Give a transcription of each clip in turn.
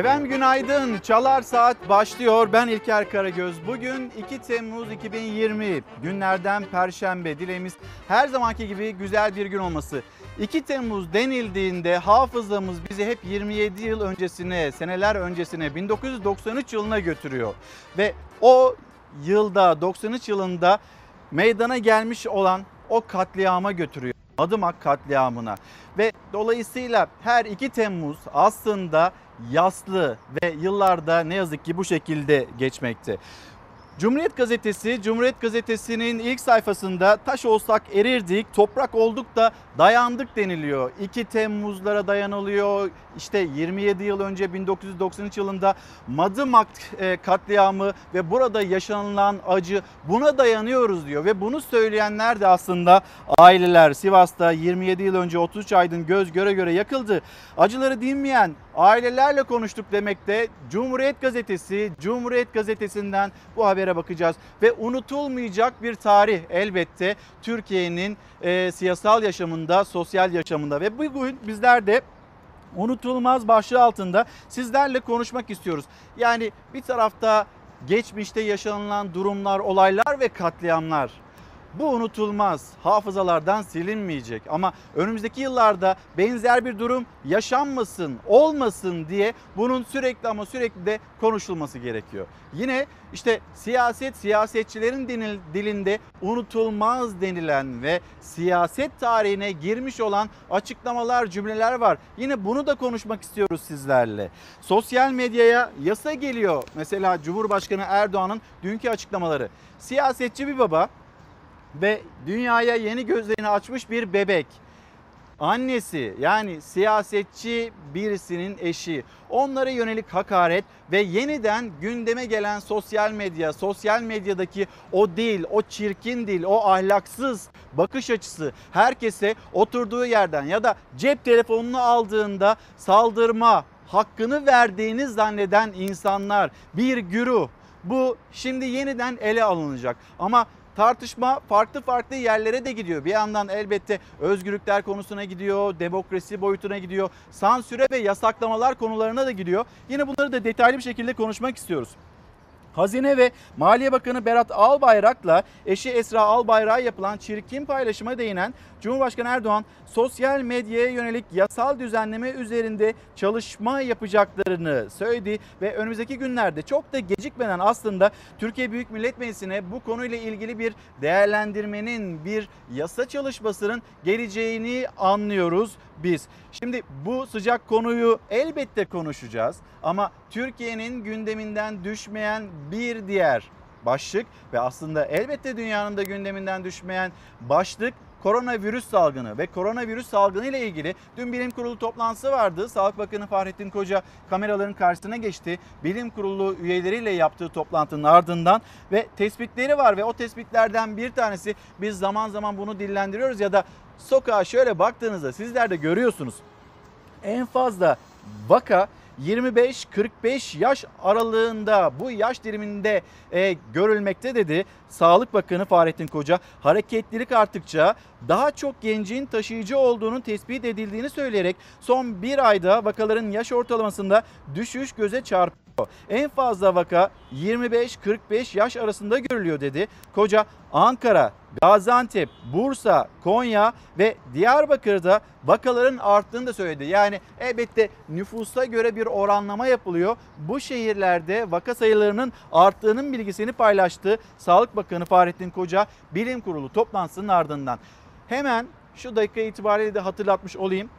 Efendim günaydın. Çalar Saat başlıyor. Ben İlker Karagöz. Bugün 2 Temmuz 2020 günlerden Perşembe. Dileğimiz her zamanki gibi güzel bir gün olması. 2 Temmuz denildiğinde hafızamız bizi hep 27 yıl öncesine, seneler öncesine 1993 yılına götürüyor. Ve o yılda 93 yılında meydana gelmiş olan o katliama götürüyor. Madımak katliamına ve dolayısıyla her 2 Temmuz aslında yaslı ve yıllarda ne yazık ki bu şekilde geçmekte. Cumhuriyet Gazetesi, Cumhuriyet Gazetesi'nin ilk sayfasında taş olsak erirdik, toprak olduk da dayandık deniliyor. 2 Temmuzlara dayanılıyor. İşte 27 yıl önce 1993 yılında Madımak e, katliamı ve burada yaşanılan acı buna dayanıyoruz diyor. Ve bunu söyleyenler de aslında aileler. Sivas'ta 27 yıl önce 33 aydın göz göre göre yakıldı. Acıları dinmeyen ailelerle konuştuk demekte. Cumhuriyet Gazetesi, Cumhuriyet Gazetesi'nden bu habere bakacağız. Ve unutulmayacak bir tarih elbette Türkiye'nin e, siyasal yaşamında, sosyal yaşamında. Ve bugün bizler de unutulmaz başlığı altında sizlerle konuşmak istiyoruz. Yani bir tarafta geçmişte yaşanılan durumlar, olaylar ve katliamlar. Bu unutulmaz, hafızalardan silinmeyecek ama önümüzdeki yıllarda benzer bir durum yaşanmasın, olmasın diye bunun sürekli ama sürekli de konuşulması gerekiyor. Yine işte siyaset, siyasetçilerin dilinde unutulmaz denilen ve siyaset tarihine girmiş olan açıklamalar, cümleler var. Yine bunu da konuşmak istiyoruz sizlerle. Sosyal medyaya yasa geliyor. Mesela Cumhurbaşkanı Erdoğan'ın dünkü açıklamaları. Siyasetçi bir baba ve dünyaya yeni gözlerini açmış bir bebek. Annesi yani siyasetçi birisinin eşi onlara yönelik hakaret ve yeniden gündeme gelen sosyal medya, sosyal medyadaki o dil, o çirkin dil, o ahlaksız bakış açısı herkese oturduğu yerden ya da cep telefonunu aldığında saldırma hakkını verdiğini zanneden insanlar bir güruh. Bu şimdi yeniden ele alınacak ama tartışma farklı farklı yerlere de gidiyor. Bir yandan elbette özgürlükler konusuna gidiyor, demokrasi boyutuna gidiyor, sansüre ve yasaklamalar konularına da gidiyor. Yine bunları da detaylı bir şekilde konuşmak istiyoruz. Hazine ve Maliye Bakanı Berat Albayrak'la eşi Esra Albayrak'a yapılan çirkin paylaşıma değinen Cumhurbaşkanı Erdoğan sosyal medyaya yönelik yasal düzenleme üzerinde çalışma yapacaklarını söyledi ve önümüzdeki günlerde çok da gecikmeden aslında Türkiye Büyük Millet Meclisi'ne bu konuyla ilgili bir değerlendirmenin, bir yasa çalışmasının geleceğini anlıyoruz biz. Şimdi bu sıcak konuyu elbette konuşacağız ama Türkiye'nin gündeminden düşmeyen bir diğer başlık ve aslında elbette dünyanın da gündeminden düşmeyen başlık koronavirüs salgını ve koronavirüs salgını ile ilgili dün bilim kurulu toplantısı vardı. Sağlık Bakanı Fahrettin Koca kameraların karşısına geçti. Bilim kurulu üyeleriyle yaptığı toplantının ardından ve tespitleri var ve o tespitlerden bir tanesi biz zaman zaman bunu dillendiriyoruz ya da sokağa şöyle baktığınızda sizler de görüyorsunuz. En fazla vaka 25-45 yaş aralığında bu yaş diliminde e, görülmekte dedi. Sağlık Bakanı Fahrettin Koca hareketlilik arttıkça daha çok gencin taşıyıcı olduğunun tespit edildiğini söyleyerek son bir ayda vakaların yaş ortalamasında düşüş göze çarpıyor. En fazla vaka 25-45 yaş arasında görülüyor dedi. Koca Ankara, Gaziantep, Bursa, Konya ve Diyarbakır'da vakaların arttığını da söyledi. Yani elbette nüfusa göre bir oranlama yapılıyor. Bu şehirlerde vaka sayılarının arttığının bilgisini paylaştı Sağlık Bakanı Fahrettin Koca bilim kurulu toplantısının ardından. Hemen şu dakika itibariyle de hatırlatmış olayım.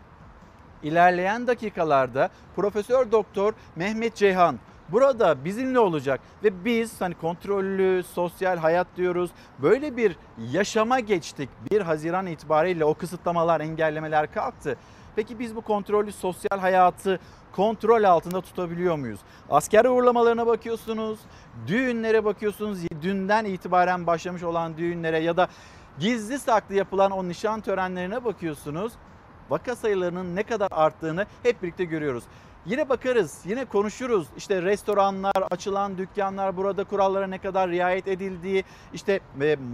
İlerleyen dakikalarda Profesör Doktor Mehmet Ceyhan burada bizimle olacak ve biz hani kontrollü sosyal hayat diyoruz. Böyle bir yaşama geçtik. 1 Haziran itibariyle o kısıtlamalar, engellemeler kalktı. Peki biz bu kontrollü sosyal hayatı kontrol altında tutabiliyor muyuz? Asker uğurlamalarına bakıyorsunuz, düğünlere bakıyorsunuz. Dünden itibaren başlamış olan düğünlere ya da gizli saklı yapılan o nişan törenlerine bakıyorsunuz. Vaka sayılarının ne kadar arttığını hep birlikte görüyoruz. Yine bakarız, yine konuşuruz. İşte restoranlar, açılan dükkanlar, burada kurallara ne kadar riayet edildiği, işte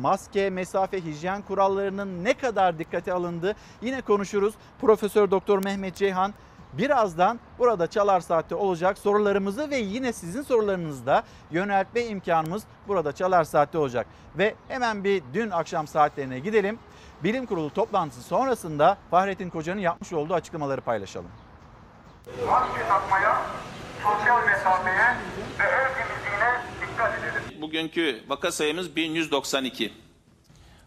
maske, mesafe, hijyen kurallarının ne kadar dikkate alındığı yine konuşuruz. Profesör Doktor Mehmet Ceyhan Birazdan burada Çalar Saat'te olacak sorularımızı ve yine sizin sorularınızı da yöneltme imkanımız burada Çalar Saat'te olacak. Ve hemen bir dün akşam saatlerine gidelim. Bilim Kurulu toplantısı sonrasında Fahrettin Koca'nın yapmış olduğu açıklamaları paylaşalım. Maske takmaya, sosyal mesafeye ve el temizliğine dikkat edelim. Bugünkü vaka sayımız 1192.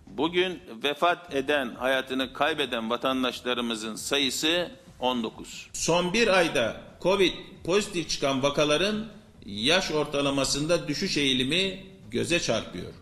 Bugün vefat eden, hayatını kaybeden vatandaşlarımızın sayısı 19. Son bir ayda Covid pozitif çıkan vakaların yaş ortalamasında düşüş eğilimi göze çarpıyor.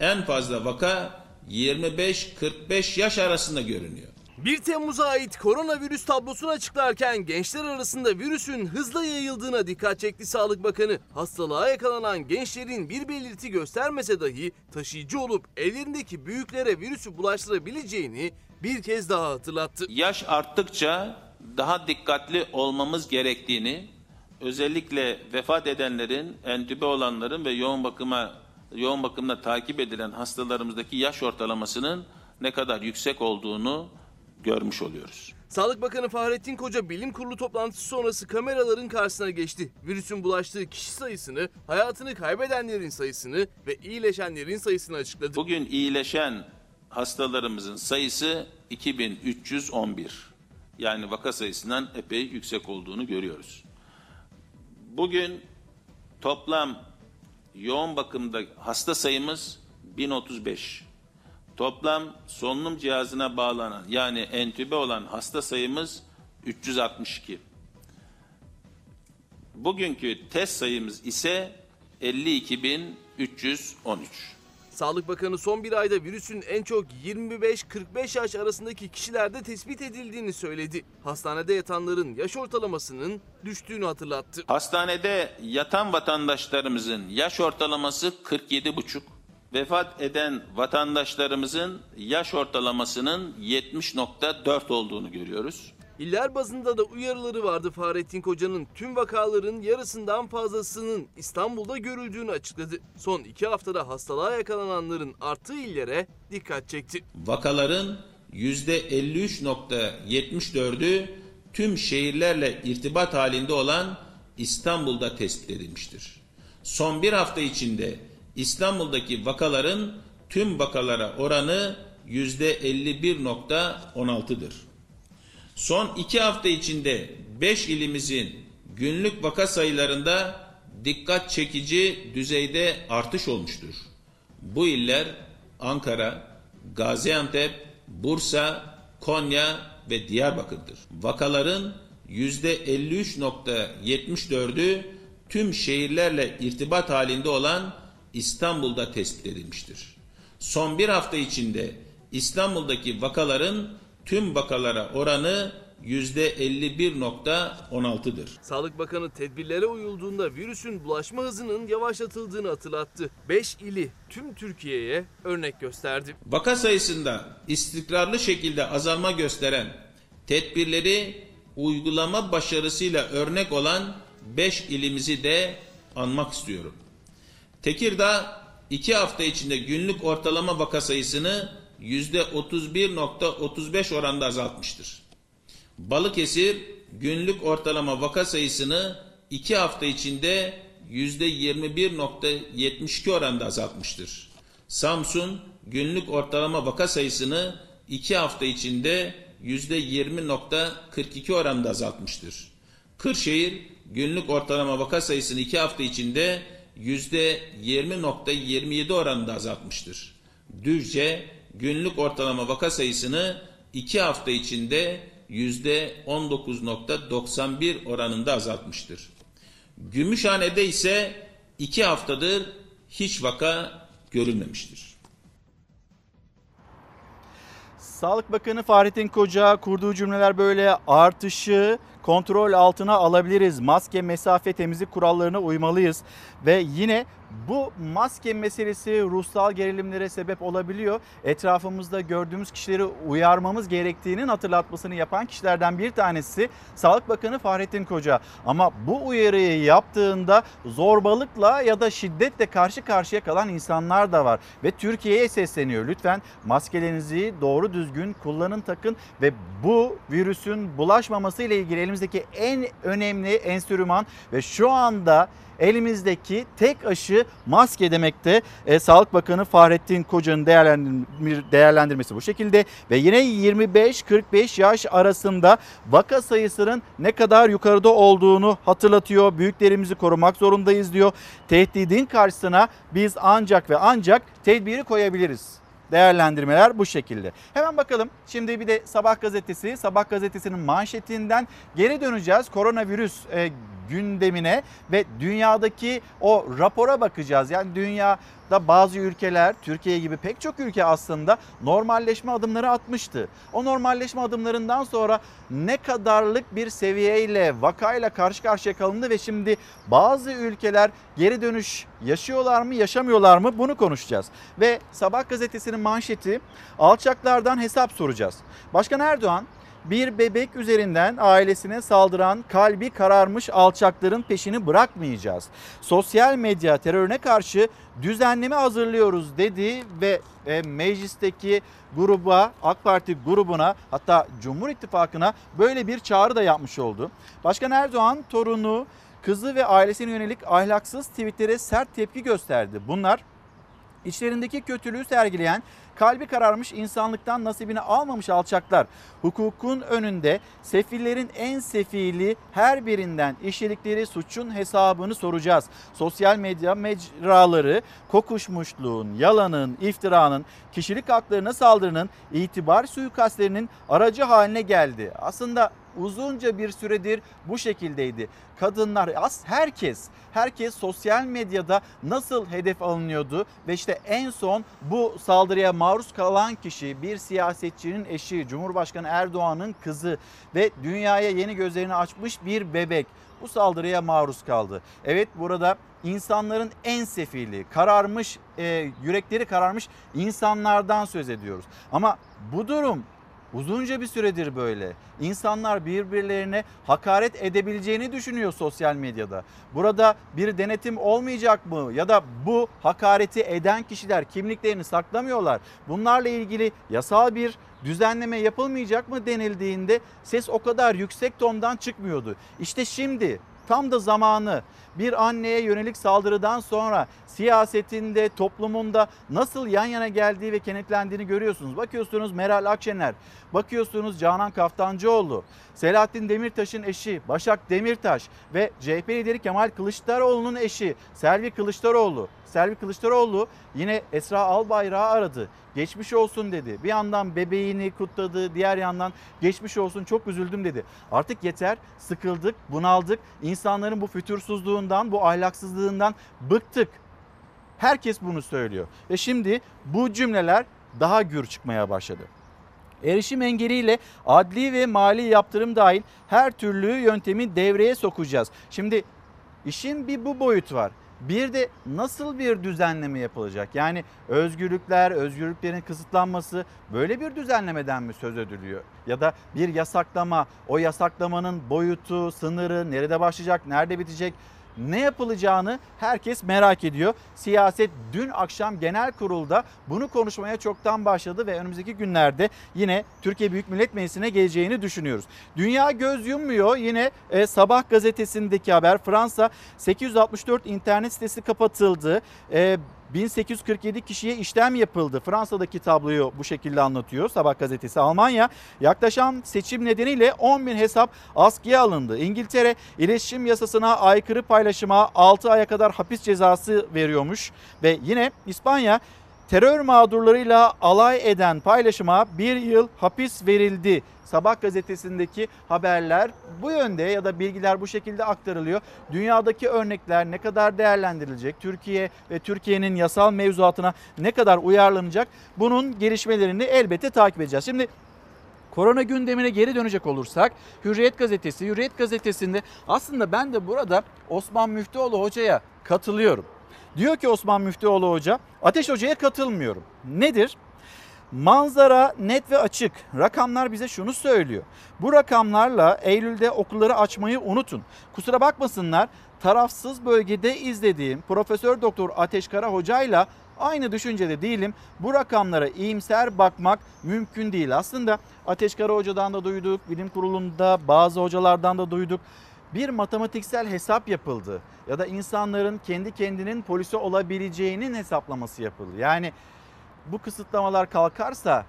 En fazla vaka 25-45 yaş arasında görünüyor. 1 Temmuz'a ait koronavirüs tablosunu açıklarken gençler arasında virüsün hızla yayıldığına dikkat çekti Sağlık Bakanı. Hastalığa yakalanan gençlerin bir belirti göstermese dahi taşıyıcı olup ellerindeki büyüklere virüsü bulaştırabileceğini bir kez daha hatırlattı. Yaş arttıkça daha dikkatli olmamız gerektiğini, özellikle vefat edenlerin, entübe olanların ve yoğun bakıma yoğun bakımda takip edilen hastalarımızdaki yaş ortalamasının ne kadar yüksek olduğunu görmüş oluyoruz. Sağlık Bakanı Fahrettin Koca bilim kurulu toplantısı sonrası kameraların karşısına geçti. Virüsün bulaştığı kişi sayısını, hayatını kaybedenlerin sayısını ve iyileşenlerin sayısını açıkladı. Bugün iyileşen hastalarımızın sayısı 2311. Yani vaka sayısından epey yüksek olduğunu görüyoruz. Bugün toplam yoğun bakımda hasta sayımız 1035. Toplam solunum cihazına bağlanan yani entübe olan hasta sayımız 362. Bugünkü test sayımız ise 52.313. Sağlık Bakanı son bir ayda virüsün en çok 25-45 yaş arasındaki kişilerde tespit edildiğini söyledi. Hastanede yatanların yaş ortalamasının düştüğünü hatırlattı. Hastanede yatan vatandaşlarımızın yaş ortalaması 47,5. Vefat eden vatandaşlarımızın yaş ortalamasının 70.4 olduğunu görüyoruz. İller bazında da uyarıları vardı Fahrettin Koca'nın tüm vakaların yarısından fazlasının İstanbul'da görüldüğünü açıkladı. Son iki haftada hastalığa yakalananların arttığı illere dikkat çekti. Vakaların %53.74'ü tüm şehirlerle irtibat halinde olan İstanbul'da tespit edilmiştir. Son bir hafta içinde İstanbul'daki vakaların tüm vakalara oranı %51.16'dır. Son iki hafta içinde 5 ilimizin günlük vaka sayılarında dikkat çekici düzeyde artış olmuştur. Bu iller Ankara, Gaziantep, Bursa, Konya ve Diyarbakır'dır. Vakaların %53.74'ü tüm şehirlerle irtibat halinde olan İstanbul'da tespit edilmiştir. Son bir hafta içinde İstanbul'daki vakaların tüm vakalara oranı %51.16'dır. Sağlık Bakanı tedbirlere uyulduğunda virüsün bulaşma hızının yavaşlatıldığını hatırlattı. 5 ili tüm Türkiye'ye örnek gösterdi. Vaka sayısında istikrarlı şekilde azalma gösteren, tedbirleri uygulama başarısıyla örnek olan 5 ilimizi de anmak istiyorum. Tekirdağ 2 hafta içinde günlük ortalama vaka sayısını %31.35 oranda azaltmıştır. Balıkesir günlük ortalama vaka sayısını 2 hafta içinde %21.72 oranda azaltmıştır. Samsun günlük ortalama vaka sayısını 2 hafta içinde %20.42 oranda azaltmıştır. Kırşehir günlük ortalama vaka sayısını 2 hafta içinde %20.27 oranında azaltmıştır. Düzce günlük ortalama vaka sayısını 2 hafta içinde %19.91 oranında azaltmıştır. Gümüşhane'de ise 2 haftadır hiç vaka görülmemiştir. Sağlık Bakanı Fahrettin Koca kurduğu cümleler böyle artışı kontrol altına alabiliriz. Maske, mesafe, temizlik kurallarına uymalıyız. Ve yine bu maske meselesi ruhsal gerilimlere sebep olabiliyor. Etrafımızda gördüğümüz kişileri uyarmamız gerektiğinin hatırlatmasını yapan kişilerden bir tanesi Sağlık Bakanı Fahrettin Koca. Ama bu uyarıyı yaptığında zorbalıkla ya da şiddetle karşı karşıya kalan insanlar da var. Ve Türkiye'ye sesleniyor. Lütfen maskelerinizi doğru düzgün kullanın takın ve bu virüsün bulaşmaması ile ilgili elimizdeki en önemli enstrüman ve şu anda elimizdeki tek aşı maske demekte. E, Sağlık Bakanı Fahrettin Koca'nın değerlendir- değerlendirmesi bu şekilde ve yine 25-45 yaş arasında vaka sayısının ne kadar yukarıda olduğunu hatırlatıyor. Büyüklerimizi korumak zorundayız diyor. Tehdidin karşısına biz ancak ve ancak tedbiri koyabiliriz. Değerlendirmeler bu şekilde. Hemen bakalım. Şimdi bir de Sabah gazetesi, Sabah gazetesinin manşetinden geri döneceğiz. Koronavirüs e, gündemine ve dünyadaki o rapora bakacağız. Yani dünyada bazı ülkeler, Türkiye gibi pek çok ülke aslında normalleşme adımları atmıştı. O normalleşme adımlarından sonra ne kadarlık bir seviyeyle, vakayla karşı karşıya kalındı ve şimdi bazı ülkeler geri dönüş yaşıyorlar mı, yaşamıyorlar mı bunu konuşacağız. Ve Sabah gazetesinin manşeti alçaklardan hesap soracağız. Başkan Erdoğan bir bebek üzerinden ailesine saldıran kalbi kararmış alçakların peşini bırakmayacağız. Sosyal medya terörüne karşı düzenleme hazırlıyoruz dedi ve e, meclisteki gruba, AK Parti grubuna hatta Cumhur İttifakı'na böyle bir çağrı da yapmış oldu. Başkan Erdoğan torunu, kızı ve ailesine yönelik ahlaksız tweetlere sert tepki gösterdi. Bunlar İçlerindeki kötülüğü sergileyen, kalbi kararmış insanlıktan nasibini almamış alçaklar. Hukukun önünde sefillerin en sefili her birinden işledikleri suçun hesabını soracağız. Sosyal medya mecraları kokuşmuşluğun, yalanın, iftiranın, kişilik haklarına saldırının, itibar suikastlerinin aracı haline geldi. Aslında uzunca bir süredir bu şekildeydi. Kadınlar, as herkes, herkes sosyal medyada nasıl hedef alınıyordu ve işte en son bu saldırıya maruz kalan kişi bir siyasetçinin eşi, Cumhurbaşkanı Erdoğan'ın kızı ve dünyaya yeni gözlerini açmış bir bebek bu saldırıya maruz kaldı. Evet burada insanların en sefili, kararmış, e, yürekleri kararmış insanlardan söz ediyoruz. Ama bu durum Uzunca bir süredir böyle. İnsanlar birbirlerine hakaret edebileceğini düşünüyor sosyal medyada. Burada bir denetim olmayacak mı? Ya da bu hakareti eden kişiler kimliklerini saklamıyorlar. Bunlarla ilgili yasal bir düzenleme yapılmayacak mı denildiğinde ses o kadar yüksek tondan çıkmıyordu. İşte şimdi tam da zamanı bir anneye yönelik saldırıdan sonra siyasetinde, toplumunda nasıl yan yana geldiği ve kenetlendiğini görüyorsunuz. Bakıyorsunuz Meral Akşener, bakıyorsunuz Canan Kaftancıoğlu, Selahattin Demirtaş'ın eşi Başak Demirtaş ve CHP lideri Kemal Kılıçdaroğlu'nun eşi Selvi Kılıçdaroğlu. Selvi Kılıçdaroğlu yine Esra Albayrak'ı aradı. Geçmiş olsun dedi. Bir yandan bebeğini kutladı, diğer yandan geçmiş olsun çok üzüldüm dedi. Artık yeter, sıkıldık, bunaldık. İnsanların bu fütursuzluğundan, bu ahlaksızlığından bıktık. Herkes bunu söylüyor. Ve şimdi bu cümleler daha gür çıkmaya başladı. Erişim engeliyle adli ve mali yaptırım dahil her türlü yöntemi devreye sokacağız. Şimdi işin bir bu boyut var. Bir de nasıl bir düzenleme yapılacak? Yani özgürlükler, özgürlüklerin kısıtlanması böyle bir düzenlemeden mi söz ediliyor? Ya da bir yasaklama, o yasaklamanın boyutu, sınırı nerede başlayacak, nerede bitecek? Ne yapılacağını herkes merak ediyor. Siyaset dün akşam genel kurulda bunu konuşmaya çoktan başladı ve önümüzdeki günlerde yine Türkiye Büyük Millet Meclisi'ne geleceğini düşünüyoruz. Dünya göz yummuyor. Yine e, Sabah gazetesindeki haber Fransa 864 internet sitesi kapatıldı. E, 1847 kişiye işlem yapıldı. Fransa'daki tabloyu bu şekilde anlatıyor Sabah gazetesi. Almanya yaklaşan seçim nedeniyle 10 bin hesap askıya alındı. İngiltere iletişim yasasına aykırı paylaşıma 6 aya kadar hapis cezası veriyormuş. Ve yine İspanya terör mağdurlarıyla alay eden paylaşıma bir yıl hapis verildi. Sabah gazetesindeki haberler bu yönde ya da bilgiler bu şekilde aktarılıyor. Dünyadaki örnekler ne kadar değerlendirilecek? Türkiye ve Türkiye'nin yasal mevzuatına ne kadar uyarlanacak? Bunun gelişmelerini elbette takip edeceğiz. Şimdi Korona gündemine geri dönecek olursak Hürriyet gazetesi, Hürriyet gazetesinde aslında ben de burada Osman Müftüoğlu hocaya katılıyorum. Diyor ki Osman Müftüoğlu hoca, Ateş Hoca'ya katılmıyorum. Nedir? Manzara net ve açık. Rakamlar bize şunu söylüyor. Bu rakamlarla Eylül'de okulları açmayı unutun. Kusura bakmasınlar tarafsız bölgede izlediğim Profesör Doktor Ateş Kara hocayla aynı düşüncede değilim. Bu rakamlara iyimser bakmak mümkün değil. Aslında Ateş Kara hocadan da duyduk, bilim kurulunda bazı hocalardan da duyduk. Bir matematiksel hesap yapıldı ya da insanların kendi kendinin polisi olabileceğinin hesaplaması yapıldı. Yani bu kısıtlamalar kalkarsa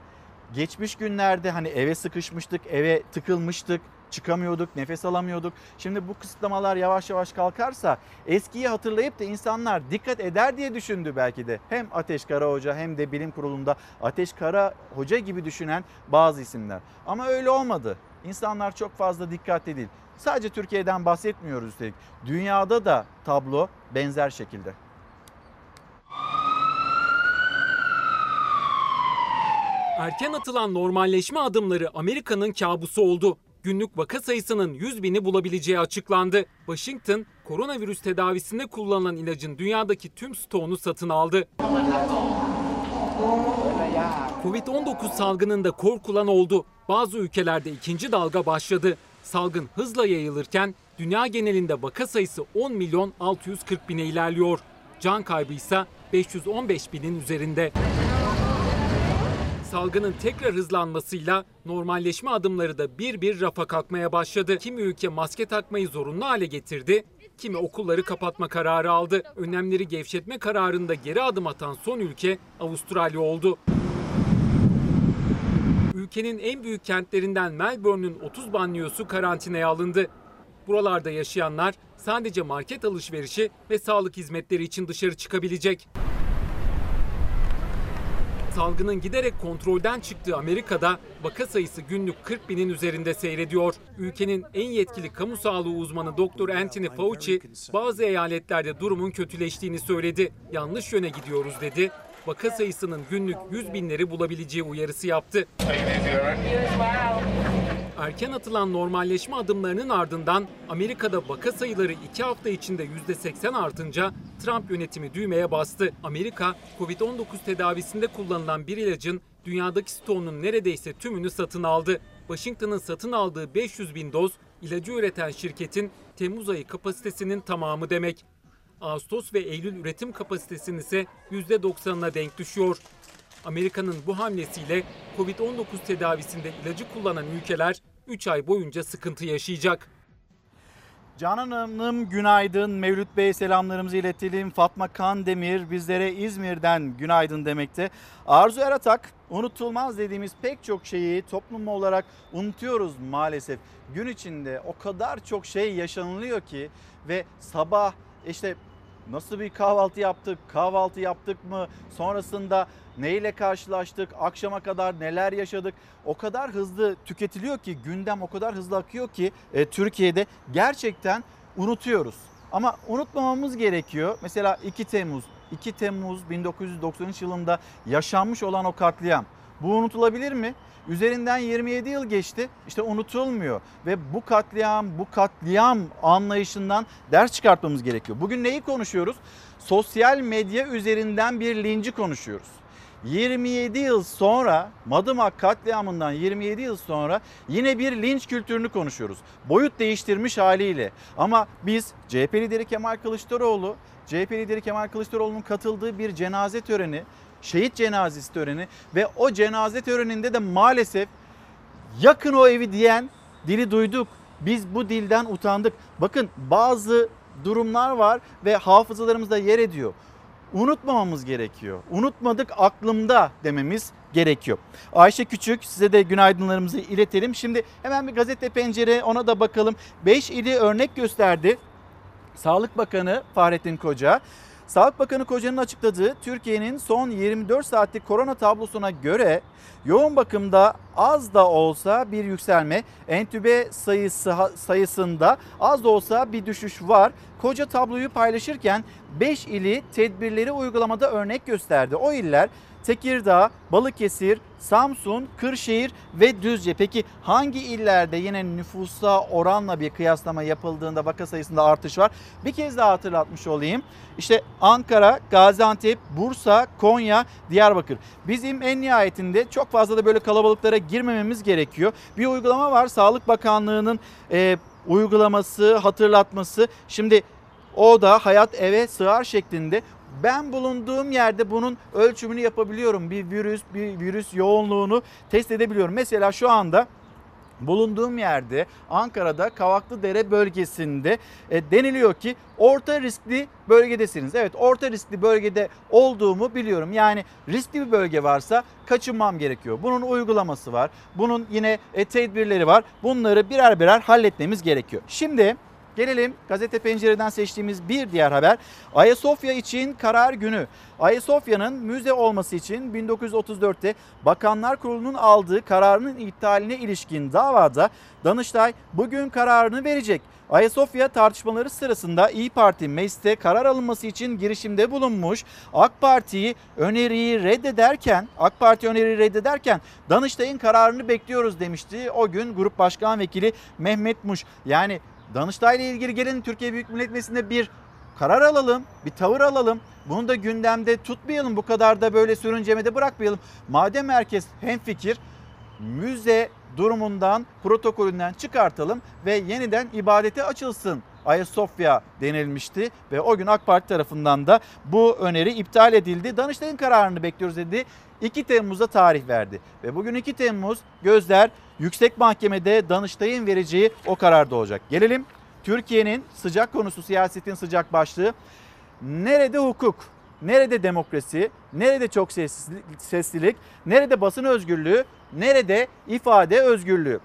geçmiş günlerde hani eve sıkışmıştık, eve tıkılmıştık, çıkamıyorduk, nefes alamıyorduk. Şimdi bu kısıtlamalar yavaş yavaş kalkarsa eskiyi hatırlayıp da insanlar dikkat eder diye düşündü belki de. Hem Ateş Kara Hoca hem de bilim kurulunda Ateş Kara Hoca gibi düşünen bazı isimler. Ama öyle olmadı. İnsanlar çok fazla dikkatli değil. Sadece Türkiye'den bahsetmiyoruz üstelik. Dünyada da tablo benzer şekilde. Erken atılan normalleşme adımları Amerika'nın kabusu oldu. Günlük vaka sayısının 100 bini bulabileceği açıklandı. Washington, koronavirüs tedavisinde kullanılan ilacın dünyadaki tüm stoğunu satın aldı. Covid-19 salgınında korkulan oldu. Bazı ülkelerde ikinci dalga başladı. Salgın hızla yayılırken dünya genelinde vaka sayısı 10 milyon 640 bine ilerliyor. Can kaybı ise 515 binin üzerinde. Salgının tekrar hızlanmasıyla normalleşme adımları da bir bir rafa kalkmaya başladı. Kimi ülke maske takmayı zorunlu hale getirdi, kimi okulları kapatma kararı aldı. Önlemleri gevşetme kararında geri adım atan son ülke Avustralya oldu. Ülkenin en büyük kentlerinden Melbourne'ün 30 banliyosu karantinaya alındı. Buralarda yaşayanlar sadece market alışverişi ve sağlık hizmetleri için dışarı çıkabilecek. Salgının giderek kontrolden çıktığı Amerika'da vaka sayısı günlük 40 binin üzerinde seyrediyor. Ülkenin en yetkili kamu sağlığı uzmanı Dr. Anthony Fauci bazı eyaletlerde durumun kötüleştiğini söyledi. Yanlış yöne gidiyoruz dedi. Vaka sayısının günlük 100 binleri bulabileceği uyarısı yaptı. Erken atılan normalleşme adımlarının ardından Amerika'da vaka sayıları 2 hafta içinde %80 artınca Trump yönetimi düğmeye bastı. Amerika, Covid-19 tedavisinde kullanılan bir ilacın dünyadaki stoğunun neredeyse tümünü satın aldı. Washington'ın satın aldığı 500 bin doz ilacı üreten şirketin Temmuz ayı kapasitesinin tamamı demek. Ağustos ve Eylül üretim kapasitesinin ise %90'ına denk düşüyor. Amerika'nın bu hamlesiyle Covid-19 tedavisinde ilacı kullanan ülkeler 3 ay boyunca sıkıntı yaşayacak. Canan Hanım günaydın. Mevlüt Bey selamlarımızı iletelim. Fatma Kandemir bizlere İzmir'den günaydın demekte. Arzu Eratak unutulmaz dediğimiz pek çok şeyi toplum olarak unutuyoruz maalesef. Gün içinde o kadar çok şey yaşanılıyor ki ve sabah işte nasıl bir kahvaltı yaptık, kahvaltı yaptık mı, sonrasında neyle karşılaştık, akşama kadar neler yaşadık. O kadar hızlı tüketiliyor ki gündem o kadar hızlı akıyor ki e, Türkiye'de gerçekten unutuyoruz. Ama unutmamamız gerekiyor. Mesela 2 Temmuz, 2 Temmuz 1993 yılında yaşanmış olan o katliam. Bu unutulabilir mi? Üzerinden 27 yıl geçti. İşte unutulmuyor ve bu katliam, bu katliam anlayışından ders çıkartmamız gerekiyor. Bugün neyi konuşuyoruz? Sosyal medya üzerinden bir linci konuşuyoruz. 27 yıl sonra Madımak katliamından 27 yıl sonra yine bir linç kültürünü konuşuyoruz. Boyut değiştirmiş haliyle. Ama biz CHP lideri Kemal Kılıçdaroğlu, CHP lideri Kemal Kılıçdaroğlu'nun katıldığı bir cenaze töreni, şehit cenazesi töreni ve o cenaze töreninde de maalesef yakın o evi diyen dili duyduk. Biz bu dilden utandık. Bakın bazı durumlar var ve hafızalarımızda yer ediyor unutmamamız gerekiyor. Unutmadık aklımda dememiz gerekiyor. Ayşe Küçük size de günaydınlarımızı iletelim. Şimdi hemen bir gazete pencere ona da bakalım. 5 ili örnek gösterdi. Sağlık Bakanı Fahrettin Koca. Sağlık Bakanı Koca'nın açıkladığı Türkiye'nin son 24 saatlik korona tablosuna göre yoğun bakımda az da olsa bir yükselme, entübe sayısı sayısında az da olsa bir düşüş var. Koca tabloyu paylaşırken 5 ili tedbirleri uygulamada örnek gösterdi. O iller Tekirdağ, Balıkesir, Samsun, Kırşehir ve Düzce. Peki hangi illerde yine nüfusa oranla bir kıyaslama yapıldığında vaka sayısında artış var? Bir kez daha hatırlatmış olayım. İşte Ankara, Gaziantep, Bursa, Konya, Diyarbakır. Bizim en nihayetinde çok fazla da böyle kalabalıklara girmememiz gerekiyor. Bir uygulama var Sağlık Bakanlığı'nın e, uygulaması, hatırlatması. Şimdi O da hayat eve sığar şeklinde ben bulunduğum yerde bunun ölçümünü yapabiliyorum. Bir virüs, bir virüs yoğunluğunu test edebiliyorum. Mesela şu anda bulunduğum yerde Ankara'da Kavaklıdere bölgesinde e, deniliyor ki orta riskli bölgedesiniz. Evet orta riskli bölgede olduğumu biliyorum. Yani riskli bir bölge varsa kaçınmam gerekiyor. Bunun uygulaması var. Bunun yine e, tedbirleri var. Bunları birer birer halletmemiz gerekiyor. Şimdi Gelelim gazete pencereden seçtiğimiz bir diğer haber. Ayasofya için karar günü. Ayasofya'nın müze olması için 1934'te Bakanlar Kurulu'nun aldığı kararının iptaline ilişkin davada Danıştay bugün kararını verecek. Ayasofya tartışmaları sırasında İyi Parti mecliste karar alınması için girişimde bulunmuş. AK Parti'yi öneriyi reddederken, AK Parti öneriyi reddederken Danıştay'ın kararını bekliyoruz demişti. O gün Grup Başkan Vekili Mehmet Muş. Yani Danıştay ile ilgili gelin Türkiye Büyük Millet Meclisi'nde bir karar alalım, bir tavır alalım. Bunu da gündemde tutmayalım. Bu kadar da böyle sürüncemede bırakmayalım. Madem herkes hemfikir müze durumundan, protokolünden çıkartalım ve yeniden ibadete açılsın. Ayasofya denilmişti ve o gün AK Parti tarafından da bu öneri iptal edildi. Danıştay'ın kararını bekliyoruz dedi. 2 Temmuz'a tarih verdi ve bugün 2 Temmuz gözler Yüksek Mahkeme'de Danıştay'ın vereceği o kararda olacak. Gelelim Türkiye'nin sıcak konusu siyasetin sıcak başlığı. Nerede hukuk? Nerede demokrasi? Nerede çok seslilik? Nerede basın özgürlüğü? Nerede ifade özgürlüğü?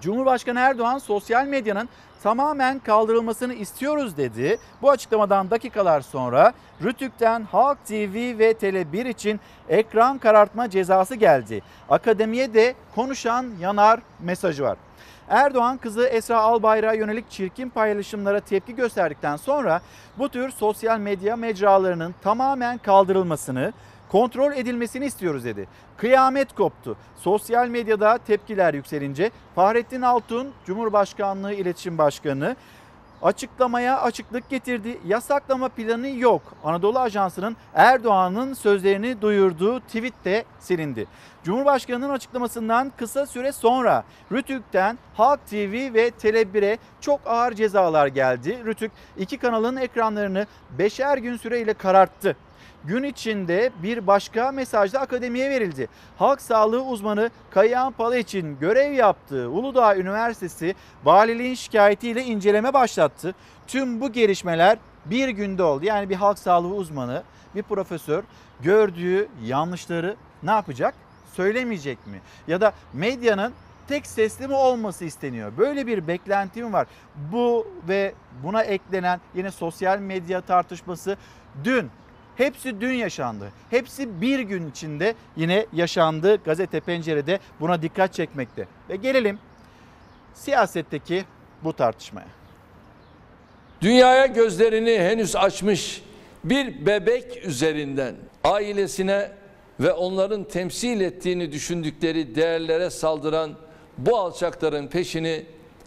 Cumhurbaşkanı Erdoğan sosyal medyanın tamamen kaldırılmasını istiyoruz dedi. Bu açıklamadan dakikalar sonra Rütük'ten Halk TV ve Tele1 için ekran karartma cezası geldi. Akademiye de konuşan yanar mesajı var. Erdoğan kızı Esra Albayrak'a yönelik çirkin paylaşımlara tepki gösterdikten sonra bu tür sosyal medya mecralarının tamamen kaldırılmasını, kontrol edilmesini istiyoruz dedi. Kıyamet koptu. Sosyal medyada tepkiler yükselince Fahrettin Altun Cumhurbaşkanlığı İletişim Başkanı açıklamaya açıklık getirdi. Yasaklama planı yok. Anadolu Ajansı'nın Erdoğan'ın sözlerini duyurduğu tweet de silindi. Cumhurbaşkanının açıklamasından kısa süre sonra Rütük'ten Halk TV ve Tele1'e çok ağır cezalar geldi. Rütük iki kanalın ekranlarını beşer gün süreyle kararttı. Gün içinde bir başka mesaj da akademiye verildi. Halk sağlığı uzmanı Kayahan Pala için görev yaptığı Uludağ Üniversitesi valiliğin şikayetiyle inceleme başlattı. Tüm bu gelişmeler bir günde oldu. Yani bir halk sağlığı uzmanı, bir profesör gördüğü yanlışları ne yapacak? Söylemeyecek mi? Ya da medyanın tek sesli mi olması isteniyor? Böyle bir beklentim var. Bu ve buna eklenen yine sosyal medya tartışması dün Hepsi dün yaşandı. Hepsi bir gün içinde yine yaşandı. Gazete Pencere'de buna dikkat çekmekte. Ve gelelim siyasetteki bu tartışmaya. Dünyaya gözlerini henüz açmış bir bebek üzerinden ailesine ve onların temsil ettiğini düşündükleri değerlere saldıran bu alçakların peşini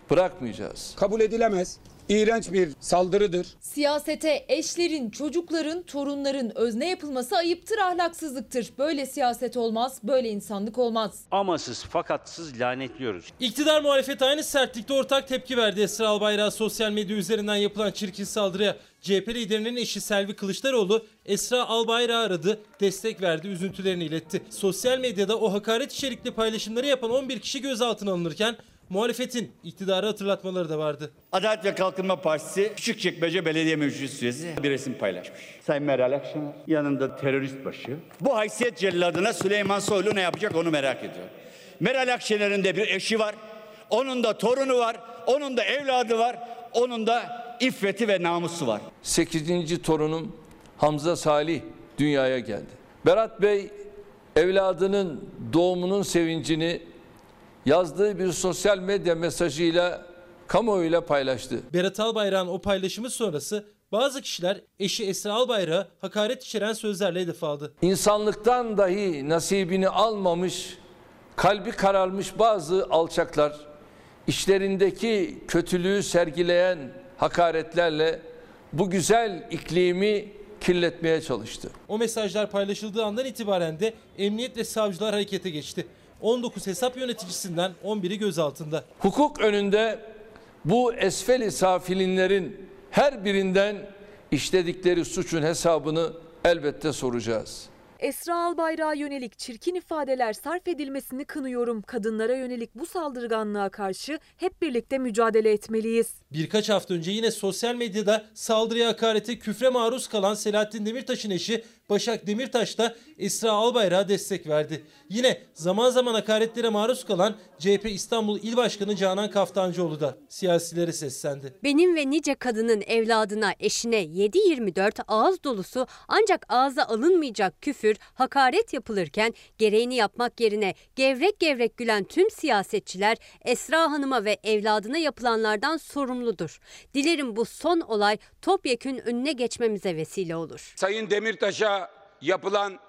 bırakmayacağız. kabul edilemez. İğrenç bir saldırıdır. Siyasete eşlerin, çocukların, torunların özne yapılması ayıptır, ahlaksızlıktır. Böyle siyaset olmaz, böyle insanlık olmaz. amasız fakatsız lanetliyoruz. İktidar muhalefet aynı sertlikte ortak tepki verdi Esra Albayrak'a sosyal medya üzerinden yapılan çirkin saldırıya. CHP liderinin eşi Selvi Kılıçdaroğlu Esra Albayrak'ı aradı, destek verdi, üzüntülerini iletti. Sosyal medyada o hakaret içerikli paylaşımları yapan 11 kişi gözaltına alınırken muhalefetin iktidarı hatırlatmaları da vardı. Adalet ve Kalkınma Partisi Küçükçekmece Belediye Meclis üyesi bir resim paylaşmış. Sayın Meral Akşener yanında terörist başı. Bu haysiyet celladına Süleyman Soylu ne yapacak onu merak ediyor. Meral Akşener'in de bir eşi var. Onun da torunu var. Onun da evladı var. Onun da iffeti ve namusu var. 8. torunum Hamza Salih dünyaya geldi. Berat Bey evladının doğumunun sevincini yazdığı bir sosyal medya mesajıyla kamuoyuyla paylaştı. Berat Albayrak'ın o paylaşımı sonrası bazı kişiler eşi Esra Albayrak'a hakaret içeren sözlerle hedef aldı. İnsanlıktan dahi nasibini almamış, kalbi kararmış bazı alçaklar işlerindeki kötülüğü sergileyen hakaretlerle bu güzel iklimi kirletmeye çalıştı. O mesajlar paylaşıldığı andan itibaren de emniyet ve savcılar harekete geçti. 19 hesap yöneticisinden 11'i gözaltında. Hukuk önünde bu esfeli safilinlerin her birinden işledikleri suçun hesabını elbette soracağız. Esra Albayrak'a yönelik çirkin ifadeler sarf edilmesini kınıyorum. Kadınlara yönelik bu saldırganlığa karşı hep birlikte mücadele etmeliyiz. Birkaç hafta önce yine sosyal medyada saldırıya hakarete küfre maruz kalan Selahattin Demirtaş'ın eşi Başak Demirtaş da Esra Albayrak'a destek verdi. Yine zaman zaman hakaretlere maruz kalan CHP İstanbul İl Başkanı Canan Kaftancıoğlu da siyasilere seslendi. Benim ve nice kadının evladına, eşine 7-24 ağız dolusu ancak ağza alınmayacak küfür, hakaret yapılırken gereğini yapmak yerine gevrek gevrek gülen tüm siyasetçiler Esra Hanım'a ve evladına yapılanlardan sorumludur. Dilerim bu son olay topyekün önüne geçmemize vesile olur. Sayın Demirtaş'a yapılan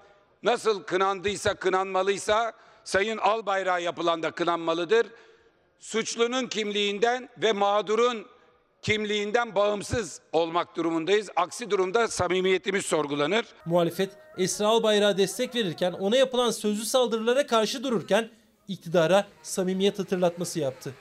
nasıl kınandıysa kınanmalıysa Sayın Albayrak'a yapılan da kınanmalıdır. Suçlunun kimliğinden ve mağdurun kimliğinden bağımsız olmak durumundayız. Aksi durumda samimiyetimiz sorgulanır. Muhalefet Esra Albayrak'a destek verirken ona yapılan sözlü saldırılara karşı dururken iktidara samimiyet hatırlatması yaptı.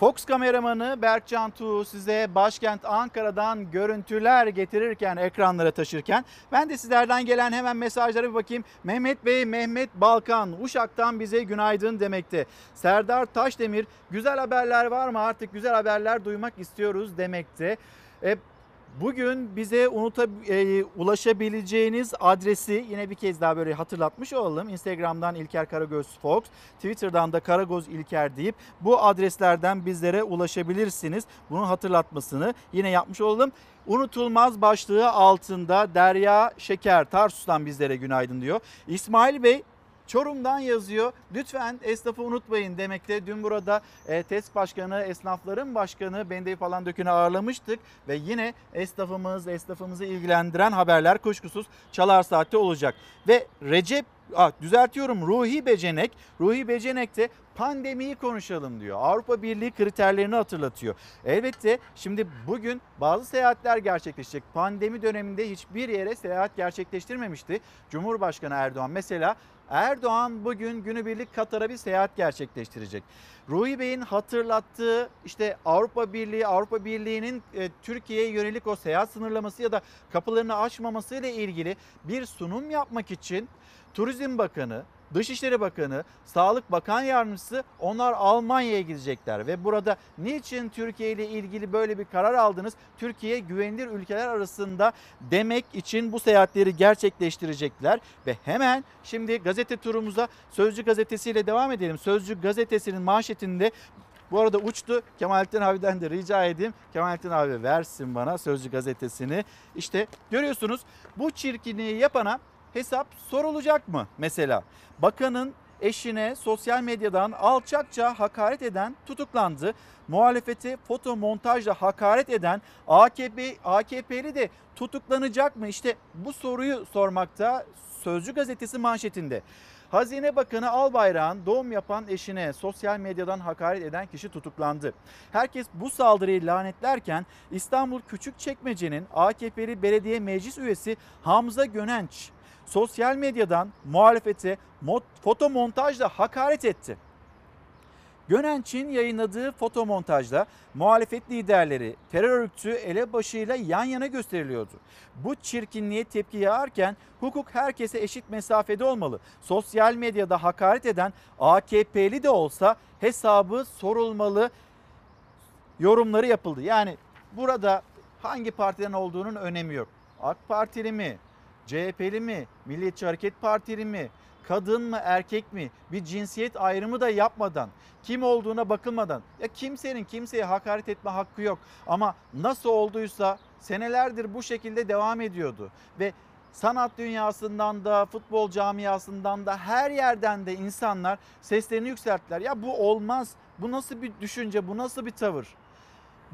Fox kameramanı Berkcan Tuğ size başkent Ankara'dan görüntüler getirirken, ekranlara taşırken ben de sizlerden gelen hemen mesajlara bir bakayım. Mehmet Bey, Mehmet Balkan Uşak'tan bize günaydın demekte. Serdar Taşdemir güzel haberler var mı artık güzel haberler duymak istiyoruz demekte. E, Bugün bize unuta, e, ulaşabileceğiniz adresi yine bir kez daha böyle hatırlatmış olalım. Instagram'dan İlker Karagöz Fox, Twitter'dan da Karagöz İlker deyip bu adreslerden bizlere ulaşabilirsiniz. Bunun hatırlatmasını yine yapmış olalım. Unutulmaz başlığı altında Derya Şeker Tarsus'tan bizlere günaydın diyor. İsmail Bey Çorum'dan yazıyor. Lütfen esnafı unutmayın demekte. Dün burada e, TESK Başkanı, esnafların başkanı Bendeyi falan dökünü ağırlamıştık. Ve yine esnafımız, esnafımızı ilgilendiren haberler kuşkusuz Çalar Saat'te olacak. Ve Recep Ah, düzeltiyorum Ruhi Becenek. Ruhi Becenek de pandemiyi konuşalım diyor. Avrupa Birliği kriterlerini hatırlatıyor. Elbette şimdi bugün bazı seyahatler gerçekleşecek. Pandemi döneminde hiçbir yere seyahat gerçekleştirmemişti. Cumhurbaşkanı Erdoğan mesela Erdoğan bugün günübirlik Katar'a bir seyahat gerçekleştirecek. Ruhi Bey'in hatırlattığı işte Avrupa Birliği, Avrupa Birliği'nin e, Türkiye'ye yönelik o seyahat sınırlaması ya da kapılarını açmaması ile ilgili bir sunum yapmak için Turizm Bakanı, Dışişleri Bakanı, Sağlık Bakan Yardımcısı onlar Almanya'ya gidecekler ve burada niçin Türkiye ile ilgili böyle bir karar aldınız? Türkiye güvenilir ülkeler arasında demek için bu seyahatleri gerçekleştirecekler ve hemen şimdi gazete turumuza Sözcü gazetesiyle devam edelim. Sözcü gazetesinin manşetinde bu arada uçtu. Kemalettin abiden de rica edeyim. Kemalettin abi versin bana Sözcü gazetesini. İşte görüyorsunuz bu çirkinliği yapana hesap sorulacak mı mesela? Bakanın eşine sosyal medyadan alçakça hakaret eden tutuklandı. Muhalefeti foto montajla hakaret eden AKP AKP'li de tutuklanacak mı? İşte bu soruyu sormakta Sözcü gazetesi manşetinde. Hazine Bakanı Albayrak'ın doğum yapan eşine sosyal medyadan hakaret eden kişi tutuklandı. Herkes bu saldırıyı lanetlerken İstanbul Küçükçekmece'nin AKP'li belediye meclis üyesi Hamza Gönenç sosyal medyadan muhalefete foto montajla hakaret etti. Gönenç'in yayınladığı foto montajda muhalefet liderleri terör örgütü elebaşıyla yan yana gösteriliyordu. Bu çirkinliğe tepki yağarken hukuk herkese eşit mesafede olmalı. Sosyal medyada hakaret eden AKP'li de olsa hesabı sorulmalı yorumları yapıldı. Yani burada hangi partiden olduğunun önemi yok. AK Partili mi, CHP'li mi, Milliyetçi Hareket Partili mi, kadın mı erkek mi bir cinsiyet ayrımı da yapmadan kim olduğuna bakılmadan ya kimsenin kimseye hakaret etme hakkı yok ama nasıl olduysa senelerdir bu şekilde devam ediyordu ve sanat dünyasından da futbol camiasından da her yerden de insanlar seslerini yükselttiler. Ya bu olmaz. Bu nasıl bir düşünce? Bu nasıl bir tavır?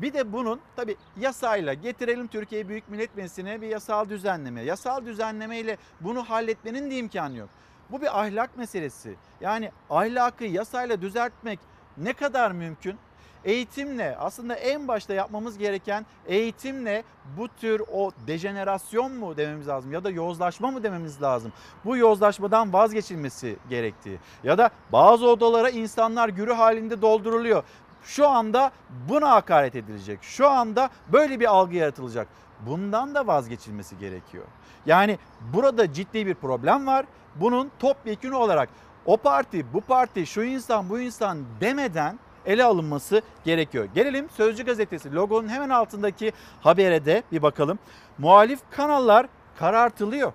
Bir de bunun tabi yasayla getirelim Türkiye Büyük Millet Meclisi'ne bir yasal düzenleme. Yasal düzenleme ile bunu halletmenin de imkanı yok. Bu bir ahlak meselesi. Yani ahlakı yasayla düzeltmek ne kadar mümkün? Eğitimle aslında en başta yapmamız gereken eğitimle bu tür o dejenerasyon mu dememiz lazım ya da yozlaşma mı dememiz lazım. Bu yozlaşmadan vazgeçilmesi gerektiği ya da bazı odalara insanlar gürü halinde dolduruluyor şu anda buna hakaret edilecek. Şu anda böyle bir algı yaratılacak. Bundan da vazgeçilmesi gerekiyor. Yani burada ciddi bir problem var. Bunun topyekünü olarak o parti, bu parti, şu insan, bu insan demeden ele alınması gerekiyor. Gelelim Sözcü Gazetesi logonun hemen altındaki habere de bir bakalım. Muhalif kanallar karartılıyor.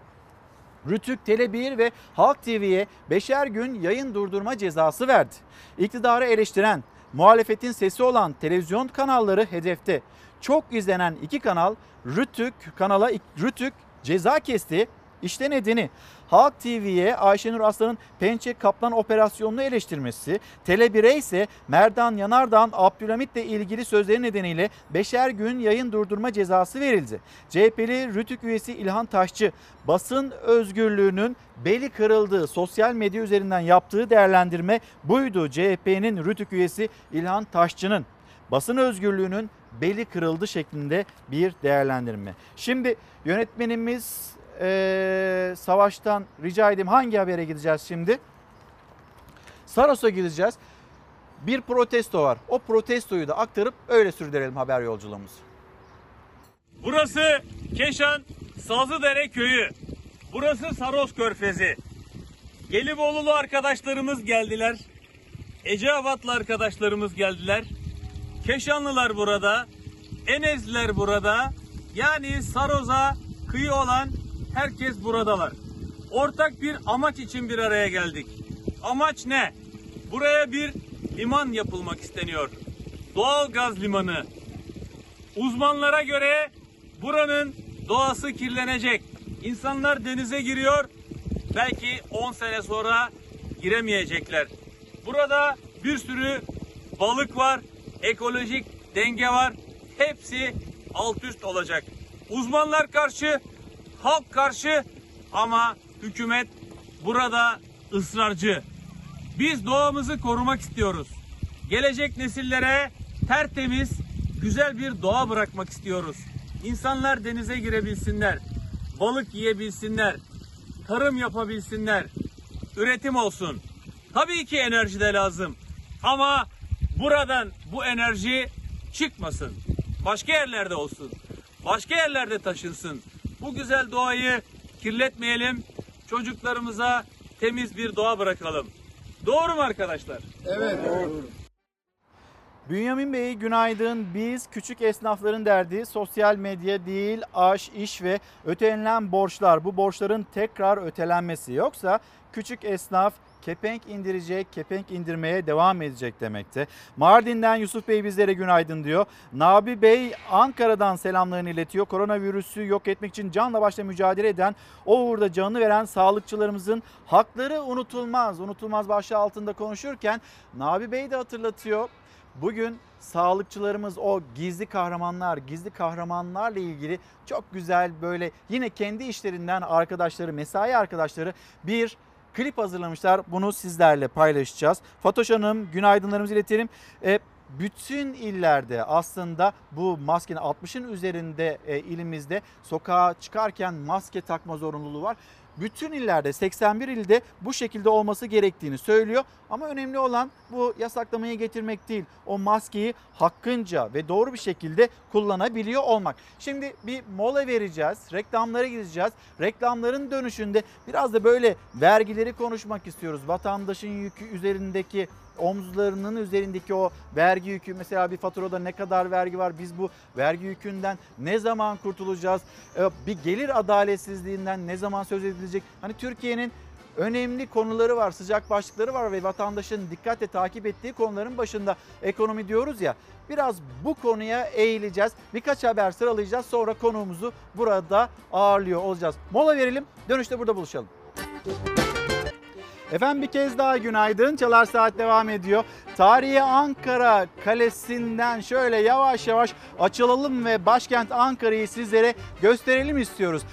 Rütük, Tele1 ve Halk TV'ye beşer gün yayın durdurma cezası verdi. İktidarı eleştiren, muhalefetin sesi olan televizyon kanalları hedefte. Çok izlenen iki kanal Rütük kanala Rütük ceza kesti. İşte nedeni Halk TV'ye Ayşenur Aslan'ın Pençe Kaplan operasyonunu eleştirmesi, Tele1'e ise Merdan Yanardağ'ın Abdülhamit'le ilgili sözleri nedeniyle beşer gün yayın durdurma cezası verildi. CHP'li Rütük üyesi İlhan Taşçı basın özgürlüğünün beli kırıldığı sosyal medya üzerinden yaptığı değerlendirme buydu. CHP'nin Rütük üyesi İlhan Taşçı'nın basın özgürlüğünün beli kırıldı şeklinde bir değerlendirme. Şimdi yönetmenimiz ee, Savaş'tan rica edeyim hangi habere gideceğiz şimdi? Saros'a gideceğiz. Bir protesto var. O protestoyu da aktarıp öyle sürdürelim haber yolculuğumuzu. Burası Keşan Sazlıdere köyü. Burası Saros Körfezi. Gelibolu'lu arkadaşlarımız geldiler. Eceabatlı arkadaşlarımız geldiler. Keşanlılar burada. Enezliler burada. Yani Saros'a kıyı olan herkes buradalar. Ortak bir amaç için bir araya geldik. Amaç ne? Buraya bir liman yapılmak isteniyor. Doğal gaz limanı. Uzmanlara göre buranın doğası kirlenecek. İnsanlar denize giriyor. Belki 10 sene sonra giremeyecekler. Burada bir sürü balık var, ekolojik denge var. Hepsi alt üst olacak. Uzmanlar karşı, halk karşı ama hükümet burada ısrarcı. Biz doğamızı korumak istiyoruz. Gelecek nesillere tertemiz, güzel bir doğa bırakmak istiyoruz. İnsanlar denize girebilsinler, balık yiyebilsinler, tarım yapabilsinler, üretim olsun. Tabii ki enerji de lazım. Ama buradan bu enerji çıkmasın. Başka yerlerde olsun. Başka yerlerde taşınsın. Bu güzel doğayı kirletmeyelim. Çocuklarımıza temiz bir doğa bırakalım. Doğru mu arkadaşlar? Evet. Doğru. Bünyamin Bey günaydın. Biz küçük esnafların derdi sosyal medya değil, aş, iş ve ötelenen borçlar. Bu borçların tekrar ötelenmesi. Yoksa küçük esnaf kepenk indirecek, kepenk indirmeye devam edecek demekte. Mardin'den Yusuf Bey bizlere günaydın diyor. Nabi Bey Ankara'dan selamlarını iletiyor. Koronavirüsü yok etmek için canla başla mücadele eden, o uğurda canını veren sağlıkçılarımızın hakları unutulmaz. Unutulmaz başlığı altında konuşurken Nabi Bey de hatırlatıyor. Bugün sağlıkçılarımız o gizli kahramanlar, gizli kahramanlarla ilgili çok güzel böyle yine kendi işlerinden arkadaşları, mesai arkadaşları bir klip hazırlamışlar. Bunu sizlerle paylaşacağız. Fatoş Hanım günaydınlarımızı iletelim. E, bütün illerde aslında bu maskenin 60'ın üzerinde e, ilimizde sokağa çıkarken maske takma zorunluluğu var bütün illerde 81 ilde bu şekilde olması gerektiğini söylüyor. Ama önemli olan bu yasaklamayı getirmek değil. O maskeyi hakkınca ve doğru bir şekilde kullanabiliyor olmak. Şimdi bir mola vereceğiz. Reklamlara gideceğiz. Reklamların dönüşünde biraz da böyle vergileri konuşmak istiyoruz. Vatandaşın yükü üzerindeki omuzlarının üzerindeki o vergi yükü mesela bir faturada ne kadar vergi var biz bu vergi yükünden ne zaman kurtulacağız? Bir gelir adaletsizliğinden ne zaman söz edilecek? Hani Türkiye'nin önemli konuları var sıcak başlıkları var ve vatandaşın dikkatle takip ettiği konuların başında ekonomi diyoruz ya biraz bu konuya eğileceğiz. Birkaç haber sıralayacağız sonra konuğumuzu burada ağırlıyor olacağız. Mola verelim dönüşte burada buluşalım. Efendim bir kez daha günaydın. Çalar Saat devam ediyor. Tarihi Ankara Kalesi'nden şöyle yavaş yavaş açılalım ve başkent Ankara'yı sizlere gösterelim istiyoruz.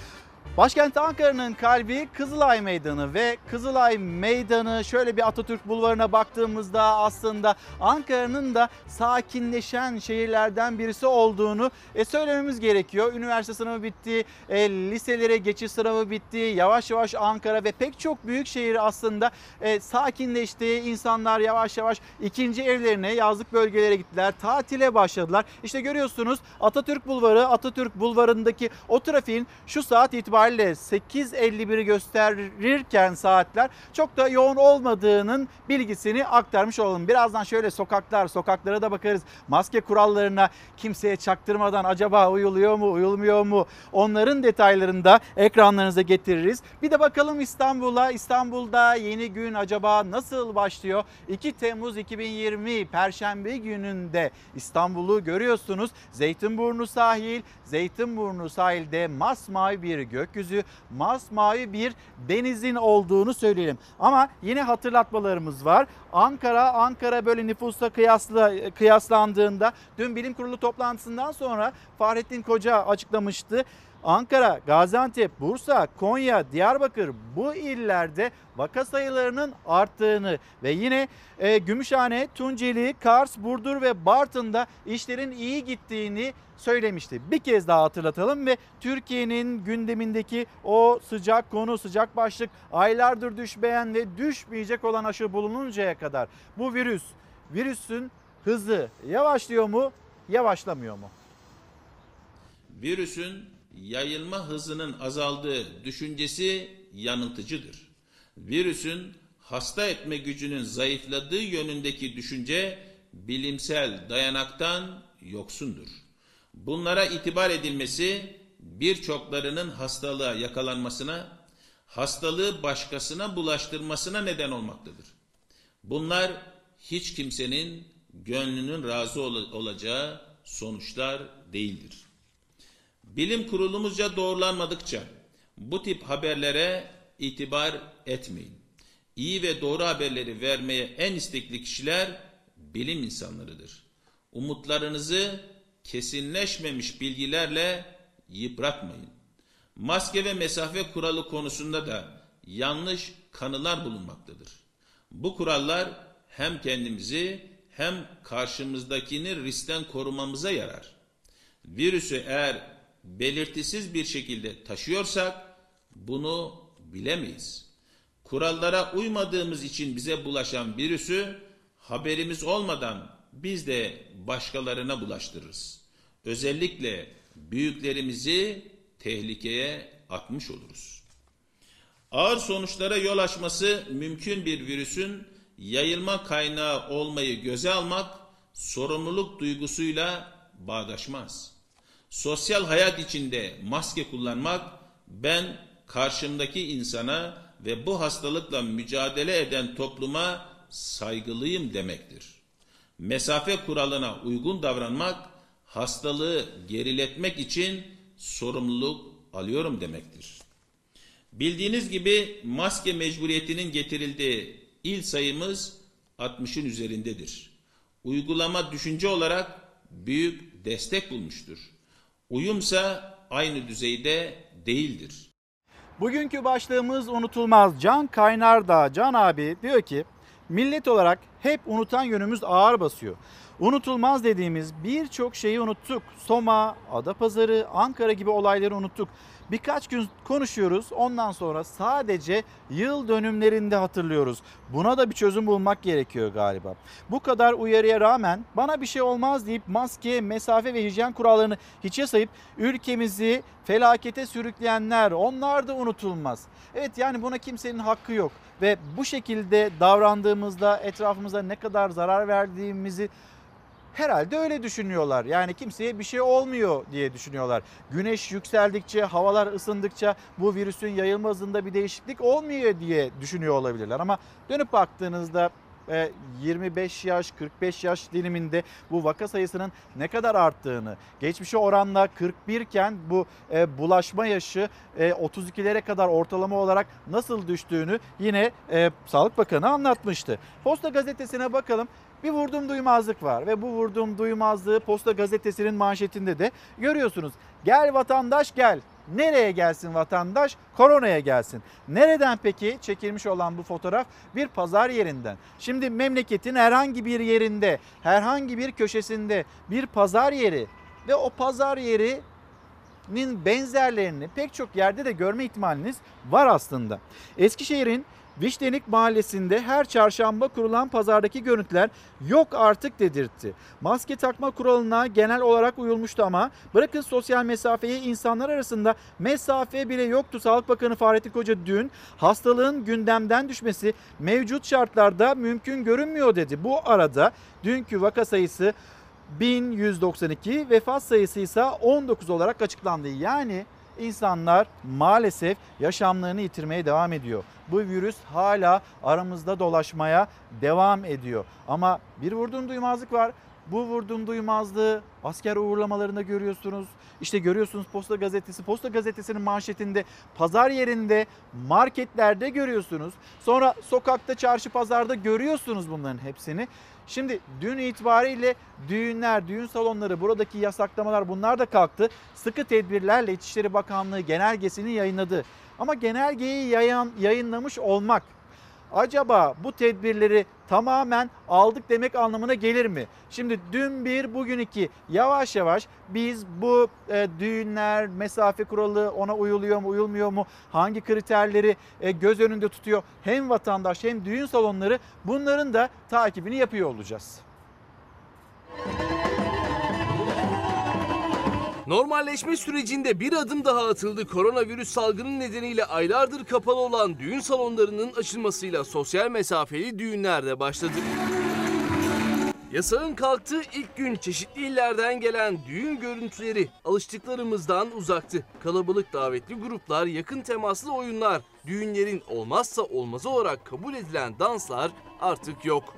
Başkent Ankara'nın kalbi Kızılay Meydanı ve Kızılay Meydanı şöyle bir Atatürk Bulvarı'na baktığımızda aslında Ankara'nın da sakinleşen şehirlerden birisi olduğunu e, söylememiz gerekiyor. Üniversite sınavı bitti, e, liselere geçiş sınavı bitti. Yavaş yavaş Ankara ve pek çok büyük şehir aslında e, sakinleşti. İnsanlar yavaş yavaş ikinci evlerine, yazlık bölgelere gittiler. Tatile başladılar. İşte görüyorsunuz Atatürk Bulvarı, Atatürk Bulvarı'ndaki o trafiğin şu saat itibariyle 8.51'i gösterirken saatler çok da yoğun olmadığının bilgisini aktarmış olalım. Birazdan şöyle sokaklar, sokaklara da bakarız. Maske kurallarına kimseye çaktırmadan acaba uyuluyor mu, uyulmuyor mu? Onların detaylarını da ekranlarınıza getiririz. Bir de bakalım İstanbul'a. İstanbul'da yeni gün acaba nasıl başlıyor? 2 Temmuz 2020 Perşembe gününde İstanbul'u görüyorsunuz. Zeytinburnu sahil, Zeytinburnu sahilde masmavi bir gökyüzü, masmavi bir denizin olduğunu söyleyelim. Ama yine hatırlatmalarımız var. Ankara, Ankara böyle nüfusa kıyasla, kıyaslandığında dün bilim kurulu toplantısından sonra Fahrettin Koca açıklamıştı. Ankara, Gaziantep, Bursa, Konya, Diyarbakır bu illerde vaka sayılarının arttığını ve yine e, Gümüşhane, Tunceli, Kars, Burdur ve Bartın'da işlerin iyi gittiğini söylemişti. Bir kez daha hatırlatalım ve Türkiye'nin gündemindeki o sıcak konu, sıcak başlık aylardır düşmeyen ve düşmeyecek olan aşı bulununcaya kadar bu virüs, virüsün hızı yavaşlıyor mu, yavaşlamıyor mu? Virüsün yayılma hızının azaldığı düşüncesi yanıltıcıdır. Virüsün hasta etme gücünün zayıfladığı yönündeki düşünce bilimsel dayanaktan yoksundur. Bunlara itibar edilmesi birçoklarının hastalığa yakalanmasına, hastalığı başkasına bulaştırmasına neden olmaktadır. Bunlar hiç kimsenin gönlünün razı ol- olacağı sonuçlar değildir. Bilim kurulumuzca doğrulanmadıkça bu tip haberlere itibar etmeyin. İyi ve doğru haberleri vermeye en istekli kişiler bilim insanlarıdır. Umutlarınızı kesinleşmemiş bilgilerle yıpratmayın. Maske ve mesafe kuralı konusunda da yanlış kanılar bulunmaktadır. Bu kurallar hem kendimizi hem karşımızdakini riskten korumamıza yarar. Virüsü eğer belirtisiz bir şekilde taşıyorsak bunu bilemeyiz. Kurallara uymadığımız için bize bulaşan virüsü haberimiz olmadan biz de başkalarına bulaştırırız. Özellikle büyüklerimizi tehlikeye atmış oluruz. Ağır sonuçlara yol açması mümkün bir virüsün yayılma kaynağı olmayı göze almak sorumluluk duygusuyla bağdaşmaz. Sosyal hayat içinde maske kullanmak ben karşımdaki insana ve bu hastalıkla mücadele eden topluma saygılıyım demektir. Mesafe kuralına uygun davranmak hastalığı geriletmek için sorumluluk alıyorum demektir. Bildiğiniz gibi maske mecburiyetinin getirildiği il sayımız 60'ın üzerindedir. Uygulama düşünce olarak büyük destek bulmuştur. Uyumsa aynı düzeyde değildir. Bugünkü başlığımız unutulmaz. Can Kaynardağ, Can abi diyor ki millet olarak hep unutan yönümüz ağır basıyor. Unutulmaz dediğimiz birçok şeyi unuttuk. Soma, Adapazarı, Ankara gibi olayları unuttuk. Birkaç gün konuşuyoruz. Ondan sonra sadece yıl dönümlerinde hatırlıyoruz. Buna da bir çözüm bulmak gerekiyor galiba. Bu kadar uyarıya rağmen bana bir şey olmaz deyip maske, mesafe ve hijyen kurallarını hiçe sayıp ülkemizi felakete sürükleyenler onlar da unutulmaz. Evet yani buna kimsenin hakkı yok ve bu şekilde davrandığımızda etrafımıza ne kadar zarar verdiğimizi Herhalde öyle düşünüyorlar. Yani kimseye bir şey olmuyor diye düşünüyorlar. Güneş yükseldikçe, havalar ısındıkça bu virüsün yayılma hızında bir değişiklik olmuyor diye düşünüyor olabilirler. Ama dönüp baktığınızda 25 yaş, 45 yaş diliminde bu vaka sayısının ne kadar arttığını, geçmişe oranla 41 iken bu e, bulaşma yaşı 32'lere kadar ortalama olarak nasıl düştüğünü yine e, Sağlık Bakanı anlatmıştı. Posta gazetesine bakalım. Bir vurdum duymazlık var ve bu vurdum duymazlığı Posta Gazetesi'nin manşetinde de görüyorsunuz. Gel vatandaş gel. Nereye gelsin vatandaş? Koronaya gelsin. Nereden peki çekilmiş olan bu fotoğraf? Bir pazar yerinden. Şimdi memleketin herhangi bir yerinde, herhangi bir köşesinde bir pazar yeri ve o pazar yerinin benzerlerini pek çok yerde de görme ihtimaliniz var aslında. Eskişehir'in Vişnenik Mahallesi'nde her çarşamba kurulan pazardaki görüntüler yok artık dedirtti. Maske takma kuralına genel olarak uyulmuştu ama bırakın sosyal mesafeyi insanlar arasında mesafe bile yoktu. Sağlık Bakanı Fahrettin Koca dün hastalığın gündemden düşmesi mevcut şartlarda mümkün görünmüyor dedi. Bu arada dünkü vaka sayısı 1192 vefat sayısı ise 19 olarak açıklandı. Yani insanlar maalesef yaşamlarını yitirmeye devam ediyor. Bu virüs hala aramızda dolaşmaya devam ediyor. Ama bir vurdum duymazlık var. Bu vurdum duymazlığı asker uğurlamalarında görüyorsunuz. İşte görüyorsunuz Posta Gazetesi. Posta Gazetesi'nin manşetinde pazar yerinde, marketlerde görüyorsunuz. Sonra sokakta, çarşı, pazarda görüyorsunuz bunların hepsini. Şimdi dün itibariyle düğünler, düğün salonları, buradaki yasaklamalar bunlar da kalktı. Sıkı tedbirlerle İçişleri Bakanlığı genelgesini yayınladı. Ama genelgeyi yayan, yayınlamış olmak acaba bu tedbirleri tamamen aldık demek anlamına gelir mi? Şimdi dün bir bugün iki yavaş yavaş biz bu e, düğünler mesafe kuralı ona uyuluyor mu uyulmuyor mu hangi kriterleri e, göz önünde tutuyor hem vatandaş hem düğün salonları bunların da takibini yapıyor olacağız. Normalleşme sürecinde bir adım daha atıldı. Koronavirüs salgını nedeniyle aylardır kapalı olan düğün salonlarının açılmasıyla sosyal mesafeli düğünler de başladı. Yasağın kalktığı ilk gün çeşitli illerden gelen düğün görüntüleri alıştıklarımızdan uzaktı. Kalabalık davetli gruplar, yakın temaslı oyunlar, düğünlerin olmazsa olmazı olarak kabul edilen danslar artık yok.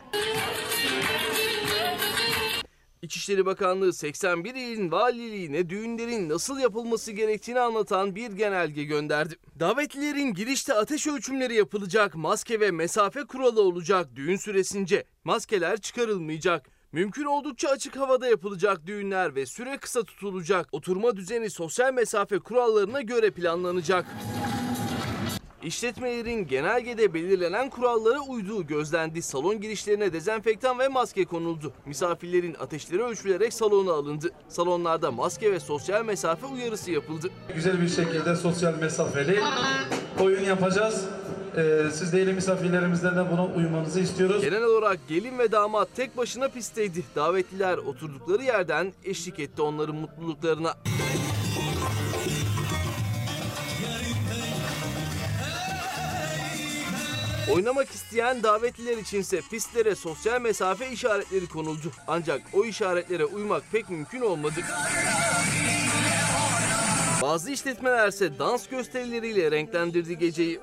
İçişleri Bakanlığı 81 ilin valiliğine düğünlerin nasıl yapılması gerektiğini anlatan bir genelge gönderdi. Davetlilerin girişte ateş ölçümleri yapılacak, maske ve mesafe kuralı olacak düğün süresince. Maskeler çıkarılmayacak. Mümkün oldukça açık havada yapılacak düğünler ve süre kısa tutulacak. Oturma düzeni sosyal mesafe kurallarına göre planlanacak. İşletmelerin genelgede belirlenen kurallara uyduğu gözlendi. Salon girişlerine dezenfektan ve maske konuldu. Misafirlerin ateşleri ölçülerek salona alındı. Salonlarda maske ve sosyal mesafe uyarısı yapıldı. Güzel bir şekilde sosyal mesafeli oyun yapacağız. Ee, siz değerli misafirlerimizden de buna uymanızı istiyoruz. Genel olarak gelin ve damat tek başına pistteydi. Davetliler oturdukları yerden eşlik etti onların mutluluklarına. Oynamak isteyen davetliler içinse pistlere sosyal mesafe işaretleri konuldu. Ancak o işaretlere uymak pek mümkün olmadı. Bazı işletmelerse dans gösterileriyle renklendirdi geceyi.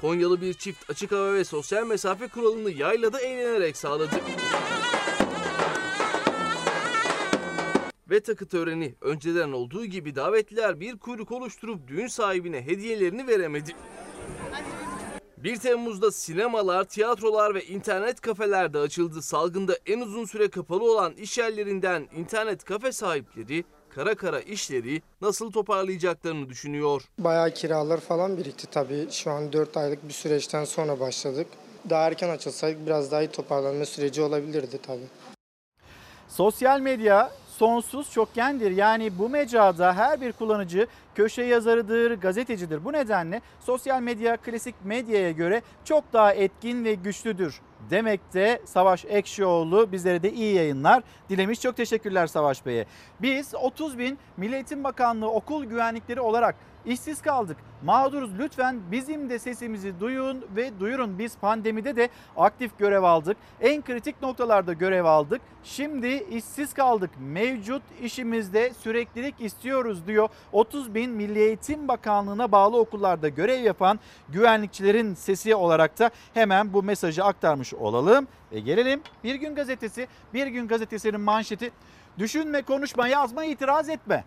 Konyalı bir çift açık hava ve sosyal mesafe kuralını yaylada eğlenerek sağladı. Ve takı töreni önceden olduğu gibi davetliler bir kuyruk oluşturup düğün sahibine hediyelerini veremedi. 1 Temmuz'da sinemalar, tiyatrolar ve internet kafeler de açıldı. Salgında en uzun süre kapalı olan iş yerlerinden internet kafe sahipleri kara kara işleri nasıl toparlayacaklarını düşünüyor. Bayağı kiralar falan birikti tabii. Şu an 4 aylık bir süreçten sonra başladık. Daha erken açılsaydık biraz daha iyi toparlanma süreci olabilirdi tabii. Sosyal medya sonsuz çokgendir. Yani bu mecrada her bir kullanıcı köşe yazarıdır, gazetecidir. Bu nedenle sosyal medya klasik medyaya göre çok daha etkin ve güçlüdür. Demekte Savaş Ekşioğlu bizlere de iyi yayınlar dilemiş. Çok teşekkürler Savaş Bey'e. Biz 30 bin Milli Eğitim Bakanlığı okul güvenlikleri olarak işsiz kaldık. Mağduruz lütfen bizim de sesimizi duyun ve duyurun. Biz pandemide de aktif görev aldık. En kritik noktalarda görev aldık. Şimdi işsiz kaldık. Mevcut işimizde süreklilik istiyoruz diyor. 30 bin Milli Eğitim Bakanlığı'na bağlı okullarda görev yapan güvenlikçilerin sesi olarak da hemen bu mesajı aktarmış olalım. Ve gelelim Bir Gün Gazetesi. Bir Gün Gazetesi'nin manşeti düşünme, konuşma, yazma, itiraz etme.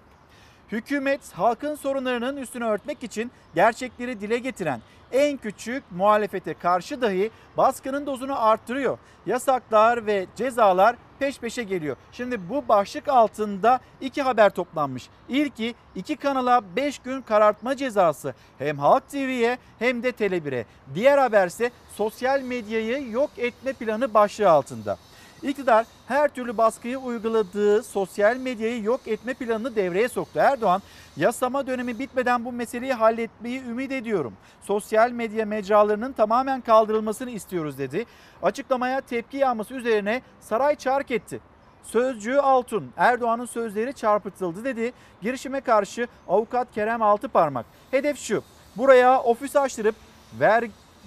Hükümet halkın sorunlarının üstünü örtmek için gerçekleri dile getiren en küçük muhalefete karşı dahi baskının dozunu arttırıyor. Yasaklar ve cezalar peş peşe geliyor. Şimdi bu başlık altında iki haber toplanmış. İlki iki kanala 5 gün karartma cezası hem Halk TV'ye hem de Tele1'e. Diğer haberse sosyal medyayı yok etme planı başlığı altında. İktidar her türlü baskıyı uyguladığı sosyal medyayı yok etme planını devreye soktu. Erdoğan yasama dönemi bitmeden bu meseleyi halletmeyi ümit ediyorum. Sosyal medya mecralarının tamamen kaldırılmasını istiyoruz dedi. Açıklamaya tepki yağması üzerine saray çark etti. Sözcü Altun, Erdoğan'ın sözleri çarpıtıldı dedi. Girişime karşı avukat Kerem Altıparmak. Hedef şu, buraya ofis açtırıp ver,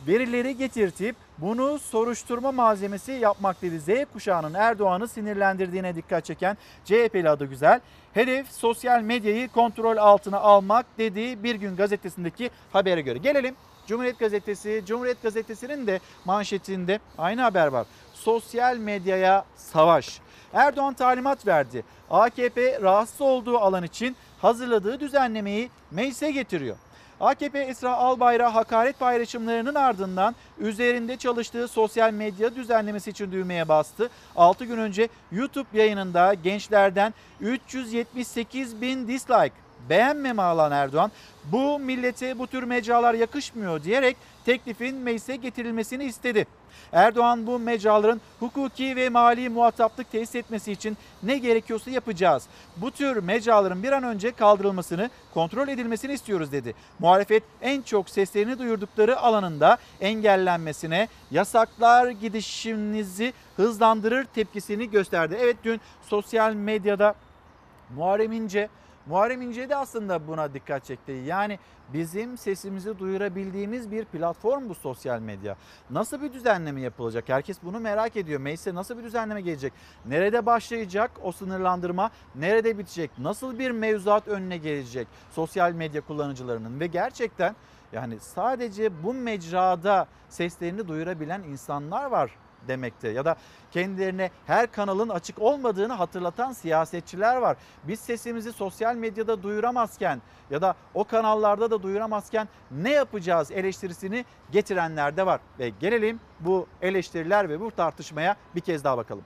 verileri getirtip bunu soruşturma malzemesi yapmak dedi. Z kuşağının Erdoğan'ı sinirlendirdiğine dikkat çeken CHP'li adı güzel. Hedef sosyal medyayı kontrol altına almak dedi Bir Gün gazetesindeki habere göre. Gelelim Cumhuriyet Gazetesi. Cumhuriyet Gazetesi'nin de manşetinde aynı haber var. Sosyal medyaya savaş. Erdoğan talimat verdi. AKP rahatsız olduğu alan için hazırladığı düzenlemeyi meclise getiriyor. AKP Esra Albayrak hakaret paylaşımlarının ardından üzerinde çalıştığı sosyal medya düzenlemesi için düğmeye bastı. 6 gün önce YouTube yayınında gençlerden 378 bin dislike beğenmeme alan Erdoğan bu millete bu tür mecralar yakışmıyor diyerek teklifin meclise getirilmesini istedi. Erdoğan bu mecraların hukuki ve mali muhataplık tesis etmesi için ne gerekiyorsa yapacağız. Bu tür mecraların bir an önce kaldırılmasını, kontrol edilmesini istiyoruz dedi. Muhalefet en çok seslerini duyurdukları alanında engellenmesine, yasaklar gidişinizi hızlandırır tepkisini gösterdi. Evet dün sosyal medyada Muharrem İnce Muharrem İnce de aslında buna dikkat çekti. Yani bizim sesimizi duyurabildiğimiz bir platform bu sosyal medya. Nasıl bir düzenleme yapılacak? Herkes bunu merak ediyor. Meclise nasıl bir düzenleme gelecek? Nerede başlayacak o sınırlandırma? Nerede bitecek? Nasıl bir mevzuat önüne gelecek sosyal medya kullanıcılarının? Ve gerçekten yani sadece bu mecrada seslerini duyurabilen insanlar var demekte ya da kendilerine her kanalın açık olmadığını hatırlatan siyasetçiler var. Biz sesimizi sosyal medyada duyuramazken ya da o kanallarda da duyuramazken ne yapacağız eleştirisini getirenler de var. Ve gelelim bu eleştiriler ve bu tartışmaya bir kez daha bakalım.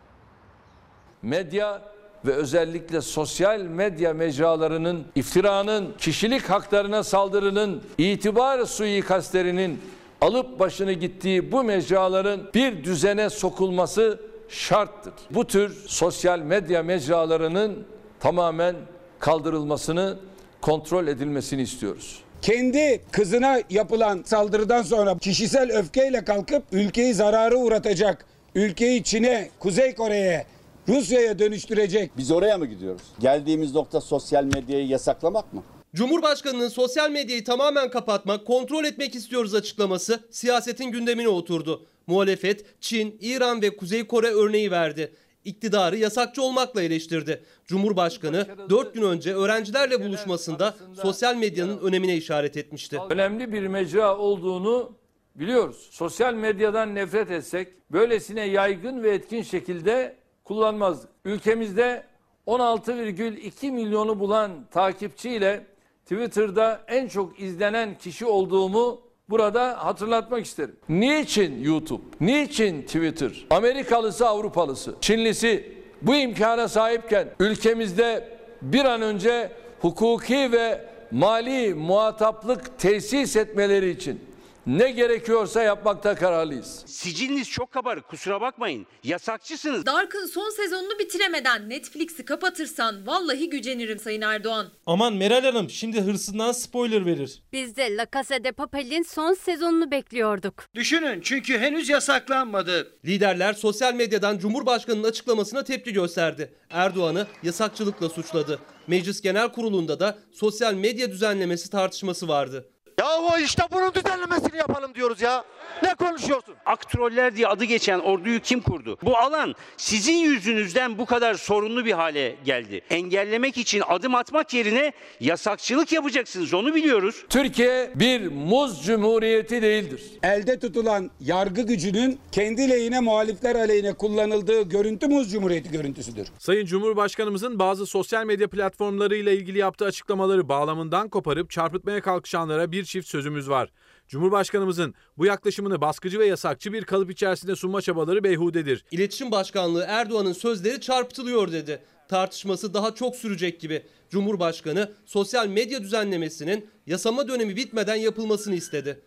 Medya ve özellikle sosyal medya mecralarının iftiranın, kişilik haklarına saldırının, itibar suikastlerinin alıp başını gittiği bu mecraların bir düzene sokulması şarttır. Bu tür sosyal medya mecralarının tamamen kaldırılmasını, kontrol edilmesini istiyoruz. Kendi kızına yapılan saldırıdan sonra kişisel öfkeyle kalkıp ülkeyi zararı uğratacak, ülkeyi Çin'e, Kuzey Kore'ye, Rusya'ya dönüştürecek. Biz oraya mı gidiyoruz? Geldiğimiz nokta sosyal medyayı yasaklamak mı? Cumhurbaşkanının sosyal medyayı tamamen kapatmak, kontrol etmek istiyoruz açıklaması siyasetin gündemine oturdu. Muhalefet Çin, İran ve Kuzey Kore örneği verdi. İktidarı yasakçı olmakla eleştirdi. Cumhurbaşkanı 4 gün önce öğrencilerle buluşmasında sosyal medyanın önemine işaret etmişti. Önemli bir mecra olduğunu biliyoruz. Sosyal medyadan nefret etsek böylesine yaygın ve etkin şekilde kullanmazdık. Ülkemizde 16,2 milyonu bulan takipçiyle Twitter'da en çok izlenen kişi olduğumu burada hatırlatmak isterim. Niçin YouTube? Niçin Twitter? Amerikalısı, Avrupalısı, Çinlisi bu imkana sahipken ülkemizde bir an önce hukuki ve mali muhataplık tesis etmeleri için ne gerekiyorsa yapmakta kararlıyız. Siciliniz çok kabarık kusura bakmayın. Yasakçısınız. Dark'ın son sezonunu bitiremeden Netflix'i kapatırsan vallahi gücenirim Sayın Erdoğan. Aman Meral Hanım şimdi hırsından spoiler verir. Biz de La Casa de Papel'in son sezonunu bekliyorduk. Düşünün çünkü henüz yasaklanmadı. Liderler sosyal medyadan Cumhurbaşkanı'nın açıklamasına tepki gösterdi. Erdoğan'ı yasakçılıkla suçladı. Meclis Genel Kurulu'nda da sosyal medya düzenlemesi tartışması vardı. Ya o işte bunun düzenlemesini yapalım diyoruz ya. Ne konuşuyorsun? Aktroller diye adı geçen orduyu kim kurdu? Bu alan sizin yüzünüzden bu kadar sorunlu bir hale geldi. Engellemek için adım atmak yerine yasakçılık yapacaksınız onu biliyoruz. Türkiye bir muz cumhuriyeti değildir. Elde tutulan yargı gücünün kendi lehine muhalifler aleyhine kullanıldığı görüntü muz cumhuriyeti görüntüsüdür. Sayın Cumhurbaşkanımızın bazı sosyal medya platformlarıyla ilgili yaptığı açıklamaları bağlamından koparıp çarpıtmaya kalkışanlara bir çift sözümüz var. Cumhurbaşkanımızın bu yaklaşımını baskıcı ve yasakçı bir kalıp içerisinde sunma çabaları beyhudedir. İletişim Başkanlığı Erdoğan'ın sözleri çarpıtılıyor dedi. Tartışması daha çok sürecek gibi. Cumhurbaşkanı sosyal medya düzenlemesinin yasama dönemi bitmeden yapılmasını istedi.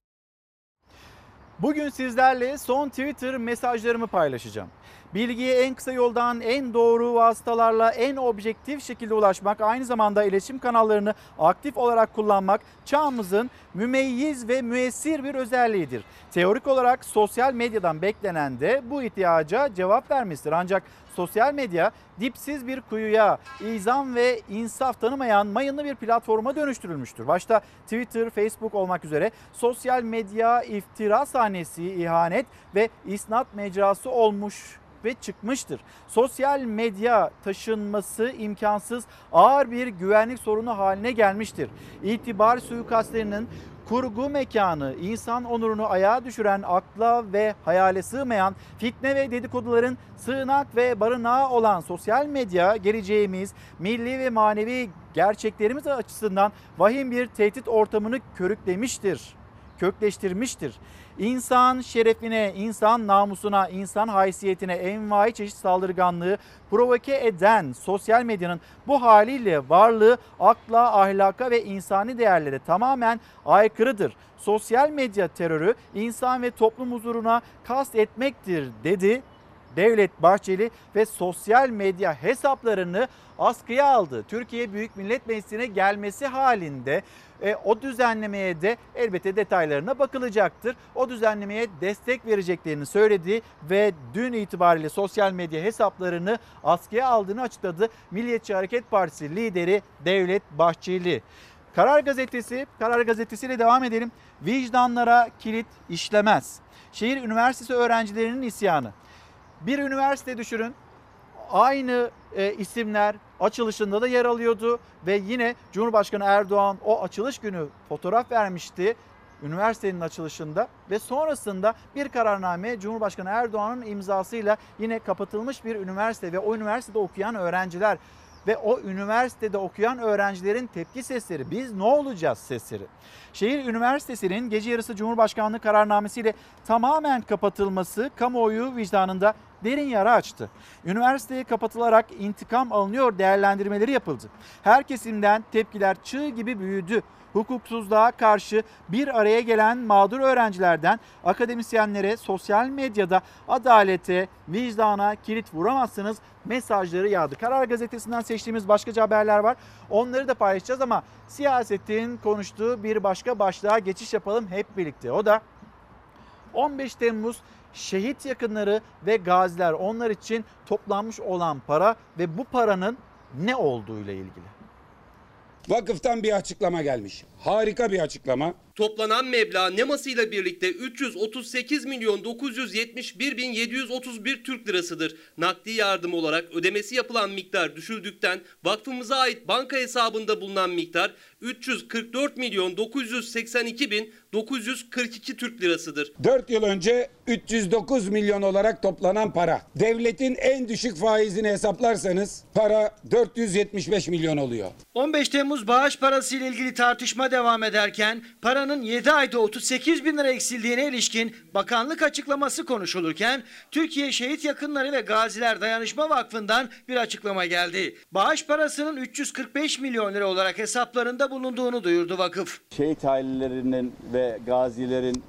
Bugün sizlerle son Twitter mesajlarımı paylaşacağım. Bilgiye en kısa yoldan en doğru vasıtalarla en objektif şekilde ulaşmak, aynı zamanda iletişim kanallarını aktif olarak kullanmak çağımızın mümeyyiz ve müessir bir özelliğidir. Teorik olarak sosyal medyadan beklenen de bu ihtiyaca cevap vermesidir. Ancak sosyal medya dipsiz bir kuyuya, izam ve insaf tanımayan mayınlı bir platforma dönüştürülmüştür. Başta Twitter, Facebook olmak üzere sosyal medya iftira sahnesi, ihanet ve isnat mecrası olmuş ve çıkmıştır. Sosyal medya taşınması imkansız ağır bir güvenlik sorunu haline gelmiştir. İtibar suikastlerinin kurgu mekanı, insan onurunu ayağa düşüren, akla ve hayale sığmayan, fitne ve dedikoduların sığınak ve barınağı olan sosyal medya geleceğimiz, milli ve manevi gerçeklerimiz açısından vahim bir tehdit ortamını körüklemiştir, kökleştirmiştir. İnsan şerefine, insan namusuna, insan haysiyetine envai çeşit saldırganlığı provoke eden sosyal medyanın bu haliyle varlığı akla, ahlaka ve insani değerlere tamamen aykırıdır. Sosyal medya terörü insan ve toplum huzuruna kast etmektir dedi Devlet Bahçeli ve sosyal medya hesaplarını askıya aldı. Türkiye Büyük Millet Meclisi'ne gelmesi halinde e, o düzenlemeye de elbette detaylarına bakılacaktır. O düzenlemeye destek vereceklerini söyledi ve dün itibariyle sosyal medya hesaplarını askıya aldığını açıkladı. Milliyetçi Hareket Partisi lideri Devlet Bahçeli. Karar Gazetesi, Karar Gazetesi ile devam edelim. Vicdanlara kilit işlemez. Şehir Üniversitesi öğrencilerinin isyanı. Bir üniversite düşürün. Aynı e, isimler açılışında da yer alıyordu ve yine Cumhurbaşkanı Erdoğan o açılış günü fotoğraf vermişti üniversitenin açılışında ve sonrasında bir kararname Cumhurbaşkanı Erdoğan'ın imzasıyla yine kapatılmış bir üniversite ve o üniversitede okuyan öğrenciler ve o üniversitede okuyan öğrencilerin tepki sesleri biz ne olacağız sesleri. Şehir Üniversitesi'nin gece yarısı Cumhurbaşkanlığı kararnamesiyle tamamen kapatılması kamuoyu vicdanında derin yara açtı. Üniversiteye kapatılarak intikam alınıyor değerlendirmeleri yapıldı. Her kesimden tepkiler çığ gibi büyüdü. Hukuksuzluğa karşı bir araya gelen mağdur öğrencilerden akademisyenlere sosyal medyada adalete, vicdana kilit vuramazsınız mesajları yağdı. Karar Gazetesi'nden seçtiğimiz başkaca haberler var. Onları da paylaşacağız ama siyasetin konuştuğu bir başka başlığa geçiş yapalım hep birlikte. O da 15 Temmuz şehit yakınları ve gaziler onlar için toplanmış olan para ve bu paranın ne olduğuyla ilgili. Vakıftan bir açıklama gelmiş. Harika bir açıklama. Toplanan meblağ nemasıyla birlikte 338 milyon 971 bin 731 Türk lirasıdır. Nakdi yardım olarak ödemesi yapılan miktar düşüldükten vakfımıza ait banka hesabında bulunan miktar 344 milyon 982 bin 942 Türk lirasıdır. 4 yıl önce 309 milyon olarak toplanan para. Devletin en düşük faizini hesaplarsanız para 475 milyon oluyor. 15 Temmuz bağış parası ile ilgili tartışma devam ederken paranın 7 ayda 38 bin lira eksildiğine ilişkin bakanlık açıklaması konuşulurken Türkiye Şehit Yakınları ve Gaziler Dayanışma Vakfı'ndan bir açıklama geldi. Bağış parasının 345 milyon lira olarak hesaplarında bulunduğunu duyurdu vakıf. Şehit ailelerinin ve gazilerin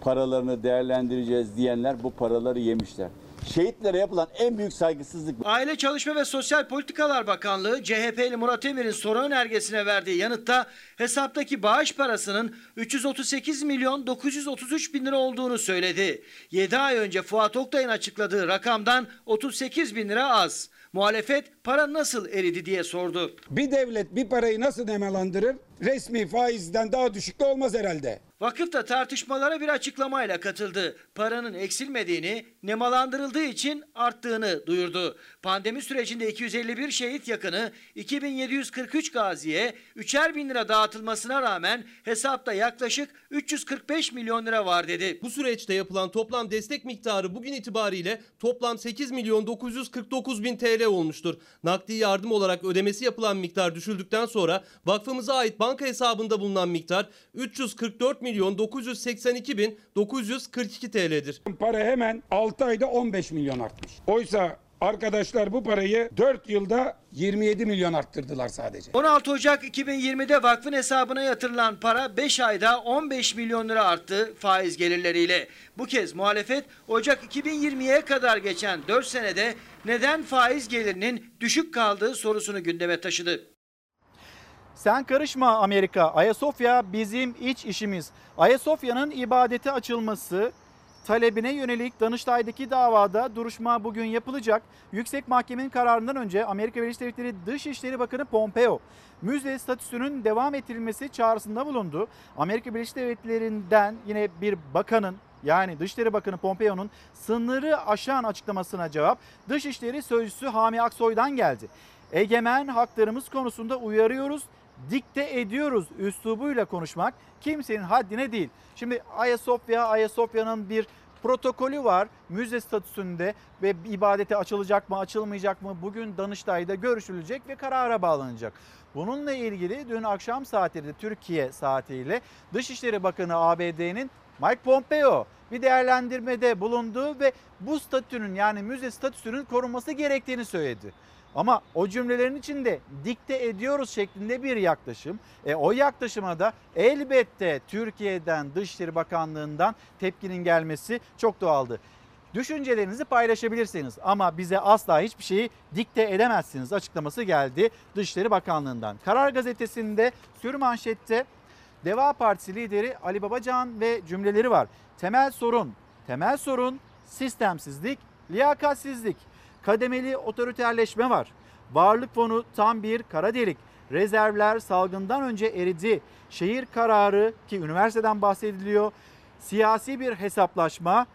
paralarını değerlendireceğiz diyenler bu paraları yemişler. Şehitlere yapılan en büyük saygısızlık. Aile Çalışma ve Sosyal Politikalar Bakanlığı CHP'li Murat Emir'in soru önergesine verdiği yanıtta hesaptaki bağış parasının 338 milyon 933 bin lira olduğunu söyledi. 7 ay önce Fuat Oktay'ın açıkladığı rakamdan 38 bin lira az. Muhalefet para nasıl eridi diye sordu. Bir devlet bir parayı nasıl nemalandırır? resmi faizden daha düşük de olmaz herhalde. Vakıf da tartışmalara bir açıklamayla katıldı. Paranın eksilmediğini, nemalandırıldığı için arttığını duyurdu. Pandemi sürecinde 251 şehit yakını 2743 gaziye 3'er bin lira dağıtılmasına rağmen hesapta yaklaşık 345 milyon lira var dedi. Bu süreçte yapılan toplam destek miktarı bugün itibariyle toplam 8 milyon 949 bin TL olmuştur. Nakdi yardım olarak ödemesi yapılan miktar düşüldükten sonra vakfımıza ait banka hesabında bulunan miktar 344 milyon 982 bin 942 TL'dir. Para hemen 6 ayda 15 milyon artmış. Oysa arkadaşlar bu parayı 4 yılda 27 milyon arttırdılar sadece. 16 Ocak 2020'de vakfın hesabına yatırılan para 5 ayda 15 milyon lira arttı faiz gelirleriyle. Bu kez muhalefet Ocak 2020'ye kadar geçen 4 senede neden faiz gelirinin düşük kaldığı sorusunu gündeme taşıdı. Sen karışma Amerika. Ayasofya bizim iç işimiz. Ayasofya'nın ibadete açılması talebine yönelik Danıştay'daki davada duruşma bugün yapılacak. Yüksek Mahkemenin kararından önce Amerika Birleşik Devletleri Dışişleri Bakanı Pompeo müze statüsünün devam ettirilmesi çağrısında bulundu. Amerika Birleşik Devletleri'nden yine bir bakanın yani Dışişleri Bakanı Pompeo'nun sınırı aşan açıklamasına cevap Dışişleri Sözcüsü Hami Aksoy'dan geldi. Egemen haklarımız konusunda uyarıyoruz, dikte ediyoruz üslubuyla konuşmak kimsenin haddine değil. Şimdi Ayasofya, Ayasofya'nın bir protokolü var müze statüsünde ve ibadete açılacak mı açılmayacak mı bugün Danıştay'da görüşülecek ve karara bağlanacak. Bununla ilgili dün akşam saatlerinde Türkiye saatiyle Dışişleri Bakanı ABD'nin Mike Pompeo bir değerlendirmede bulundu ve bu statünün yani müze statüsünün korunması gerektiğini söyledi. Ama o cümlelerin içinde dikte ediyoruz şeklinde bir yaklaşım. E, o yaklaşıma da elbette Türkiye'den Dışişleri Bakanlığı'ndan tepkinin gelmesi çok doğaldı. Düşüncelerinizi paylaşabilirsiniz ama bize asla hiçbir şeyi dikte edemezsiniz açıklaması geldi Dışişleri Bakanlığı'ndan. Karar Gazetesi'nde sür manşette Deva Partisi lideri Ali Babacan ve cümleleri var. Temel sorun, temel sorun sistemsizlik, liyakatsizlik, kademeli otoriterleşme var. Varlık fonu tam bir kara delik. Rezervler salgından önce eridi. Şehir kararı ki üniversiteden bahsediliyor. Siyasi bir hesaplaşma.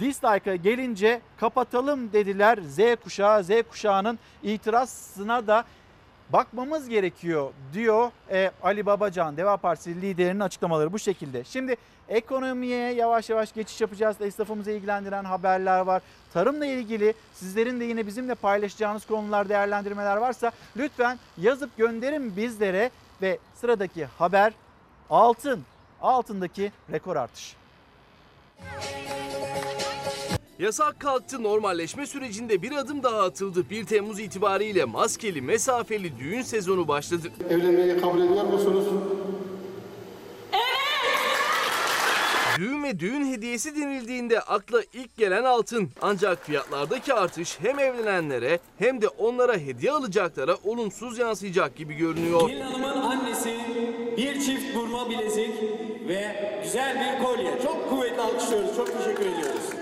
Dislike'a gelince kapatalım dediler Z kuşağı. Z kuşağının itirazına da bakmamız gerekiyor diyor e, Ali Babacan Deva Partisi liderinin açıklamaları bu şekilde. Şimdi ekonomiye yavaş yavaş geçiş yapacağız. Esnafımızı ilgilendiren haberler var. Tarımla ilgili sizlerin de yine bizimle paylaşacağınız konular değerlendirmeler varsa lütfen yazıp gönderin bizlere ve sıradaki haber altın. Altındaki rekor artış. Yasak kalktı normalleşme sürecinde bir adım daha atıldı. 1 Temmuz itibariyle maskeli mesafeli düğün sezonu başladı. Evlenmeyi kabul ediyor musunuz? Düğün ve düğün hediyesi denildiğinde akla ilk gelen altın. Ancak fiyatlardaki artış hem evlenenlere hem de onlara hediye alacaklara olumsuz yansıyacak gibi görünüyor. Gelin hanımın annesi bir çift burma bilezik ve güzel bir kolye. Çok kuvvetli alkışlıyoruz. Çok teşekkür ediyoruz.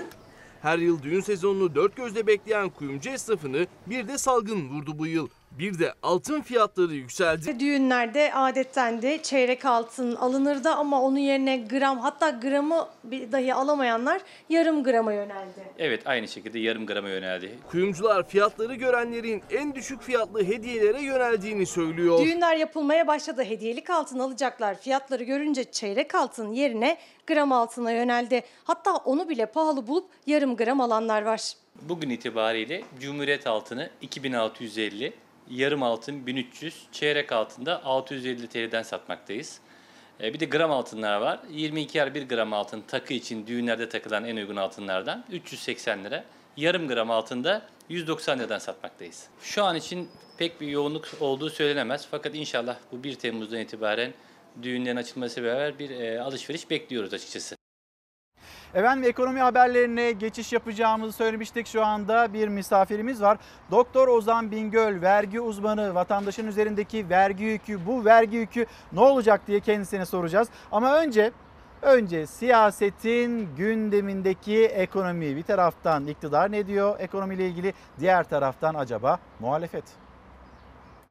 Her yıl düğün sezonunu dört gözle bekleyen kuyumcu esnafını bir de salgın vurdu bu yıl. Bir de altın fiyatları yükseldi. Düğünlerde adetten de çeyrek altın alınırdı ama onun yerine gram hatta gramı bir dahi alamayanlar yarım grama yöneldi. Evet aynı şekilde yarım grama yöneldi. Kuyumcular fiyatları görenlerin en düşük fiyatlı hediyelere yöneldiğini söylüyor. Düğünler yapılmaya başladı. Hediyelik altın alacaklar. Fiyatları görünce çeyrek altın yerine gram altına yöneldi. Hatta onu bile pahalı bulup yarım gram alanlar var. Bugün itibariyle Cumhuriyet altını 2650, yarım altın 1300, çeyrek altında 650 TL'den satmaktayız. Ee, Bir de gram altınlar var. 22'er 1 gram altın takı için düğünlerde takılan en uygun altınlardan 380 lira. Yarım gram altında 190 liradan satmaktayız. Şu an için pek bir yoğunluk olduğu söylenemez. Fakat inşallah bu 1 Temmuz'dan itibaren düğünlerin açılması beraber bir e, alışveriş bekliyoruz açıkçası. Efendim ekonomi haberlerine geçiş yapacağımızı söylemiştik. Şu anda bir misafirimiz var. Doktor Ozan Bingöl, vergi uzmanı, vatandaşın üzerindeki vergi yükü, bu vergi yükü ne olacak diye kendisine soracağız. Ama önce önce siyasetin gündemindeki ekonomi bir taraftan iktidar ne diyor ekonomiyle ilgili, diğer taraftan acaba muhalefet.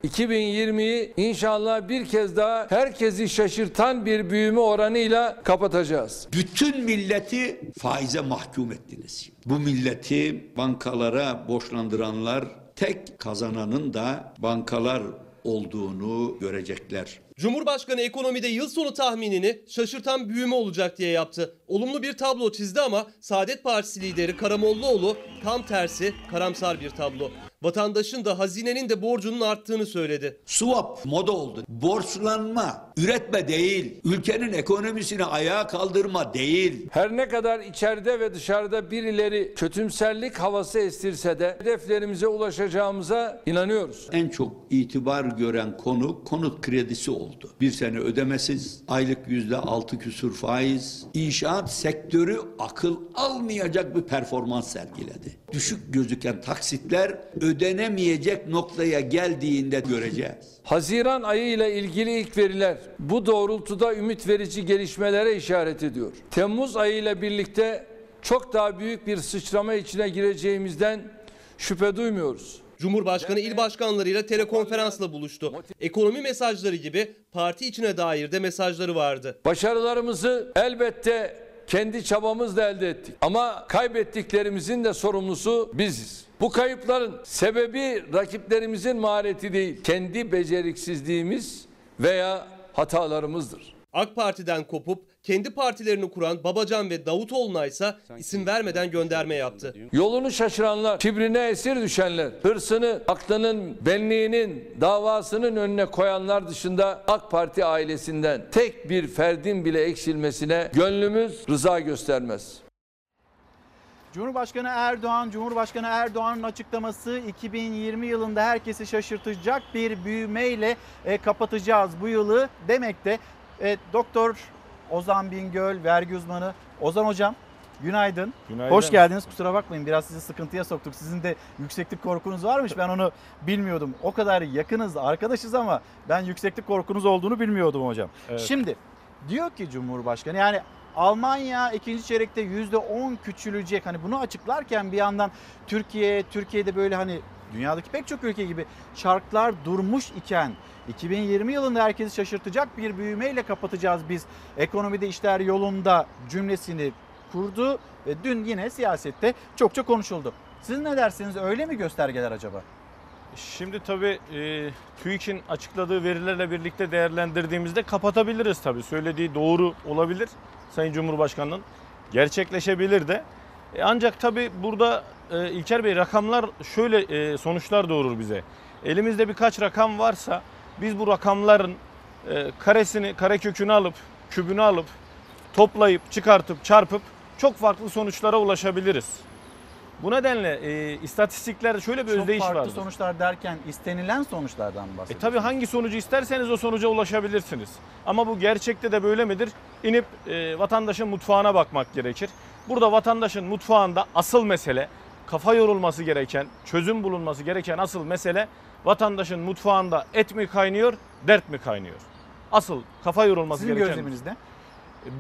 2020'yi inşallah bir kez daha herkesi şaşırtan bir büyüme oranıyla kapatacağız. Bütün milleti faize mahkum ettiniz. Bu milleti bankalara borçlandıranlar tek kazananın da bankalar olduğunu görecekler. Cumhurbaşkanı ekonomide yıl sonu tahminini şaşırtan büyüme olacak diye yaptı. Olumlu bir tablo çizdi ama Saadet Partisi lideri Karamollaoğlu tam tersi karamsar bir tablo. Vatandaşın da hazinenin de borcunun arttığını söyledi. Swap moda oldu. Borçlanma, üretme değil. Ülkenin ekonomisini ayağa kaldırma değil. Her ne kadar içeride ve dışarıda birileri kötümserlik havası estirse de hedeflerimize ulaşacağımıza inanıyoruz. En çok itibar gören konu konut kredisi oldu. Bir sene ödemesiz, aylık yüzde altı küsur faiz. İnşaat sektörü akıl almayacak bir performans sergiledi. Düşük gözüken taksitler ödenemeyecek noktaya geldiğinde göreceğiz. Haziran ayı ile ilgili ilk veriler bu doğrultuda ümit verici gelişmelere işaret ediyor. Temmuz ayı ile birlikte çok daha büyük bir sıçrama içine gireceğimizden şüphe duymuyoruz. Cumhurbaşkanı il başkanlarıyla telekonferansla buluştu. Ekonomi mesajları gibi parti içine dair de mesajları vardı. Başarılarımızı elbette kendi çabamızla elde ettik. Ama kaybettiklerimizin de sorumlusu biziz. Bu kayıpların sebebi rakiplerimizin mahareti değil, kendi beceriksizliğimiz veya hatalarımızdır. AK Parti'den kopup kendi partilerini kuran Babacan ve Davutoğlu'na ise isim vermeden gönderme yaptı. Yolunu şaşıranlar, kibrine esir düşenler, hırsını, aklının, benliğinin, davasının önüne koyanlar dışında AK Parti ailesinden tek bir ferdin bile eksilmesine gönlümüz rıza göstermez. Cumhurbaşkanı Erdoğan, Cumhurbaşkanı Erdoğan'ın açıklaması 2020 yılında herkesi şaşırtacak bir büyümeyle e, kapatacağız bu yılı demekte. E, Doktor Ozan Bingöl, vergi uzmanı. Ozan Hocam günaydın. Günaydın. Hoş geldiniz. Kusura bakmayın biraz sizi sıkıntıya soktuk. Sizin de yükseklik korkunuz varmış. Ben onu bilmiyordum. O kadar yakınız, arkadaşız ama ben yükseklik korkunuz olduğunu bilmiyordum hocam. Evet. Şimdi diyor ki Cumhurbaşkanı yani Almanya ikinci çeyrekte %10 küçülecek. Hani bunu açıklarken bir yandan Türkiye, Türkiye'de böyle hani dünyadaki pek çok ülke gibi şartlar durmuş iken 2020 yılında herkesi şaşırtacak bir büyümeyle kapatacağız biz. Ekonomide işler yolunda cümlesini kurdu ve dün yine siyasette çokça konuşuldu. Siz ne dersiniz? Öyle mi göstergeler acaba? Şimdi tabii e, TÜİK'in açıkladığı verilerle birlikte değerlendirdiğimizde kapatabiliriz tabii. Söylediği doğru olabilir Sayın Cumhurbaşkanı'nın. Gerçekleşebilir de. E, ancak tabii burada e, İlker Bey rakamlar şöyle e, sonuçlar doğurur bize. Elimizde birkaç rakam varsa biz bu rakamların e, karesini, karekökünü alıp, kübünü alıp, toplayıp, çıkartıp, çarpıp çok farklı sonuçlara ulaşabiliriz. Bu nedenle e, istatistiklerde şöyle bir Çok özdeyiş farklı vardır. sonuçlar derken istenilen sonuçlardan mı E bahsediyorsunuz? tabii hangi sonucu isterseniz o sonuca ulaşabilirsiniz. Ama bu gerçekte de böyle midir? İnip e, vatandaşın mutfağına bakmak gerekir. Burada vatandaşın mutfağında asıl mesele, kafa yorulması gereken, çözüm bulunması gereken asıl mesele vatandaşın mutfağında et mi kaynıyor, dert mi kaynıyor? Asıl kafa yorulması Sizin gereken. gözleminizde?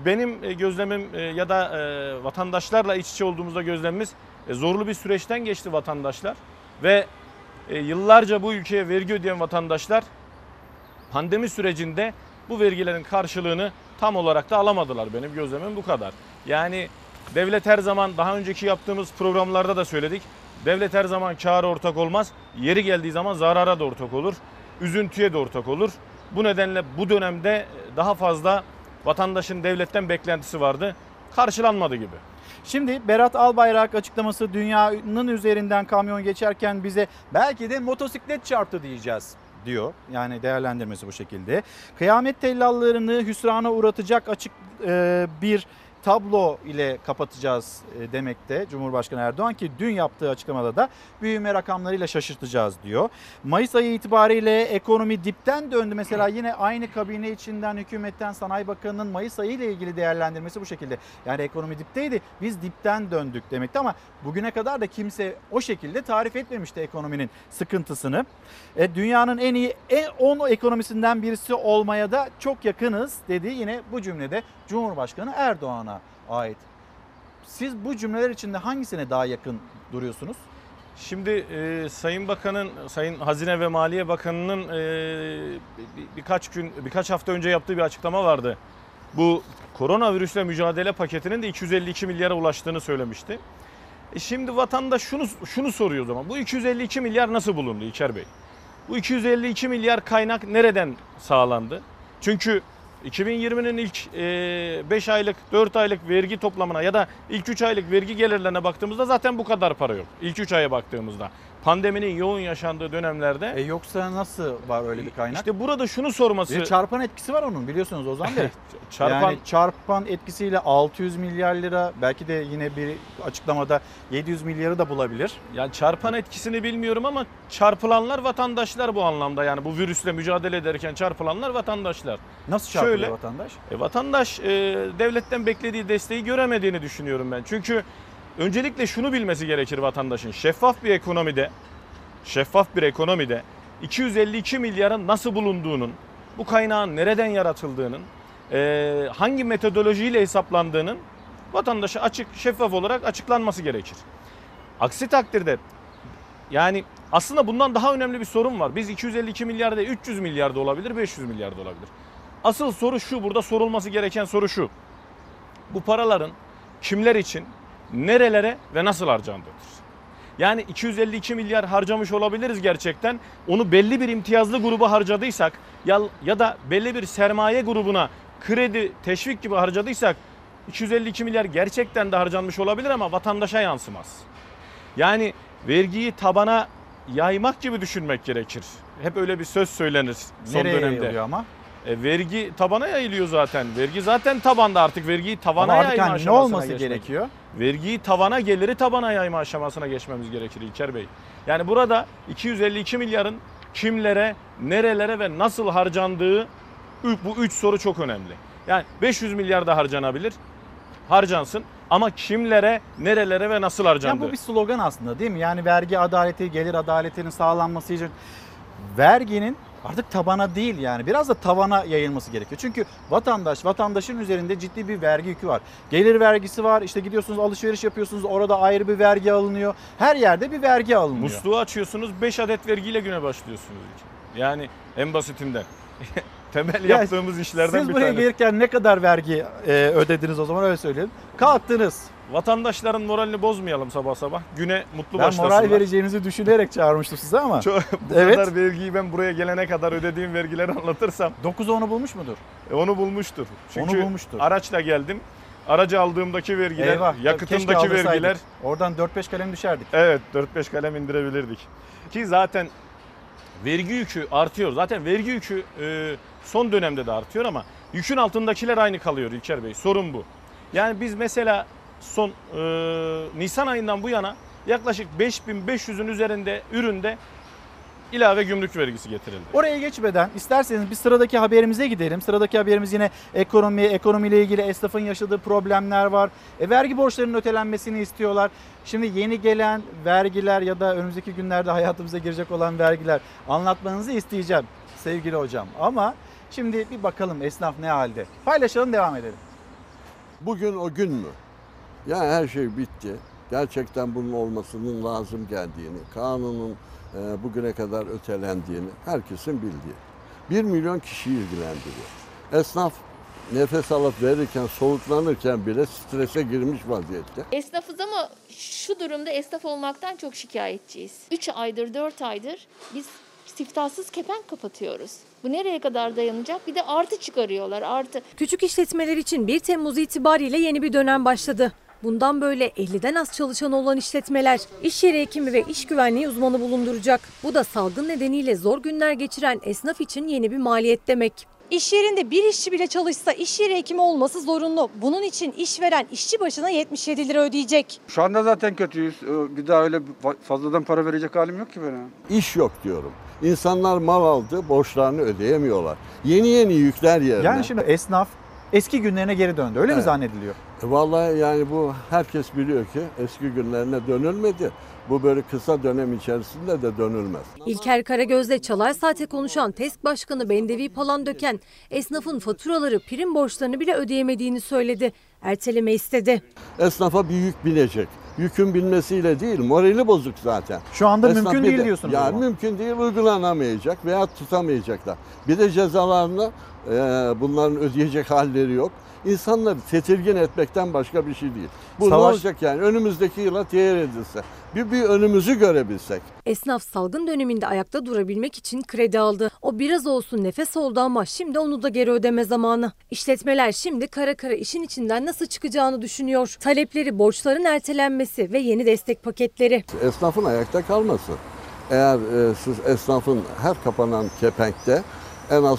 Benim e, gözlemim e, ya da e, vatandaşlarla iç içe olduğumuzda gözlemimiz zorlu bir süreçten geçti vatandaşlar ve yıllarca bu ülkeye vergi ödeyen vatandaşlar pandemi sürecinde bu vergilerin karşılığını tam olarak da alamadılar. Benim gözlemim bu kadar. Yani devlet her zaman daha önceki yaptığımız programlarda da söyledik. Devlet her zaman kâra ortak olmaz. Yeri geldiği zaman zarara da ortak olur. Üzüntüye de ortak olur. Bu nedenle bu dönemde daha fazla vatandaşın devletten beklentisi vardı. Karşılanmadı gibi. Şimdi Berat Albayrak açıklaması dünyanın üzerinden kamyon geçerken bize belki de motosiklet çarptı diyeceğiz diyor. Yani değerlendirmesi bu şekilde. Kıyamet tellallarını hüsrana uğratacak açık e, bir tablo ile kapatacağız e, demekte Cumhurbaşkanı Erdoğan ki dün yaptığı açıklamada da büyüme rakamlarıyla şaşırtacağız diyor. Mayıs ayı itibariyle ekonomi dipten döndü. Mesela yine aynı kabine içinden hükümetten Sanayi Bakanı'nın Mayıs ayı ile ilgili değerlendirmesi bu şekilde. Yani ekonomi dipteydi biz dipten döndük demekti ama bugüne kadar da kimse o şekilde tarif etmemişti ekonominin sıkıntısını. E, dünyanın en iyi 10 ekonomisinden birisi olmaya da çok yakınız dedi yine bu cümlede Cumhurbaşkanı Erdoğan'a ait. Siz bu cümleler içinde hangisine daha yakın duruyorsunuz? Şimdi e, Sayın Bakan'ın, Sayın Hazine ve Maliye Bakanı'nın e, bir- birkaç gün, birkaç hafta önce yaptığı bir açıklama vardı. Bu koronavirüsle mücadele paketinin de 252 milyara ulaştığını söylemişti. E şimdi vatandaş şunu şunu soruyor o zaman. Bu 252 milyar nasıl bulundu İlker Bey? Bu 252 milyar kaynak nereden sağlandı? Çünkü 2020'nin ilk 5 aylık, 4 aylık vergi toplamına ya da ilk 3 aylık vergi gelirlerine baktığımızda zaten bu kadar para yok. İlk 3 aya baktığımızda. Pandeminin yoğun yaşandığı dönemlerde. E yoksa nasıl var öyle bir kaynak? İşte burada şunu sorması. Bir çarpan etkisi var onun biliyorsunuz Ozan Bey. Çarpan- Yani çarpan etkisiyle 600 milyar lira belki de yine bir açıklamada 700 milyarı da bulabilir. Yani çarpan etkisini bilmiyorum ama çarpılanlar vatandaşlar bu anlamda. Yani bu virüsle mücadele ederken çarpılanlar vatandaşlar. Nasıl çarpılıyor vatandaş? E, vatandaş e, devletten beklediği desteği göremediğini düşünüyorum ben. Çünkü öncelikle şunu bilmesi gerekir vatandaşın. Şeffaf bir ekonomide, şeffaf bir ekonomide 252 milyarın nasıl bulunduğunun, bu kaynağın nereden yaratıldığının, hangi metodolojiyle hesaplandığının vatandaşa açık, şeffaf olarak açıklanması gerekir. Aksi takdirde yani aslında bundan daha önemli bir sorun var. Biz 252 milyar değil 300 milyar da olabilir, 500 milyar da olabilir. Asıl soru şu, burada sorulması gereken soru şu. Bu paraların kimler için, nerelere ve nasıl harcandığıdır. Yani 252 milyar harcamış olabiliriz gerçekten. Onu belli bir imtiyazlı gruba harcadıysak ya, ya da belli bir sermaye grubuna kredi, teşvik gibi harcadıysak 252 milyar gerçekten de harcanmış olabilir ama vatandaşa yansımaz. Yani vergiyi tabana yaymak gibi düşünmek gerekir. Hep öyle bir söz söylenir son Nereye dönemde. yayılıyor ama? E, vergi tabana yayılıyor zaten. Vergi zaten tabanda artık vergiyi tavana Ama artık yayma hani ne aşamasına olması geçmek. gerekiyor? Vergiyi tavana geliri tabana yayma aşamasına geçmemiz gerekir İlker Bey. Yani burada 252 milyarın kimlere, nerelere ve nasıl harcandığı bu üç soru çok önemli. Yani 500 milyar da harcanabilir. Harcansın ama kimlere, nerelere ve nasıl harcandığı. Yani bu bir slogan aslında değil mi? Yani vergi adaleti, gelir adaletinin sağlanması için verginin artık tabana değil yani biraz da tavana yayılması gerekiyor. Çünkü vatandaş, vatandaşın üzerinde ciddi bir vergi yükü var. Gelir vergisi var, işte gidiyorsunuz alışveriş yapıyorsunuz orada ayrı bir vergi alınıyor. Her yerde bir vergi alınıyor. Musluğu açıyorsunuz 5 adet vergiyle güne başlıyorsunuz. Yani en basitinden. Temel Ya yaptığımız işlerden Siz bir buraya tanesi. gelirken ne kadar vergi e, ödediniz o zaman öyle söyleyelim. Kalktınız. Vatandaşların moralini bozmayalım sabah sabah. Güne mutlu Ben başlasınlar. moral vereceğinizi düşünerek çağırmıştım size ama. Çok, bu Evet. kadar vergiyi ben buraya gelene kadar ödediğim vergileri anlatırsam. 9'u onu bulmuş mudur? E, onu bulmuştur. Çünkü Onu bulmuştur. araçla geldim. Aracı aldığımdaki vergiler, Eyvah, yakıtımdaki vergiler. Oradan 4-5 kalem düşerdik. Evet 4-5 kalem indirebilirdik. Ki zaten vergi yükü artıyor. Zaten vergi yükü e, son dönemde de artıyor ama yükün altındakiler aynı kalıyor İlker Bey. Sorun bu. Yani biz mesela son e, Nisan ayından bu yana yaklaşık 5500'ün üzerinde üründe ilave gümrük vergisi getirildi. Oraya geçmeden isterseniz bir sıradaki haberimize gidelim. Sıradaki haberimiz yine ekonomi, ekonomiyle ilgili esnafın yaşadığı problemler var. E, vergi borçlarının ötelenmesini istiyorlar. Şimdi yeni gelen vergiler ya da önümüzdeki günlerde hayatımıza girecek olan vergiler anlatmanızı isteyeceğim sevgili hocam. Ama şimdi bir bakalım esnaf ne halde. Paylaşalım devam edelim. Bugün o gün mü? Ya her şey bitti. Gerçekten bunun olmasının lazım geldiğini, kanunun e, bugüne kadar ötelendiğini herkesin bildiği. Bir milyon kişiyi ilgilendiriyor. Esnaf nefes alıp verirken, soğuklanırken bile strese girmiş vaziyette. Esnafız ama şu durumda esnaf olmaktan çok şikayetçiyiz. 3 aydır 4 aydır biz siftahsız kepenk kapatıyoruz. Bu nereye kadar dayanacak? Bir de artı çıkarıyorlar artı. Küçük işletmeler için 1 Temmuz itibariyle yeni bir dönem başladı. Bundan böyle 50'den az çalışan olan işletmeler iş yeri hekimi ve iş güvenliği uzmanı bulunduracak. Bu da salgın nedeniyle zor günler geçiren esnaf için yeni bir maliyet demek. İş yerinde bir işçi bile çalışsa iş yeri hekimi olması zorunlu. Bunun için işveren işçi başına 77 lira ödeyecek. Şu anda zaten kötüyüz. Ee, Bir daha öyle fa- fazladan para verecek halim yok ki benim. İş yok diyorum. İnsanlar mal aldı, borçlarını ödeyemiyorlar. Yeni yeni yükler yerine. Yani şimdi esnaf eski günlerine geri döndü. Öyle mi Evet. zannediliyor? E Vallahi yani bu herkes biliyor ki eski günlerine dönülmedi. Bu böyle kısa dönem içerisinde de dönülmez. İlker Karagöz'le Çalar Saat'e konuşan TESK Başkanı Bendevi Palandöken esnafın faturaları prim borçlarını bile ödeyemediğini söyledi. Erteleme istedi. Esnafa bir yük binecek. yükün bilmesiyle değil, morali bozuk zaten. Şu anda Esnaf mümkün değil de- diyorsunuz zaman. mümkün değil, uygulanamayacak veya tutamayacaklar. Bir de cezalarını e, bunların ödeyecek halleri yok. İnsanları tedirgin etmekten başka bir şey değil. Bu ne Savaş- olacak yani? Önümüzdeki yıla teyir edilse. Bir, bir önümüzü görebilsek. Esnaf salgın döneminde ayakta durabilmek için kredi aldı. O biraz olsun nefes oldu ama şimdi onu da geri ödeme zamanı. İşletmeler şimdi kara kara işin içinden nasıl çıkacağını düşünüyor. Talepleri borçların ertelenmesi ve yeni destek paketleri. Esnafın ayakta kalması. Eğer e, siz esnafın her kapanan kepenkte en az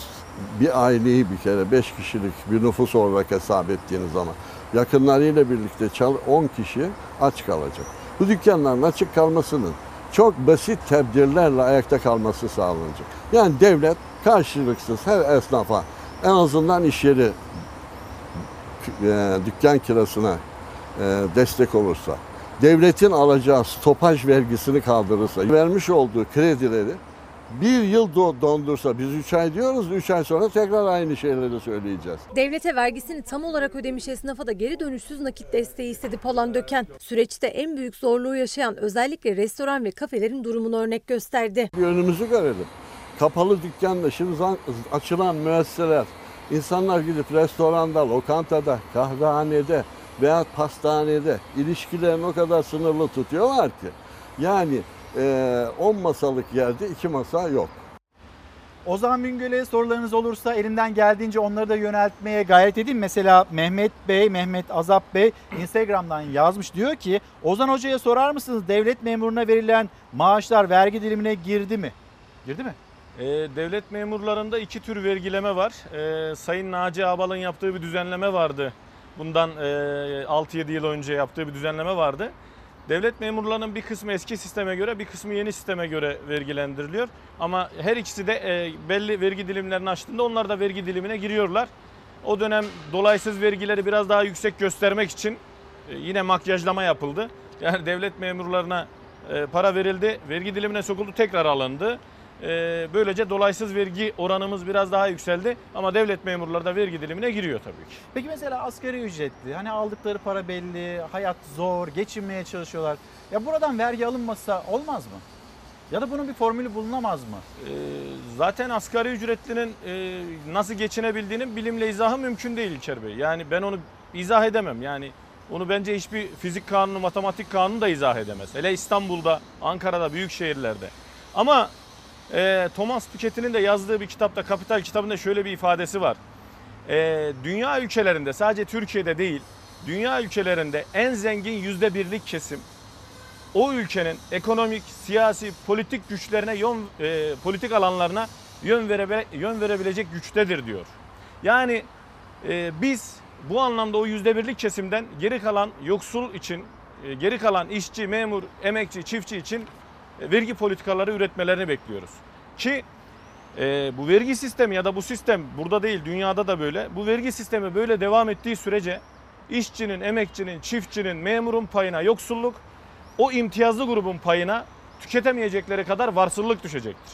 bir aileyi bir kere 5 kişilik bir nüfus olarak hesap ettiğiniz zaman yakınlarıyla birlikte çal 10 kişi aç kalacak. Bu dükkanların açık kalmasının çok basit tedbirlerle ayakta kalması sağlanacak. Yani devlet karşılıksız her esnafa en azından iş yeri e, dükkan kirasına e, destek olursa, devletin alacağı stopaj vergisini kaldırırsa, vermiş olduğu kredileri bir yıl do- dondursa, biz 3 ay diyoruz, 3 ay sonra tekrar aynı şeyleri söyleyeceğiz. Devlete vergisini tam olarak ödemiş esnafa da geri dönüşsüz nakit desteği istedi Palan Döken. Süreçte en büyük zorluğu yaşayan özellikle restoran ve kafelerin durumunu örnek gösterdi. Bir önümüzü görelim. Kapalı dükkanla şimdi açılan müesseseler, insanlar gidip restoranda, lokantada, kahvehanede veya pastanede ilişkilerini o kadar sınırlı tutuyorlar ki. Yani 10 masalık yerde 2 masa yok. Ozan Bingöl'e sorularınız olursa elimden geldiğince onları da yöneltmeye gayret edeyim. Mesela Mehmet Bey, Mehmet Azap Bey Instagram'dan yazmış. Diyor ki Ozan Hoca'ya sorar mısınız devlet memuruna verilen maaşlar vergi dilimine girdi mi? Girdi mi? E, devlet memurlarında iki tür vergileme var. E, Sayın Naci Abal'ın yaptığı bir düzenleme vardı. Bundan e, 6-7 yıl önce yaptığı bir düzenleme vardı. Devlet memurlarının bir kısmı eski sisteme göre bir kısmı yeni sisteme göre vergilendiriliyor. Ama her ikisi de e, belli vergi dilimlerini açtığında onlar da vergi dilimine giriyorlar. O dönem dolaysız vergileri biraz daha yüksek göstermek için e, yine makyajlama yapıldı. Yani devlet memurlarına e, para verildi, vergi dilimine sokuldu, tekrar alındı. E, Böylece dolaysız vergi oranımız biraz daha yükseldi ama devlet memurları da vergi dilimine giriyor tabii ki. Peki mesela asgari ücretli hani aldıkları para belli, hayat zor, geçinmeye çalışıyorlar. Ya buradan vergi alınmasa olmaz mı? Ya da bunun bir formülü bulunamaz mı? E, Zaten asgari ücretlinin e, nasıl geçinebildiğinin bilimle izahı mümkün değil İlker Bey. Yani ben onu izah edemem. Yani onu bence hiçbir fizik kanunu, matematik kanunu da izah edemez. Hele İstanbul'da, Ankara'da, büyük şehirlerde. Ama e, Thomas Piketty'nin de yazdığı bir kitapta, Kapital kitabında şöyle bir ifadesi var. E, dünya ülkelerinde, sadece Türkiye'de değil, dünya ülkelerinde en zengin yüzde birlik kesim o ülkenin ekonomik, siyasi, politik güçlerine, yön, e, politik alanlarına yön, verebe, yön verebilecek güçtedir diyor. Yani e, biz bu anlamda o yüzde birlik kesimden geri kalan yoksul için, e, geri kalan işçi, memur, emekçi, çiftçi için vergi politikaları üretmelerini bekliyoruz. Ki e, bu vergi sistemi ya da bu sistem burada değil dünyada da böyle. Bu vergi sistemi böyle devam ettiği sürece işçinin, emekçinin, çiftçinin, memurun payına yoksulluk, o imtiyazlı grubun payına tüketemeyecekleri kadar varsıllık düşecektir.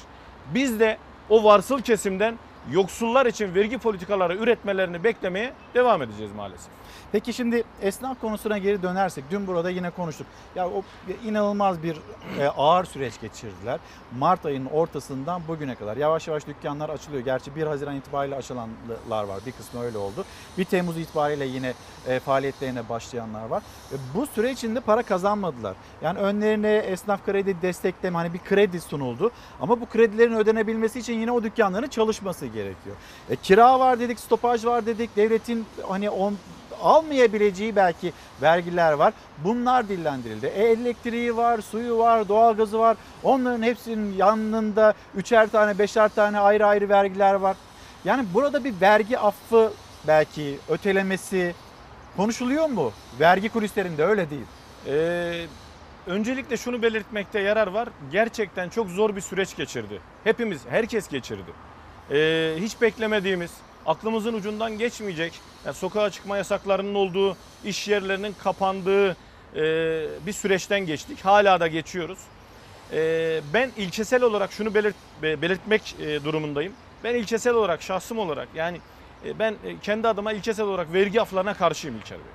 Biz de o varsıl kesimden yoksullar için vergi politikaları üretmelerini beklemeye devam edeceğiz maalesef. Peki şimdi esnaf konusuna geri dönersek dün burada yine konuştuk. Ya o inanılmaz bir e, ağır süreç geçirdiler. Mart ayının ortasından bugüne kadar yavaş yavaş dükkanlar açılıyor. Gerçi 1 Haziran itibariyle açılanlar var. Bir kısmı öyle oldu. 1 Temmuz itibariyle yine e, faaliyetlerine başlayanlar var. E, bu süre içinde para kazanmadılar. Yani önlerine esnaf kredi destekleme hani bir kredi sunuldu. Ama bu kredilerin ödenebilmesi için yine o dükkanların çalışması gerekiyor. E, kira var dedik, stopaj var dedik. Devletin hani on, almayabileceği belki vergiler var. Bunlar dillendirildi. E, elektriği var, suyu var, doğalgazı var. Onların hepsinin yanında üçer tane, beşer tane ayrı ayrı vergiler var. Yani burada bir vergi affı belki ötelemesi konuşuluyor mu? Vergi kulislerinde öyle değil. Ee, öncelikle şunu belirtmekte yarar var. Gerçekten çok zor bir süreç geçirdi. Hepimiz, herkes geçirdi. Ee, hiç beklemediğimiz, aklımızın ucundan geçmeyecek, yani sokağa çıkma yasaklarının olduğu, iş yerlerinin kapandığı e, bir süreçten geçtik. Hala da geçiyoruz. Ee, ben ilkesel olarak şunu belirt, be- belirtmek e, durumundayım. Ben ilkesel olarak, şahsım olarak yani e, ben e, kendi adıma ilkesel olarak vergi aflarına karşıyım İlker Bey.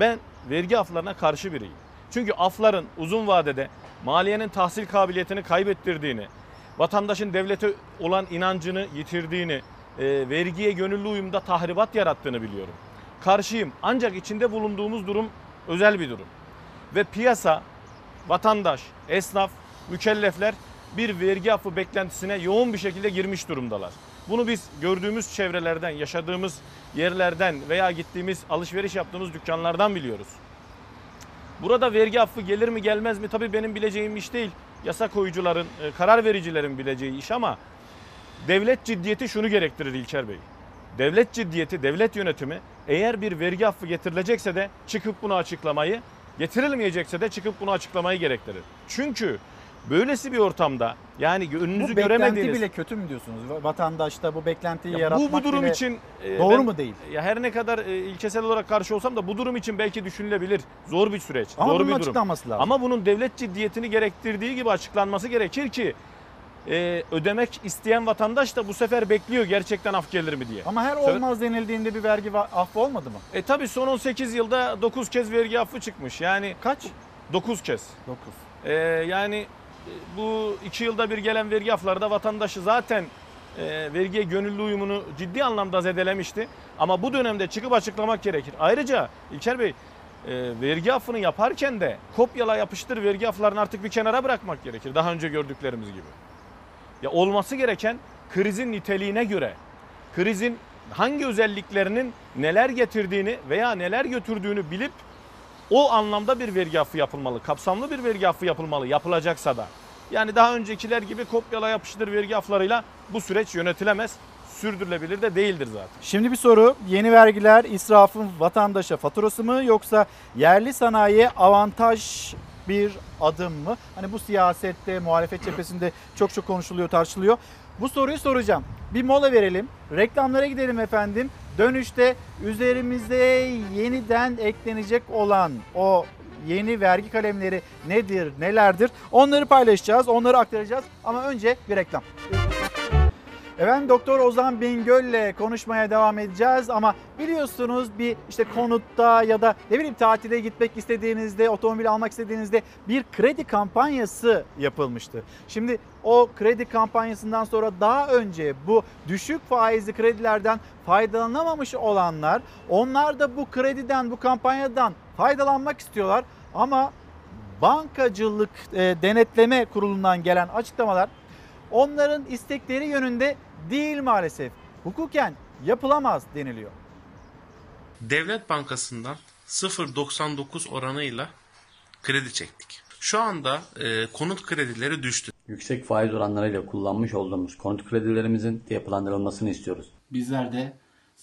Ben vergi aflarına karşı biriyim. Çünkü afların uzun vadede maliyenin tahsil kabiliyetini kaybettirdiğini, vatandaşın devlete olan inancını yitirdiğini, e, vergiye gönüllü uyumda tahribat yarattığını biliyorum. Karşıyım. Ancak içinde bulunduğumuz durum özel bir durum. Ve piyasa, vatandaş, esnaf, mükellefler bir vergi affı beklentisine yoğun bir şekilde girmiş durumdalar. Bunu biz gördüğümüz çevrelerden, yaşadığımız yerlerden veya gittiğimiz alışveriş yaptığımız dükkanlardan biliyoruz. Burada vergi affı gelir mi gelmez mi tabii benim bileceğim iş değil. Yasa koyucuların, e, karar vericilerin bileceği iş ama devlet ciddiyeti şunu gerektirir İlker Bey. Devlet ciddiyeti, devlet yönetimi eğer bir vergi affı getirilecekse de çıkıp bunu açıklamayı, getirilmeyecekse de çıkıp bunu açıklamayı gerektirir. Çünkü böylesi bir ortamda yani önünüzü bu beklenti göremediğiniz bile kötü mü diyorsunuz? Vatandaşta bu beklentiyi Ya yaratmak bu bu durum bile için e, doğru ben- mu değil? Ya her ne kadar e, ilkesel olarak karşı olsam da bu durum için belki düşünülebilir. Zor bir süreç, Ama zor bunun bir durum. açıklanması lazım. Ama bunun devlet ciddiyetini gerektirdiği gibi açıklanması gerekir ki e, ödemek isteyen vatandaş da bu sefer bekliyor gerçekten af gelir mi diye. Ama her olmaz denildiğinde bir vergi va- affı olmadı mı? E tabi son 18 yılda 9 kez vergi affı çıkmış. Yani kaç? 9 kez. 9. E, yani e, bu 2 yılda bir gelen vergi afları vatandaşı zaten e, vergiye gönüllü uyumunu ciddi anlamda zedelemişti. Ama bu dönemde çıkıp açıklamak gerekir. Ayrıca İlker Bey e, vergi affını yaparken de kopyala yapıştır vergi aflarını artık bir kenara bırakmak gerekir. Daha önce gördüklerimiz gibi. Ya olması gereken krizin niteliğine göre, krizin hangi özelliklerinin neler getirdiğini veya neler götürdüğünü bilip o anlamda bir vergi affı yapılmalı. Kapsamlı bir vergi affı yapılmalı yapılacaksa da. Yani daha öncekiler gibi kopyala yapıştır vergi afflarıyla bu süreç yönetilemez. Sürdürülebilir de değildir zaten. Şimdi bir soru. Yeni vergiler israfın vatandaşa faturası mı yoksa yerli sanayiye avantaj bir adım mı? Hani bu siyasette, muhalefet cephesinde çok çok konuşuluyor, tartışılıyor. Bu soruyu soracağım. Bir mola verelim. Reklamlara gidelim efendim. Dönüşte üzerimize yeniden eklenecek olan o yeni vergi kalemleri nedir, nelerdir? Onları paylaşacağız, onları aktaracağız. Ama önce bir reklam. Efendim Doktor Ozan Bingöl'le konuşmaya devam edeceğiz ama biliyorsunuz bir işte konutta ya da ne bileyim tatile gitmek istediğinizde, otomobil almak istediğinizde bir kredi kampanyası yapılmıştı. Şimdi o kredi kampanyasından sonra daha önce bu düşük faizli kredilerden faydalanamamış olanlar onlar da bu krediden, bu kampanyadan faydalanmak istiyorlar ama bankacılık e, denetleme kurulundan gelen açıklamalar onların istekleri yönünde değil maalesef. Hukuken yapılamaz deniliyor. Devlet Bankası'ndan 0.99 oranıyla kredi çektik. Şu anda e, konut kredileri düştü. Yüksek faiz oranlarıyla kullanmış olduğumuz konut kredilerimizin yapılandırılmasını istiyoruz. Bizler de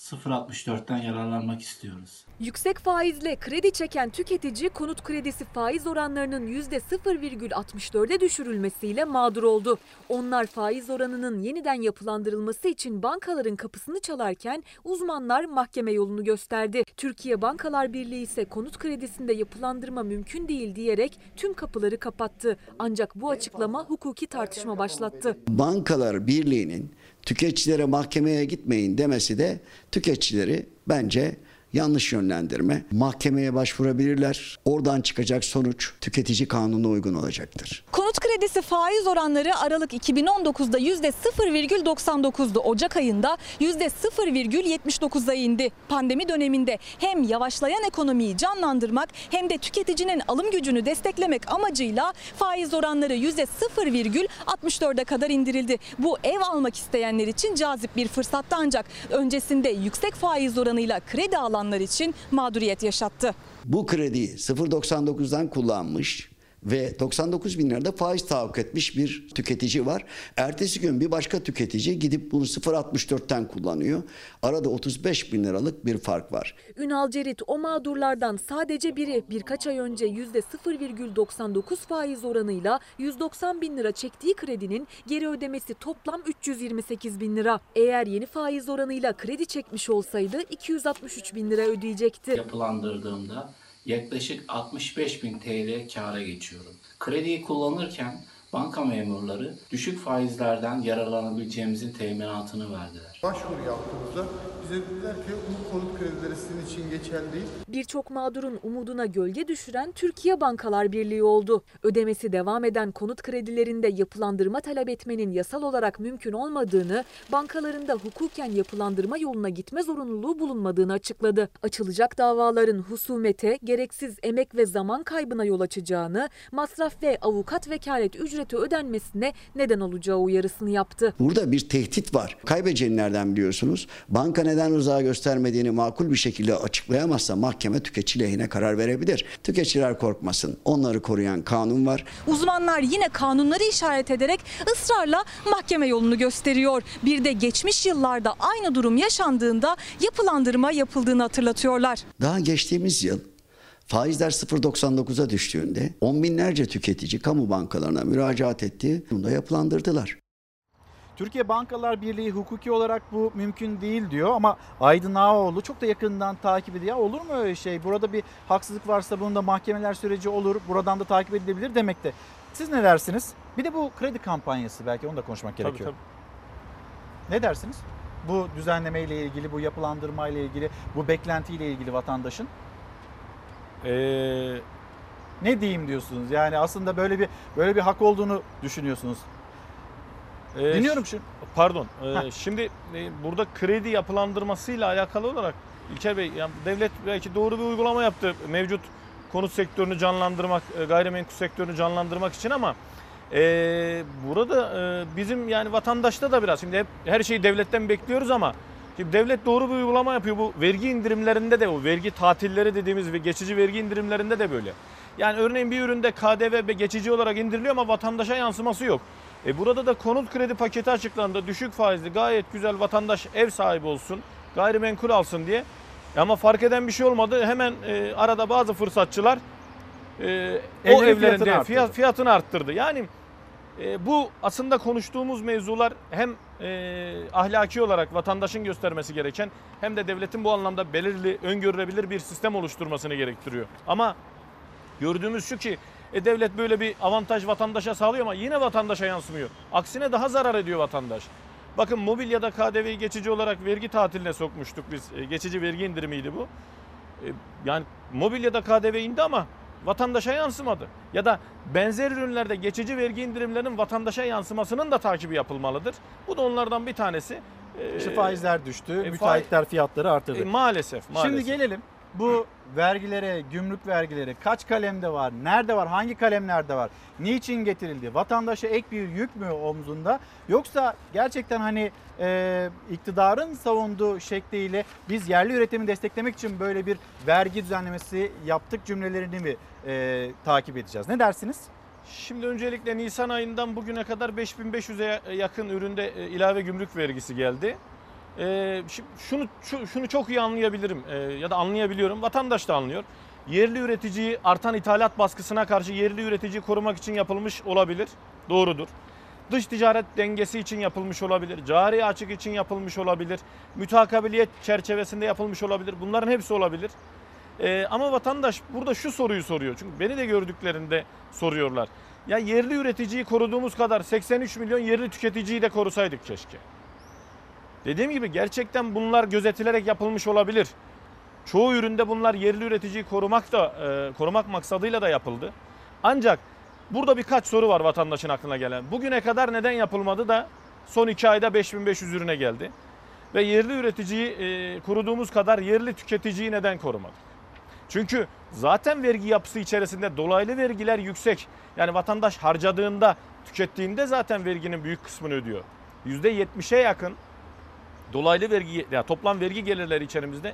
0.64'ten yararlanmak istiyoruz. Yüksek faizle kredi çeken tüketici konut kredisi faiz oranlarının %0,64'e düşürülmesiyle mağdur oldu. Onlar faiz oranının yeniden yapılandırılması için bankaların kapısını çalarken uzmanlar mahkeme yolunu gösterdi. Türkiye Bankalar Birliği ise konut kredisinde yapılandırma mümkün değil diyerek tüm kapıları kapattı. Ancak bu açıklama hukuki tartışma başlattı. Bankalar Birliği'nin tüketicilere mahkemeye gitmeyin demesi de tüketicileri bence yanlış yönlendirme. Mahkemeye başvurabilirler. Oradan çıkacak sonuç tüketici kanununa uygun olacaktır. Konut kredisi faiz oranları Aralık 2019'da %0,99'du. Ocak ayında %0,79'a indi. Pandemi döneminde hem yavaşlayan ekonomiyi canlandırmak hem de tüketicinin alım gücünü desteklemek amacıyla faiz oranları %0,64'e kadar indirildi. Bu ev almak isteyenler için cazip bir fırsattı ancak öncesinde yüksek faiz oranıyla kredi alanlar için mağduriyet yaşattı. Bu krediyi 0.99'dan kullanmış ve 99 bin lirada faiz tahakkuk etmiş bir tüketici var. Ertesi gün bir başka tüketici gidip bunu 0.64'ten kullanıyor. Arada 35 bin liralık bir fark var. Ünal Cerit o mağdurlardan sadece biri birkaç ay önce %0,99 faiz oranıyla 190 bin lira çektiği kredinin geri ödemesi toplam 328 bin lira. Eğer yeni faiz oranıyla kredi çekmiş olsaydı 263 bin lira ödeyecekti. Yapılandırdığımda yaklaşık 65 bin TL kâra geçiyorum. Krediyi kullanırken Banka memurları düşük faizlerden yararlanabileceğimizin teminatını verdiler. Başvuru yaptığımızda bize dediler ki bu konut kredileri sizin için geçerli değil. Birçok mağdurun umuduna gölge düşüren Türkiye Bankalar Birliği oldu. Ödemesi devam eden konut kredilerinde yapılandırma talep etmenin yasal olarak mümkün olmadığını, bankalarında hukuken yapılandırma yoluna gitme zorunluluğu bulunmadığını açıkladı. Açılacak davaların husumete, gereksiz emek ve zaman kaybına yol açacağını, masraf ve avukat vekalet ücreti ödenmesine neden olacağı uyarısını yaptı. Burada bir tehdit var. Kaybedeceğini nereden biliyorsunuz? Banka neden rıza göstermediğini makul bir şekilde açıklayamazsa mahkeme tüketici lehine karar verebilir. Tüketiciler korkmasın. Onları koruyan kanun var. Uzmanlar yine kanunları işaret ederek ısrarla mahkeme yolunu gösteriyor. Bir de geçmiş yıllarda aynı durum yaşandığında yapılandırma yapıldığını hatırlatıyorlar. Daha geçtiğimiz yıl faizler 0.99'a düştüğünde on binlerce tüketici kamu bankalarına müracaat etti. Bunu da yapılandırdılar. Türkiye Bankalar Birliği hukuki olarak bu mümkün değil diyor ama Aydın Ağaoğlu çok da yakından takip ediyor. Ya olur mu öyle şey? Burada bir haksızlık varsa bunun da mahkemeler süreci olur. Buradan da takip edilebilir demekte. Siz ne dersiniz? Bir de bu kredi kampanyası belki onu da konuşmak Tabii, gerekiyor. Ne dersiniz? Bu düzenleme ile ilgili, bu yapılandırma ile ilgili, bu beklentiyle ilgili vatandaşın Ee, ne diyeyim diyorsunuz? Yani aslında böyle bir böyle bir hak olduğunu düşünüyorsunuz. e, Dinliyorum şu. Pardon. e, Heh. şimdi e, burada kredi yapılandırmasıyla alakalı olarak İlker Bey yani devlet belki doğru bir uygulama yaptı. Mevcut konut sektörünü canlandırmak, e, gayrimenkul sektörünü canlandırmak için ama e, burada e, bizim yani vatandaşta da biraz şimdi hep her şeyi devletten bekliyoruz ama Şimdi devlet doğru bir uygulama yapıyor. Bu vergi indirimlerinde de o vergi tatilleri dediğimiz ve geçici vergi indirimlerinde de böyle. Yani örneğin bir üründe KDV geçici olarak indiriliyor ama vatandaşa yansıması yok. E burada da konut kredi paketi açıklandı. Düşük faizli gayet güzel vatandaş ev sahibi olsun, gayrimenkul alsın diye. E Ama fark eden bir şey olmadı. Hemen e, arada bazı fırsatçılar e, o Evlerin evlerin fiyatını de arttırdı. fiyat, fiyatını arttırdı. Yani e, bu aslında konuştuğumuz mevzular hem e, ahlaki olarak vatandaşın göstermesi gereken hem de devletin bu anlamda belirli, öngörülebilir bir sistem oluşturmasını gerektiriyor. Ama gördüğümüz şu ki e, devlet böyle bir avantaj vatandaşa sağlıyor ama yine vatandaşa yansımıyor. Aksine daha zarar ediyor vatandaş. Bakın mobilyada KDV'yi geçici olarak vergi tatiline sokmuştuk biz. E, geçici vergi indirimiydi bu. E, yani mobilyada KDV indi ama vatandaşa yansımadı. Ya da benzer ürünlerde geçici vergi indirimlerinin vatandaşa yansımasının da takibi yapılmalıdır. Bu da onlardan bir tanesi. E, İşte faizler düştü, e, müteahhitler fiyatları arttırdı. e, maalesef, maalesef. Şimdi gelelim bu vergilere, gümrük vergileri kaç kalemde var, nerede var, hangi kalemlerde var, niçin getirildi, vatandaşa ek bir yük mü omzunda yoksa gerçekten hani e, iktidarın savunduğu şekliyle biz yerli üretimi desteklemek için böyle bir vergi düzenlemesi yaptık cümlelerini mi e, takip edeceğiz? Ne dersiniz? Şimdi öncelikle Nisan ayından bugüne kadar 5500'e yakın üründe e, ilave gümrük vergisi geldi. Şimdi şunu şu- şunu çok iyi anlayabilirim e, ya da anlayabiliyorum. Vatandaş da anlıyor. Yerli üreticiyi artan ithalat baskısına karşı yerli üreticiyi korumak için yapılmış olabilir. Doğrudur. Dış ticaret dengesi için yapılmış olabilir. Cari açık için yapılmış olabilir. Mütakabiliyet çerçevesinde yapılmış olabilir. Bunların hepsi olabilir. Ee, ama vatandaş burada şu soruyu soruyor. Çünkü beni de gördüklerinde soruyorlar. Ya yerli üreticiyi koruduğumuz kadar 83 milyon yerli tüketiciyi de korusaydık keşke. Dediğim gibi gerçekten bunlar gözetilerek yapılmış olabilir. Çoğu üründe bunlar yerli üreticiyi korumak da e, korumak maksadıyla da yapıldı. Ancak burada birkaç soru var vatandaşın aklına gelen. Bugüne kadar neden yapılmadı da son iki ayda 5500 ürüne geldi. Ve yerli üreticiyi e, koruduğumuz kadar yerli tüketiciyi neden korumadık? Çünkü zaten vergi yapısı içerisinde dolaylı vergiler yüksek. Yani vatandaş harcadığında, tükettiğinde zaten verginin büyük kısmını ödüyor. %70'e yakın dolaylı vergi, ya toplam vergi gelirleri içerimizde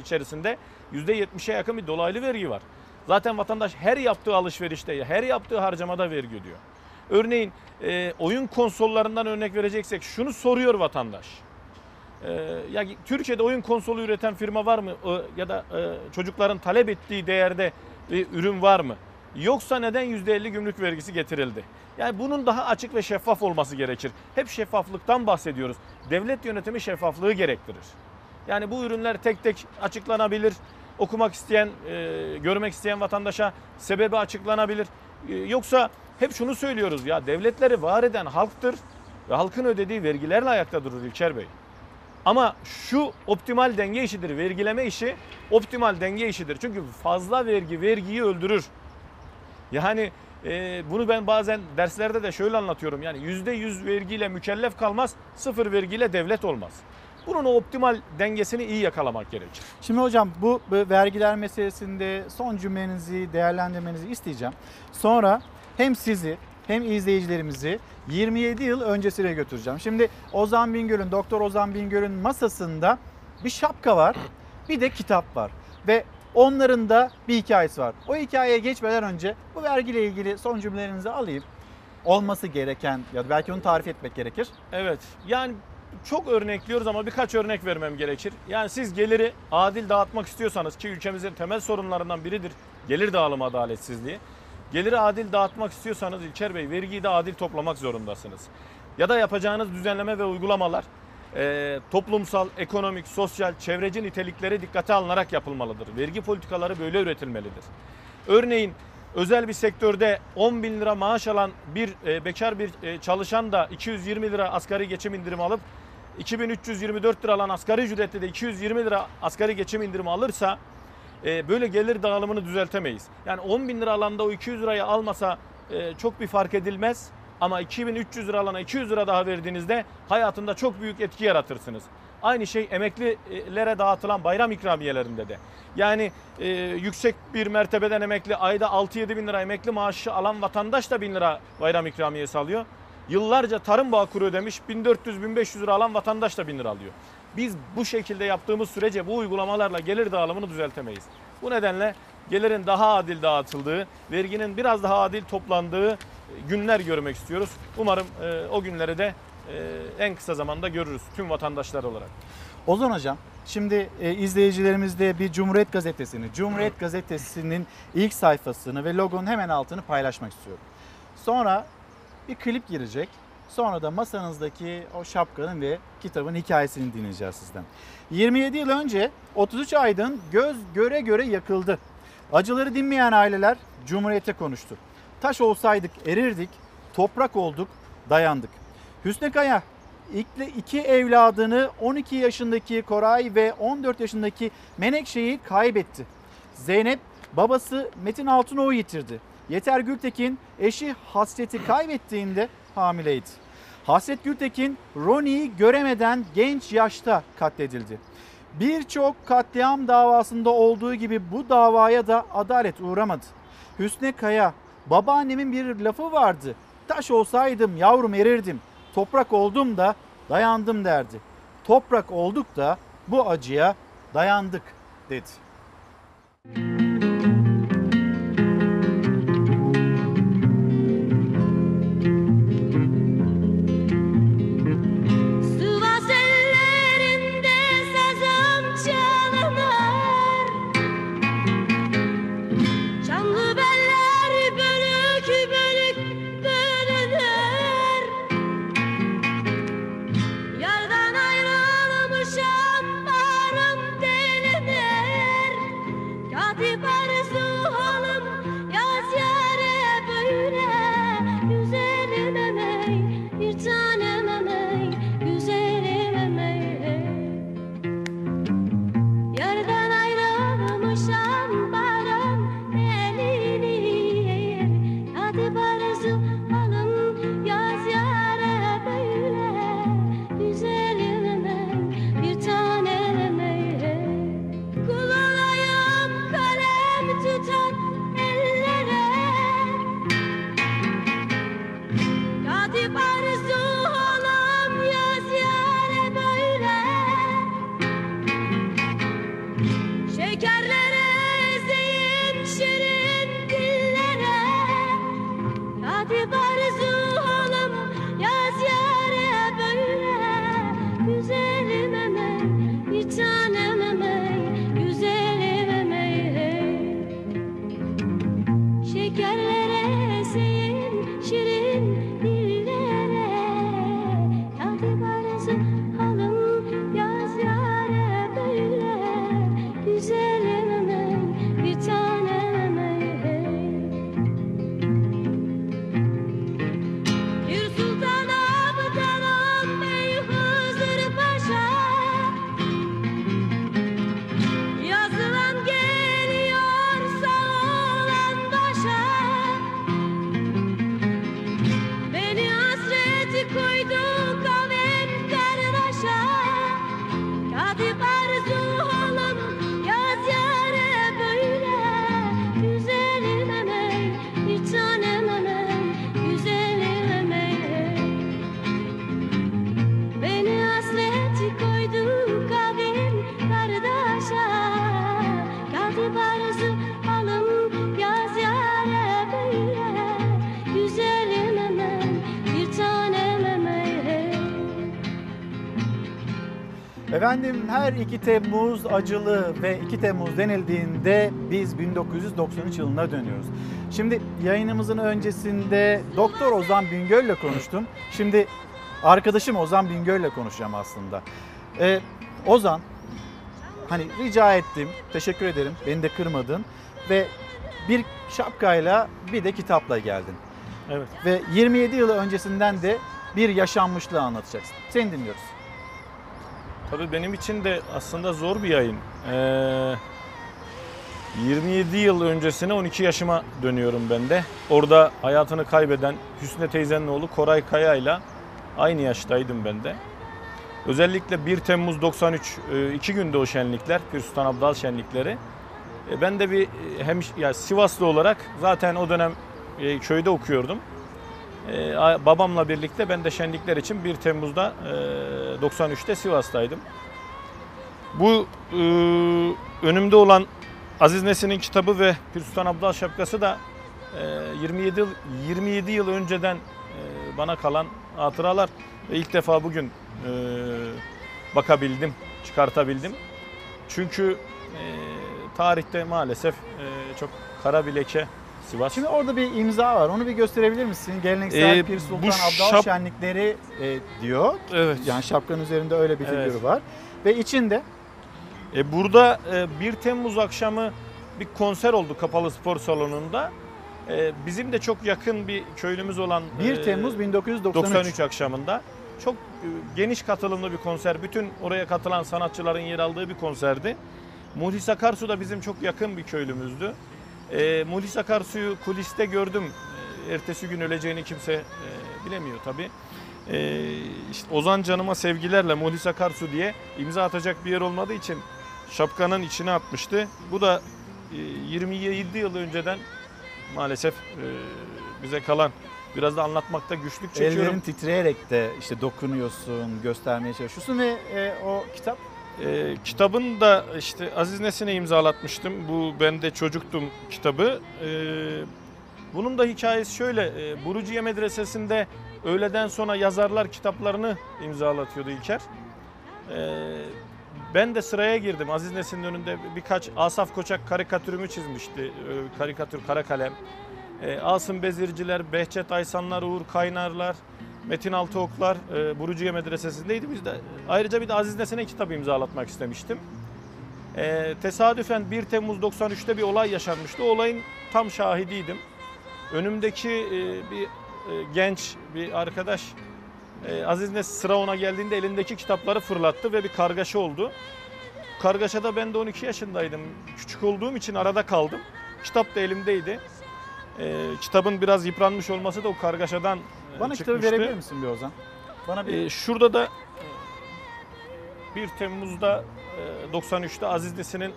içerisinde %70'e yakın bir dolaylı vergi var. Zaten vatandaş her yaptığı alışverişte, her yaptığı harcamada vergi ödüyor. Örneğin e, oyun konsollarından örnek vereceksek şunu soruyor vatandaş. Ee, ya Türkiye'de oyun konsolu üreten firma var mı? Ee, ya da e, çocukların talep ettiği değerde bir ürün var mı? Yoksa neden %50 gümrük vergisi getirildi? Yani bunun daha açık ve şeffaf olması gerekir. Hep şeffaflıktan bahsediyoruz. Devlet yönetimi şeffaflığı gerektirir. Yani bu ürünler tek tek açıklanabilir. okumak isteyen, e, görmek isteyen vatandaşa sebebi açıklanabilir. E, yoksa hep şunu söylüyoruz ya devletleri var eden halktır ve halkın ödediği vergilerle ayakta durur İlker Bey. Ama şu optimal denge işidir. Vergileme işi optimal denge işidir. Çünkü fazla vergi vergiyi öldürür. Yani e, bunu ben bazen derslerde de şöyle anlatıyorum. Yani yüzde yüz vergiyle mükellef kalmaz, sıfır vergiyle devlet olmaz. Bunun o optimal dengesini iyi yakalamak gerekir. Şimdi hocam bu, vergiler meselesinde son cümlenizi değerlendirmenizi isteyeceğim. Sonra hem sizi hem izleyicilerimizi 27 yıl öncesine götüreceğim. Şimdi Ozan Bingöl'ün, Doktor Ozan Bingöl'ün masasında bir şapka var, bir de kitap var. Ve onların da bir hikayesi var. O hikayeye geçmeden önce bu vergiyle ilgili son cümlelerinizi alayım. Olması gereken ya da belki onu tarif etmek gerekir. Evet yani çok örnekliyoruz ama birkaç örnek vermem gerekir. Yani siz geliri adil dağıtmak istiyorsanız ki ülkemizin temel sorunlarından biridir gelir dağılımı adaletsizliği. Geliri adil dağıtmak istiyorsanız İlker Bey vergiyi de adil toplamak zorundasınız. Ya da yapacağınız düzenleme ve uygulamalar e, toplumsal, ekonomik, sosyal, çevreci nitelikleri dikkate alınarak yapılmalıdır. Vergi politikaları böyle üretilmelidir. Örneğin özel bir sektörde 10 bin lira maaş alan bir e, bekar bir e, çalışan da 220 lira asgari geçim indirimi alıp 2324 lira alan asgari ücretli de 220 lira asgari geçim indirimi alırsa e, böyle gelir dağılımını düzeltemeyiz. Yani 10 bin lira alanda o 200 lirayı almasa e, çok bir fark edilmez. Ama 2300 lira alana 200 lira daha verdiğinizde hayatında çok büyük etki yaratırsınız. Aynı şey emeklilere dağıtılan bayram ikramiyelerinde de. Yani e, yüksek bir mertebeden emekli ayda 6-7 bin lira emekli maaşı alan vatandaş da 1000 lira bayram ikramiyesi alıyor. Yıllarca tarım bağ kuru ödemiş 1400-1500 lira alan vatandaş da 1000 lira alıyor. Biz bu şekilde yaptığımız sürece bu uygulamalarla gelir dağılımını düzeltemeyiz. Bu nedenle gelirin daha adil dağıtıldığı, verginin biraz daha adil toplandığı günler görmek istiyoruz. Umarım e, o günleri de e, en kısa zamanda görürüz tüm vatandaşlar olarak. Ozan Hocam, şimdi e, izleyicilerimizde bir Cumhuriyet Gazetesi'ni, Cumhuriyet Gazetesi'nin ilk sayfasını ve logonun hemen altını paylaşmak istiyorum. Sonra bir klip girecek. Sonra da masanızdaki o şapkanın ve kitabın hikayesini dinleyeceğiz sizden. 27 yıl önce 33 aydın göz göre göre yakıldı. Acıları dinmeyen aileler Cumhuriyete konuştu. Taş olsaydık erirdik, toprak olduk, dayandık. Hüsnü Kaya iki evladını 12 yaşındaki Koray ve 14 yaşındaki Menekşe'yi kaybetti. Zeynep babası Metin Altınoğlu yitirdi. Yeter Gültekin eşi Hasret'i kaybettiğinde hamileydi. Hasret Gültekin Roni'yi göremeden genç yaşta katledildi. Birçok katliam davasında olduğu gibi bu davaya da adalet uğramadı. Hüsnü Kaya babaannemin bir lafı vardı. Taş olsaydım yavrum erirdim. Toprak oldum da dayandım derdi. Toprak olduk da bu acıya dayandık dedi. Sivas her 2 Temmuz acılı ve 2 Temmuz denildiğinde biz 1993 yılına dönüyoruz. Şimdi yayınımızın öncesinde Doktor Ozan Bingöl ile konuştum. Şimdi arkadaşım Ozan Bingöl ile konuşacağım aslında. Ee, Ozan hani rica ettim, teşekkür ederim beni de kırmadın ve bir şapkayla bir de kitapla geldin. Evet. Ve 27 yıl öncesinden de bir yaşanmışlığı anlatacaksın. Seni dinliyoruz. Tabii benim için de aslında zor bir yayın. Ee, 27 yıl öncesine 12 yaşıma dönüyorum ben de. Orada hayatını kaybeden Hüsnü teyzenin oğlu Koray Kaya ile aynı yaştaydım ben de. Özellikle 1 Temmuz 93 e, iki günde o şenlikler, Pir Sultan Abdal şenlikleri. E, Ben de bir e, hem ya Sivaslı olarak zaten o dönem köyde okuyordum. E, babamla birlikte ben de şenlikler için 1 Temmuz'da e, 93'te Sivas'taydım. Bu e, önümde olan Aziz Nesin'in kitabı ve Pir Sultan Abdal şapkası da e, 27 yıl 27 yıl önceden e, bana kalan hatıralar ve ilk defa bugün e, bakabildim, çıkartabildim. Çünkü e, tarihte maalesef e, çok kara bir leke Sivas. Şimdi orada bir imza var. Onu bir gösterebilir misin? Geleneksel Ee, Pir Sultan Abdal şap- şenlikleri e, diyor. Evet. Yani şapkanın üzerinde öyle bir Evet. figür var. Ve içinde E, burada e, 1 Temmuz akşamı bir konser oldu kapalı spor salonunda. E, bizim de çok yakın bir köylümüz olan 1 e, Temmuz 1993. 93 akşamında çok e, geniş katılımlı bir konser. Bütün oraya katılan sanatçıların yer aldığı bir konserdi. Muhlis Akarsu da bizim çok yakın bir köylümüzdü. E, Muhlis Akarsu'yu kuliste gördüm. E, ertesi gün öleceğini kimse e, bilemiyor tabii. E, işte Ozan Canıma sevgilerle Muhlis Akarsu diye imza atacak bir yer olmadığı için şapkanın içine atmıştı. Bu da e, 27 yıl önceden maalesef e, bize kalan biraz da anlatmakta güçlük çekiyorum. ellerin titreyerek de işte dokunuyorsun, göstermeye çalışıyorsun ve e, o kitap E, kitabın da işte Aziz Nesin'e imzalatmıştım. Bu ben de çocuktum kitabı. E, bunun da hikayesi şöyle. E, Buruciye Medresesi'nde öğleden sonra yazarlar kitaplarını imzalatıyordu İlker. E, ben de sıraya girdim. Aziz Nesin'in önünde birkaç Asaf Koçak karikatürümü çizmişti. E, karikatür kara kalem. E, Asım Bezirciler, Behçet Aysanlar, Uğur Kaynarlar, Metin Altıoklar e, Buruciye Medresesi'ndeydi. Biz de ayrıca bir de Aziz Nesin'e kitap imzalatmak istemiştim. E, tesadüfen 1 Temmuz 93'te bir olay yaşanmıştı. O olayın tam şahidiydim. Önümdeki e, bir e, genç bir arkadaş e, Aziz Nesin sıra ona geldiğinde elindeki kitapları fırlattı ve bir kargaşa oldu. Kargaşada ben de 12 yaşındaydım. Küçük olduğum için arada kaldım. Kitap da elimdeydi. E, kitabın biraz yıpranmış olması da o kargaşadan e, bana kitabı çıkmıştı. verebilir misin bir Ozan? Bana bir Ee, şurada da e, 1 Temmuz'da e, 93'te Aziz Nesin'in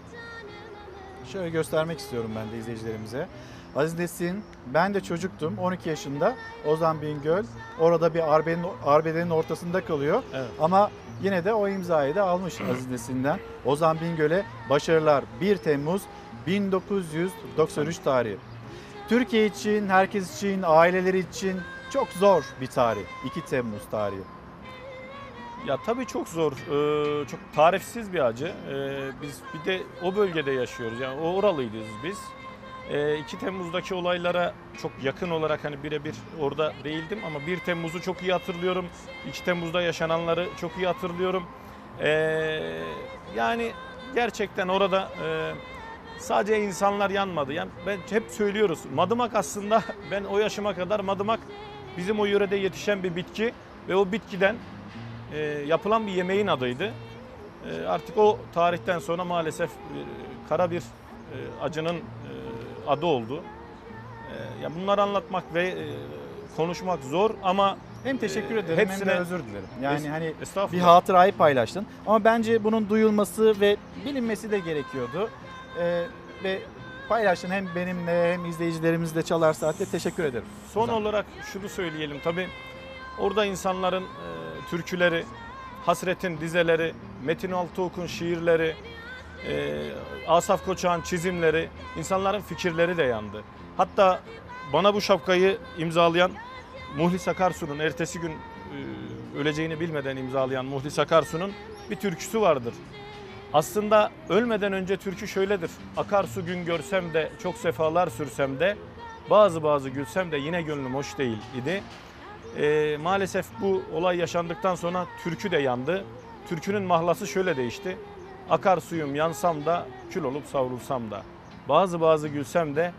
Şöyle göstermek istiyorum ben de izleyicilerimize. Aziz Nesin, ben de çocuktum 12 yaşında. Ozan Bingöl orada bir arbenin, arbedenin ortasında kalıyor. Evet. Ama yine de o imzayı da almış Aziz Nesin'den. Ozan Bingöl'e başarılar 1 Temmuz 1993 tarihi. Türkiye için, herkes için, aileleri için çok zor bir tarih. 2 Temmuz tarihi. ya tabii çok zor, e, çok tarifsiz bir acı. E, biz bir de o bölgede yaşıyoruz. Yani o oralıyız biz. E, 2 Temmuz'daki olaylara çok yakın olarak hani birebir orada değildim ama 1 Temmuz'u çok iyi hatırlıyorum. 2 Temmuz'da yaşananları çok iyi hatırlıyorum. E, yani gerçekten orada e, sadece insanlar yanmadı. Yani ben hep söylüyoruz. Madımak aslında ben o yaşıma kadar madımak bizim o yörede yetişen bir bitki ve o bitkiden e, yapılan bir yemeğin adıydı. E, artık o tarihten sonra maalesef e, kara bir e, acının e, adı oldu. E, ya bunları anlatmak ve e, konuşmak zor ama Hem teşekkür e, ederim hem de özür dilerim. Yani hani bir hatırayı paylaştın. Ama bence bunun duyulması ve bilinmesi de gerekiyordu. Ee, ve paylaştın hem benimle hem izleyicilerimizle Çalar Saat'te teşekkür ederim. Son olarak şunu söyleyelim tabii. Orada insanların e, türküleri, Hasret'in dizeleri, Metin Altıok'un şiirleri, e, Asaf Koçak'ın çizimleri, insanların fikirleri de yandı. Hatta bana bu şapkayı imzalayan Muhlis Akarsu'nun ertesi gün e, öleceğini bilmeden imzalayan Muhlis Akarsu'nun bir türküsü vardır. Aslında ölmeden önce türkü şöyledir. Akarsu gün görsem de çok sefalar sürsem de bazı bazı gülsem de yine gönlüm hoş değil idi. Ee, maalesef bu olay yaşandıktan sonra türkü de yandı. Türkünün mahlası şöyle değişti. Akarsuyum yansam da kül olup savrulsam da. Bazı bazı gülsem de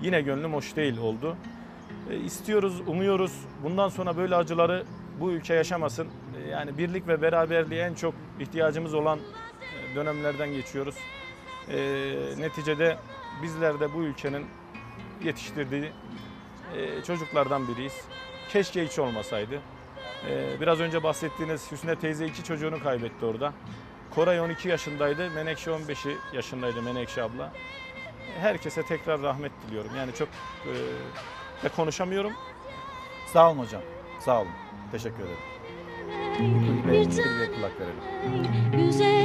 yine gönlüm hoş değil oldu. E, istiyoruz, umuyoruz. Bundan sonra böyle acıları bu ülke yaşamasın. E, yani birlik ve beraberliğe en çok ihtiyacımız olan e, dönemlerden geçiyoruz. E, neticede bizler de bu ülkenin yetiştirdiği e, çocuklardan biriyiz. Keşke hiç olmasaydı. E, biraz önce bahsettiğiniz Hüsnü teyze iki çocuğunu kaybetti orada. Koray 12 yaşındaydı, Menekşe 15 yaşındaydı Menekşe abla. Herkese tekrar rahmet diliyorum. Yani çok e, ve konuşamıyorum. Sağ olun hocam. Sağ olun. Teşekkür ederim. Bir, bir, bir kulak verelim. Güzelim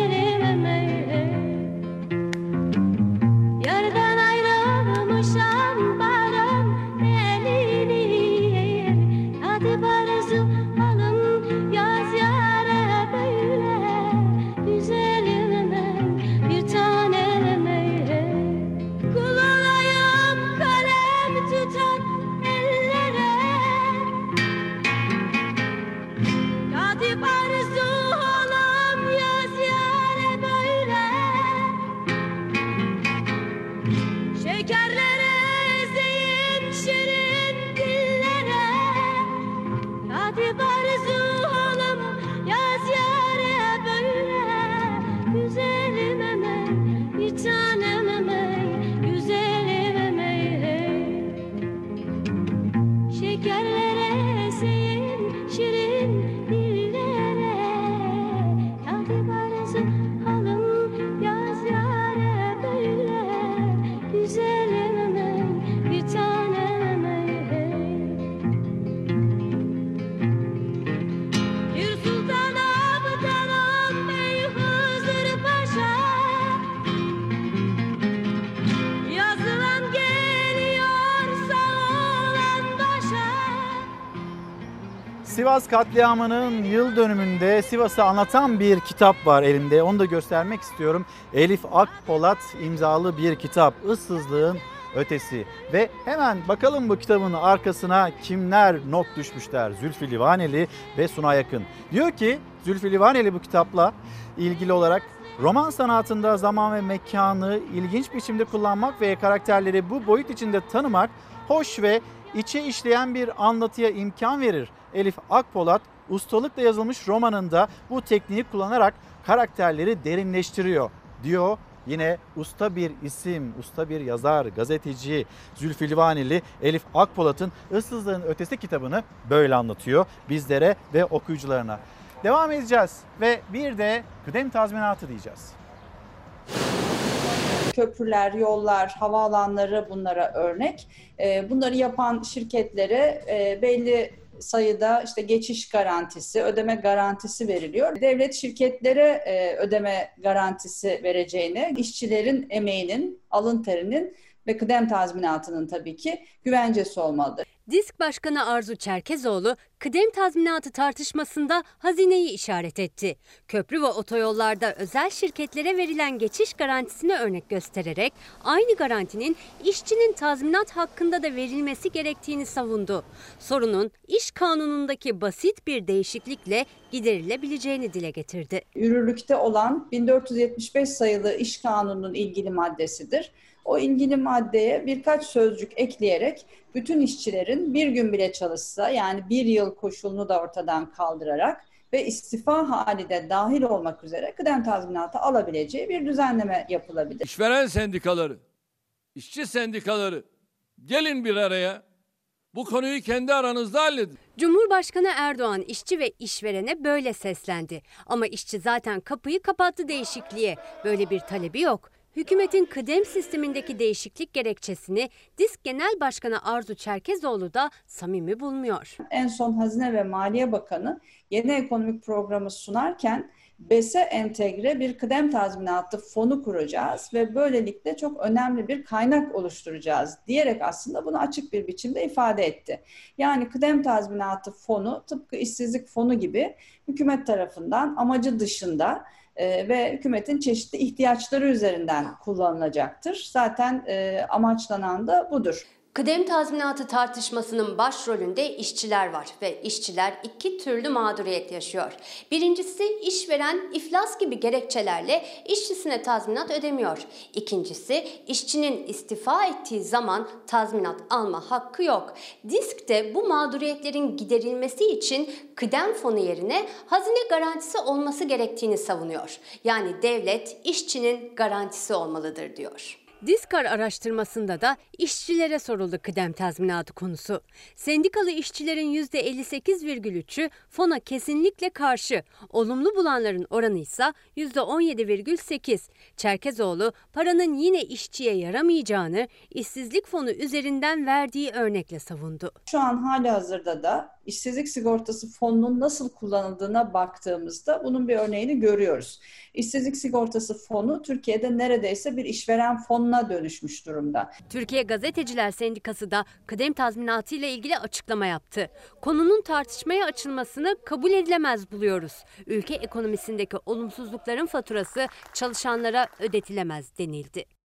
Sivas katliamının yıl dönümünde Sivas'ı anlatan bir kitap var elimde. Onu da göstermek istiyorum. Elif Akpolat imzalı bir kitap. Issızlığın ötesi. Ve hemen bakalım bu kitabın arkasına kimler not düşmüşler. Zülfü Livaneli ve Sunay Yakın. Diyor ki Zülfü Livaneli bu kitapla ilgili olarak roman sanatında zaman ve mekanı ilginç biçimde kullanmak ve karakterleri bu boyut içinde tanımak hoş ve içe işleyen bir anlatıya imkan verir. Elif Akpolat ustalıkla yazılmış romanında bu tekniği kullanarak karakterleri derinleştiriyor diyor. Yine usta bir isim, usta bir yazar, gazeteci Zülfü Livaneli Elif Akpolat'ın Issızlığın Ötesi kitabını böyle anlatıyor bizlere ve okuyucularına. Devam edeceğiz ve bir de kıdem tazminatı diyeceğiz. Köprüler, yollar, havaalanları bunlara örnek. Ee, Bunları yapan şirketlere e, belli sayıda işte geçiş garantisi, ödeme garantisi veriliyor. Devlet şirketlere e, ödeme garantisi vereceğine, işçilerin emeğinin, alın terinin ve kıdem tazminatının tabii ki güvencesi olmalıdır. Disk Başkanı Arzu Çerkezoğlu kıdem tazminatı tartışmasında hazineyi işaret etti. Köprü ve otoyollarda özel şirketlere verilen geçiş garantisine örnek göstererek aynı garantinin işçinin tazminat hakkında da verilmesi gerektiğini savundu. Sorunun iş kanunundaki basit bir değişiklikle giderilebileceğini dile getirdi. yürürlükte olan 1475 sayılı iş kanununun ilgili maddesidir. O ilgili maddeye birkaç sözcük ekleyerek bütün işçilerin bir gün bile çalışsa yani bir yıl koşulunu da ortadan kaldırarak ve istifa hali de dahil olmak üzere kıdem tazminatı alabileceği bir düzenleme yapılabilir. İşveren sendikaları, işçi sendikaları gelin bir araya. Bu konuyu kendi aranızda halledin. Cumhurbaşkanı Erdoğan işçi ve işverene böyle seslendi. Ama işçi zaten kapıyı kapattı değişikliğe. Böyle bir talebi yok. Hükümetin kıdem sistemindeki değişiklik gerekçesini Disk Genel Başkanı Arzu Çerkezoğlu da samimi bulmuyor. En son Hazine ve Maliye Bakanı yeni ekonomik programı sunarken BES'e entegre bir kıdem tazminatı fonu kuracağız ve böylelikle çok önemli bir kaynak oluşturacağız diyerek aslında bunu açık bir biçimde ifade etti. Yani kıdem tazminatı fonu tıpkı işsizlik fonu gibi hükümet tarafından amacı dışında e, ve hükümetin çeşitli ihtiyaçları üzerinden kullanılacaktır. Zaten e, amaçlanan da budur. Kıdem tazminatı tartışmasının başrolünde işçiler var ve işçiler iki türlü mağduriyet yaşıyor. Birincisi işveren iflas gibi gerekçelerle işçisine tazminat ödemiyor. İkincisi işçinin istifa ettiği zaman tazminat alma hakkı yok. Disk de bu mağduriyetlerin giderilmesi için kıdem fonu yerine hazine garantisi olması gerektiğini savunuyor. Yani devlet işçinin garantisi olmalıdır diyor. Diskar araştırmasında da işçilere soruldu kıdem tazminatı konusu. Sendikalı işçilerin %58,3'ü fona kesinlikle karşı. Olumlu bulanların oranı ise %17,8. Çerkezoğlu paranın yine işçiye yaramayacağını işsizlik fonu üzerinden verdiği örnekle savundu. Şu an hali hazırda da işsizlik sigortası fonunun nasıl kullanıldığına baktığımızda bunun bir örneğini görüyoruz. İşsizlik sigortası fonu Türkiye'de neredeyse bir işveren fonuna dönüşmüş durumda. Türkiye Gazeteciler Sendikası da kıdem tazminatı ile ilgili açıklama yaptı. Konunun tartışmaya açılmasını kabul edilemez buluyoruz. Ülke ekonomisindeki olumsuzlukların faturası çalışanlara ödetilemez denildi.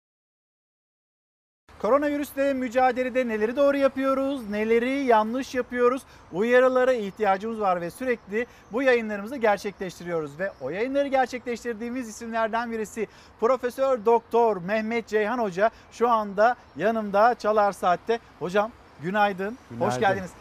Koronavirüsle mücadelede neleri doğru yapıyoruz, neleri yanlış yapıyoruz, uyarılara ihtiyacımız var ve sürekli bu yayınlarımızı gerçekleştiriyoruz. Ve o yayınları gerçekleştirdiğimiz isimlerden birisi Profesör Doktor Mehmet Ceyhan Hoca şu anda yanımda Çalar Saat'te. Hocam günaydın, hoş Günaydın. geldiniz.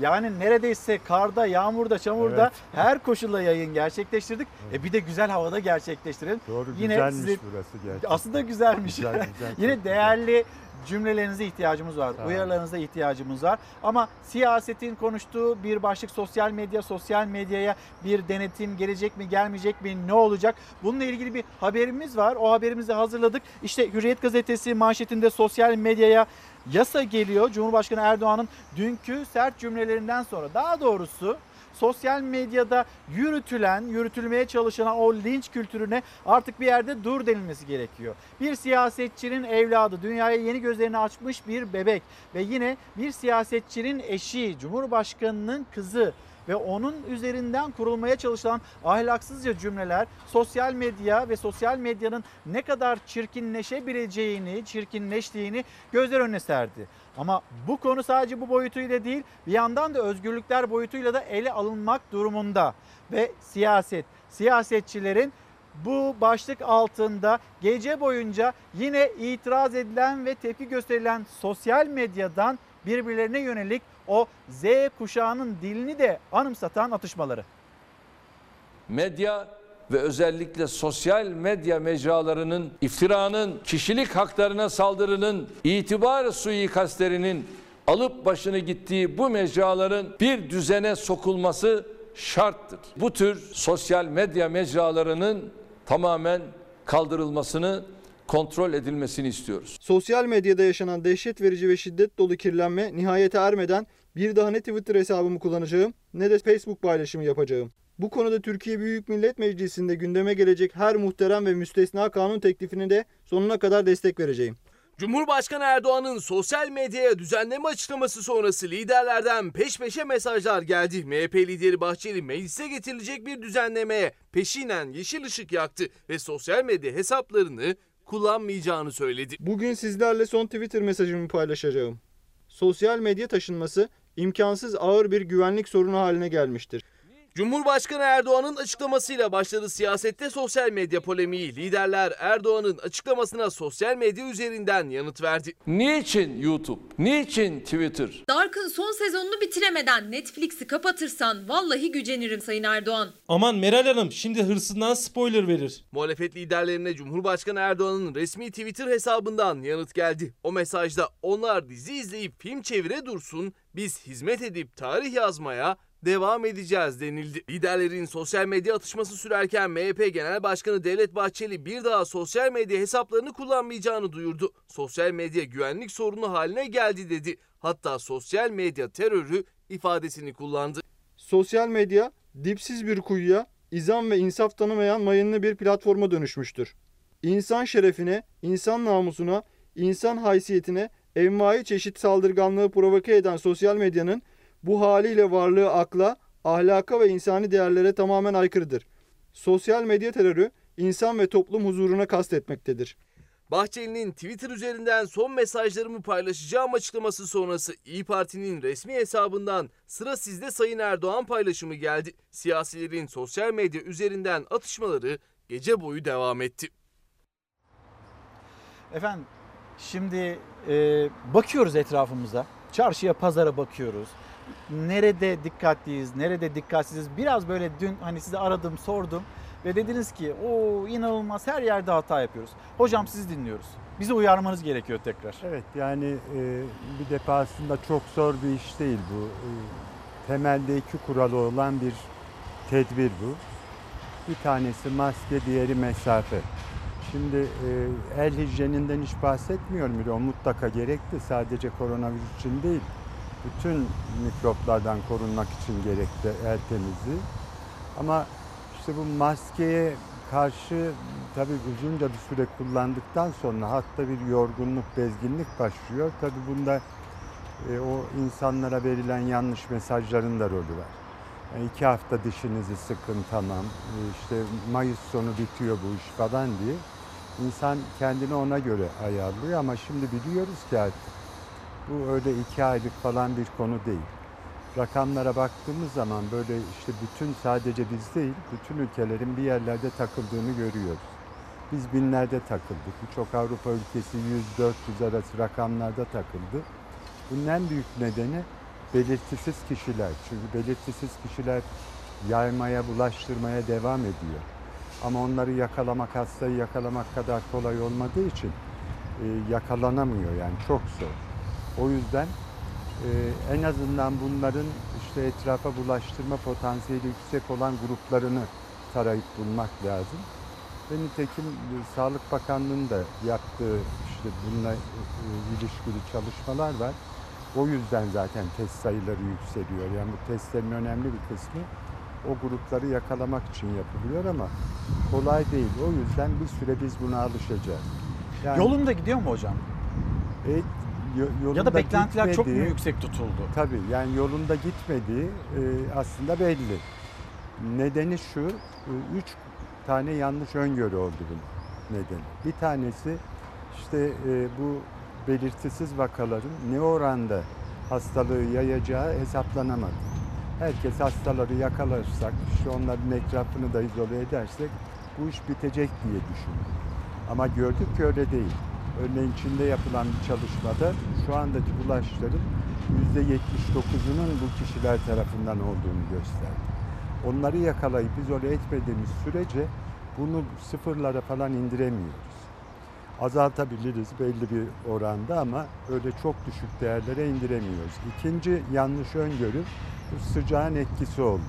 Yani neredeyse karda, yağmurda, çamurda Evet. her koşulda yayın gerçekleştirdik. E bir de güzel havada gerçekleştirelim. Doğru Yine güzelmiş sizi- burası gerçekten. Aslında güzelmiş. Güzel, güzel, Yine güzel. değerli cümlelerinize ihtiyacımız var. Olun. Uyarılarınıza ihtiyacımız var. Ama siyasetin konuştuğu bir başlık sosyal medya, sosyal medyaya bir denetim gelecek mi, gelmeyecek mi, ne olacak? Bununla ilgili bir haberimiz var. O haberimizi hazırladık. İşte Hürriyet gazetesi manşetinde sosyal medyaya yasa geliyor. Cumhurbaşkanı Erdoğan'ın dünkü sert cümlelerinden sonra daha doğrusu sosyal medyada yürütülen, yürütülmeye çalışılan o linç kültürüne artık bir yerde dur denilmesi gerekiyor. Bir siyasetçinin evladı, dünyaya yeni gözlerini açmış bir bebek ve yine bir siyasetçinin eşi, Cumhurbaşkanının kızı ve onun üzerinden kurulmaya çalışılan ahlaksızca cümleler sosyal medya ve sosyal medyanın ne kadar çirkinleşebileceğini, çirkinleştiğini gözler önüne serdi. Ama bu konu sadece bu boyutuyla değil, bir yandan da özgürlükler boyutuyla da ele alınmak durumunda. Ve siyaset, siyasetçilerin bu başlık altında gece boyunca yine itiraz edilen ve tepki gösterilen sosyal medyadan birbirlerine yönelik o Z kuşağının dilini de anımsatan atışmaları. medya ve özellikle sosyal medya mecralarının iftiranın, kişilik haklarına saldırının, itibar suikastlerinin alıp başını gittiği bu mecraların bir düzene sokulması şarttır. Bu tür sosyal medya mecralarının tamamen kaldırılmasını, kontrol edilmesini istiyoruz. Sosyal medyada yaşanan dehşet verici ve şiddet dolu kirlenme nihayete ermeden bir daha ne Twitter hesabımı kullanacağım ne de Facebook paylaşımı yapacağım. Bu konuda Türkiye Büyük Millet Meclisi'nde gündeme gelecek her muhterem ve müstesna kanun teklifine de sonuna kadar destek vereceğim. Cumhurbaşkanı Erdoğan'ın sosyal medyaya düzenleme açıklaması sonrası liderlerden peş peşe mesajlar geldi. MHP lideri Bahçeli meclise getirilecek bir düzenlemeye peşinen yeşil ışık yaktı ve sosyal medya hesaplarını kullanmayacağını söyledi. Bugün sizlerle son Twitter mesajımı paylaşacağım. Sosyal medya taşınması imkansız ağır bir güvenlik sorunu haline gelmiştir. Cumhurbaşkanı Erdoğan'ın açıklamasıyla başladı siyasette sosyal medya polemiği. Liderler Erdoğan'ın açıklamasına sosyal medya üzerinden yanıt verdi. Niçin YouTube? Niçin Twitter? Dark'ın son sezonunu bitiremeden Netflix'i kapatırsan vallahi gücenirim Sayın Erdoğan. Aman Meral Hanım şimdi hırsından spoiler verir. Muhalefet liderlerine Cumhurbaşkanı Erdoğan'ın resmi Twitter hesabından yanıt geldi. O mesajda onlar dizi izleyip film çevire dursun, biz hizmet edip tarih yazmaya devam edeceğiz denildi. Liderlerin sosyal medya atışması sürerken MHP Genel Başkanı Devlet Bahçeli bir daha sosyal medya hesaplarını kullanmayacağını duyurdu. Sosyal medya güvenlik sorunu haline geldi dedi. Hatta sosyal medya terörü ifadesini kullandı. Sosyal medya dipsiz bir kuyuya, izan ve insaf tanımayan mayınlı bir platforma dönüşmüştür. İnsan şerefine, insan namusuna, insan haysiyetine envai çeşit saldırganlığı provoke eden sosyal medyanın bu haliyle varlığı akla, ahlaka ve insani değerlere tamamen aykırıdır. Sosyal medya terörü insan ve toplum huzuruna kastetmektedir. Bahçeli'nin Twitter üzerinden son mesajlarımı paylaşacağım açıklaması sonrası İyi Parti'nin resmi hesabından sıra sizde Sayın Erdoğan paylaşımı geldi. Siyasilerin sosyal medya üzerinden atışmaları gece boyu devam etti. Efendim şimdi e, bakıyoruz etrafımıza. Çarşıya, pazara bakıyoruz. Nerede dikkatliyiz, nerede dikkatsiziz. Biraz böyle dün hani sizi aradım, sordum ve dediniz ki o inanılmaz her yerde hata yapıyoruz. Hocam sizi dinliyoruz. Bizi uyarmanız gerekiyor tekrar. Evet yani e, bir defasında çok zor bir iş değil bu. E, temelde iki kuralı olan bir tedbir bu. Bir tanesi maske, diğeri mesafe. Şimdi e, el hijyeninden hiç bahsetmiyorum bile. O mutlaka gerekli. Sadece koronavirüs için değil. Bütün mikroplardan korunmak için gerekli el temizliği. Ama işte bu maskeye karşı tabii uzunca bir süre kullandıktan sonra hatta bir yorgunluk, bezginlik başlıyor. Tabii bunda e, o insanlara verilen yanlış mesajların da rolü var. Yani iki hafta dişinizi sıkın tamam, e, işte Mayıs sonu bitiyor bu iş falan diye. İnsan kendini ona göre ayarlıyor ama şimdi biliyoruz ki artık bu öyle iki aylık falan bir konu değil. Rakamlara baktığımız zaman böyle işte bütün sadece biz değil, bütün ülkelerin bir yerlerde takıldığını görüyoruz. Biz binlerde takıldık. Birçok Avrupa ülkesi 100-400 arası rakamlarda takıldı. Bunun en büyük nedeni belirtisiz kişiler. Çünkü belirtisiz kişiler yaymaya, bulaştırmaya devam ediyor. Ama onları yakalamak, hastayı yakalamak kadar kolay olmadığı için e, yakalanamıyor yani çok zor. O yüzden e, en azından bunların işte etrafa bulaştırma potansiyeli yüksek olan gruplarını tarayıp bulmak lazım. Ve nitekim e, Sağlık Bakanlığı'nın da yaptığı işte bununla e, ilişkili çalışmalar var. O yüzden zaten test sayıları yükseliyor. Yani bu testlerin önemli bir kısmı o grupları yakalamak için yapılıyor ama kolay değil. O yüzden bir süre biz buna alışacağız. Yani, Yolunda gidiyor mu hocam? e, yo- yolunda Ya da beklentiler çok mu gitmediği- yüksek tutuldu? Tabii yani yolunda gitmediği e, aslında belli. Nedeni şu, e, üç tane yanlış öngörü oldu bunun nedeni. Bir tanesi işte e, bu belirtisiz vakaların ne oranda hastalığı yayacağı hesaplanamadı. Herkes hastaları yakalarsak, işte onların etrafını da izole edersek bu iş bitecek diye düşündü. Ama gördük ki öyle değil. Örneğin Çin'de yapılan bir çalışmada şu andaki bulaşların %79'unun bu kişiler tarafından olduğunu gösterdi. Onları yakalayıp izole etmediğimiz sürece bunu sıfırlara falan indiremiyoruz. Azaltabiliriz belli bir oranda ama öyle çok düşük değerlere indiremiyoruz. İkinci yanlış öngörü bu sıcağın etkisi oldu.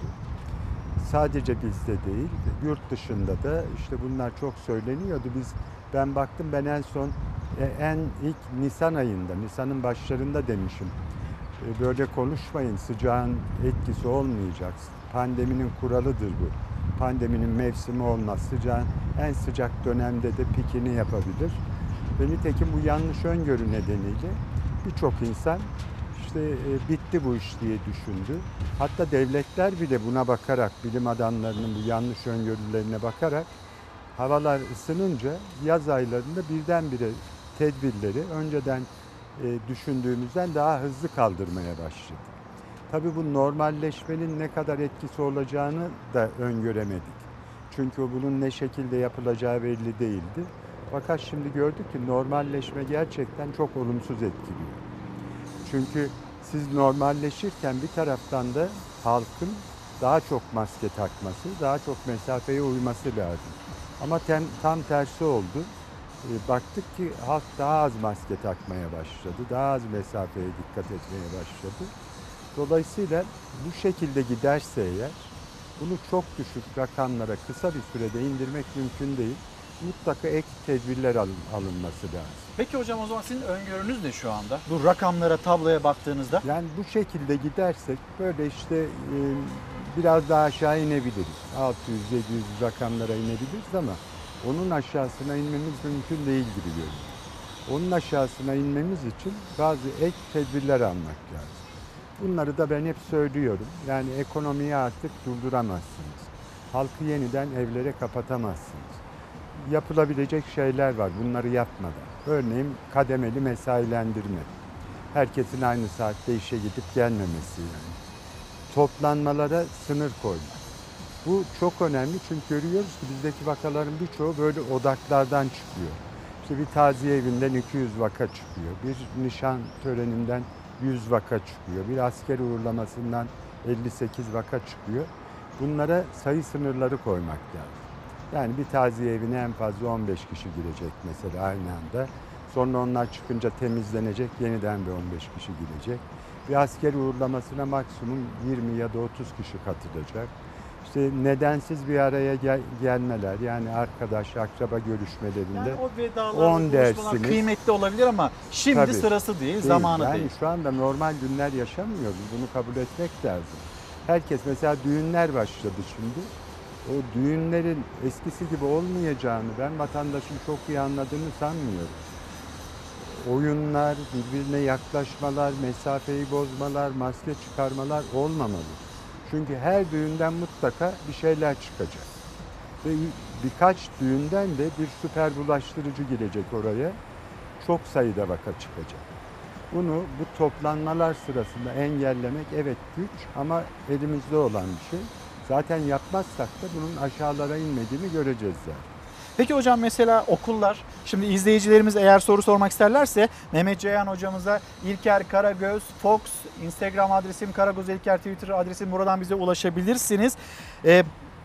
Sadece bizde değil, yurt dışında da işte bunlar çok söyleniyordu. Biz ben baktım ben en son e, en ilk Nisan ayında, Nisan'ın başlarında demişim. E, Böyle konuşmayın, sıcağın etkisi olmayacak. Pandeminin kuralıdır bu. Pandeminin mevsimi olmaz. Sıcağın en sıcak dönemde de pikini yapabilir. Ve nitekim bu yanlış öngörü nedeniyle birçok insan işte e, bitti bu iş diye düşündü. Hatta devletler bile buna bakarak, bilim adamlarının bu yanlış öngörülerine bakarak havalar ısınınca yaz aylarında birdenbire tedbirleri önceden e, düşündüğümüzden daha hızlı kaldırmaya başladı. Tabii bu normalleşmenin ne kadar etkisi olacağını da öngöremedik. Çünkü bunun ne şekilde yapılacağı belli değildi. Fakat şimdi gördük ki normalleşme gerçekten çok olumsuz etkiliyor. Çünkü siz normalleşirken bir taraftan da halkın daha çok maske takması, daha çok mesafeye uyması lazım. Ama tem, tam tersi oldu. E, baktık ki halk daha az maske takmaya başladı, daha az mesafeye dikkat etmeye başladı. Dolayısıyla bu şekilde giderse eğer bunu çok düşük rakamlara kısa bir sürede indirmek mümkün değil. Mutlaka ek tedbirler alın- alınması lazım. Peki hocam o zaman sizin öngörünüz ne şu anda? Bu rakamlara, tabloya baktığınızda? Yani bu şekilde gidersek böyle işte e, biraz daha aşağı inebiliriz. 600-700 rakamlara inebiliriz ama onun aşağısına inmemiz mümkün değil gibi görünüyor. Onun aşağısına inmemiz için bazı ek tedbirler almak lazım. Bunları da ben hep söylüyorum. Yani ekonomiyi artık durduramazsınız. Halkı yeniden evlere kapatamazsınız. Yapılabilecek şeyler var bunları yapmadan. Örneğin kademeli mesailendirme. Herkesin aynı saatte işe gidip gelmemesi yani. Toplanmalara sınır koymak. Bu çok önemli çünkü görüyoruz ki bizdeki vakaların birçoğu böyle odaklardan çıkıyor. İşte bir taziye evinden 200 vaka çıkıyor. Bir nişan töreninden 100 vaka çıkıyor. Bir asker uğurlamasından 58 vaka çıkıyor. Bunlara sayı sınırları koymak lazım. Yani bir taziye evine en fazla 15 kişi girecek mesela aynı anda. Sonra onlar çıkınca temizlenecek, yeniden bir 15 kişi girecek. Bir asker uğurlamasına maksimum 20 ya da 30 kişi katılacak. İşte nedensiz bir araya gel- gelmeler yani arkadaş, akraba görüşmelerinde Yani o vedalar, 10 buluşmalar dersiniz. kıymetli olabilir ama şimdi Tabii. sırası değil, zamanı yani değil. şu anda normal günler yaşamıyoruz. Bunu kabul etmek lazım. Herkes mesela düğünler başladı şimdi. O düğünlerin eskisi gibi olmayacağını ben vatandaşın çok iyi anladığını sanmıyorum. Oyunlar, birbirine yaklaşmalar, mesafeyi bozmalar, maske çıkarmalar olmamalı. Çünkü her düğünden mutlaka bir şeyler çıkacak. Ve birkaç düğünden de bir süper bulaştırıcı girecek oraya. Çok sayıda vaka çıkacak. Bunu bu toplanmalar sırasında engellemek evet güç ama elimizde olan bir şey. Zaten yapmazsak da bunun aşağılara inmediğini göreceğiz zaten. Peki hocam mesela okullar, şimdi izleyicilerimiz eğer soru sormak isterlerse Mehmet Ceyhan hocamıza İlker Karagöz, Fox, Instagram adresim Karagöz İlker, Twitter adresim buradan bize ulaşabilirsiniz. Ee,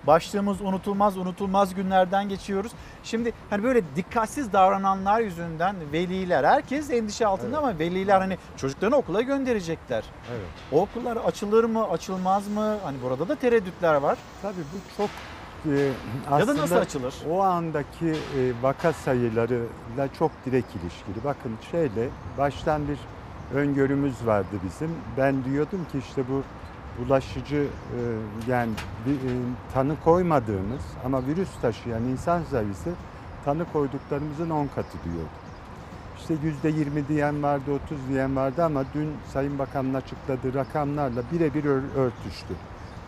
başlığımız unutulmaz unutulmaz günlerden geçiyoruz. Şimdi hani böyle dikkatsiz davrananlar yüzünden veliler herkes endişe altında ama veliler hani çocuklarını okula gönderecekler. Evet. O okullar açılır mı, açılmaz mı? Hani burada da tereddütler var. Tabii bu çok e, Ya da aslında nasıl açılır? O andaki e, vaka sayılarıyla çok direkt ilişkili. Bakın şeyle baştan bir öngörümüz vardı bizim. Ben diyordum ki işte bu bulaşıcı e, yani e, tanı koymadığımız ama virüs taşıyan insan sayısı tanı koyduklarımızın 10 katı diyordum. İşte yüzde 20 diyen vardı, 30 diyen vardı ama dün Sayın Bakan'ın açıkladığı rakamlarla birebir ör- örtüştü.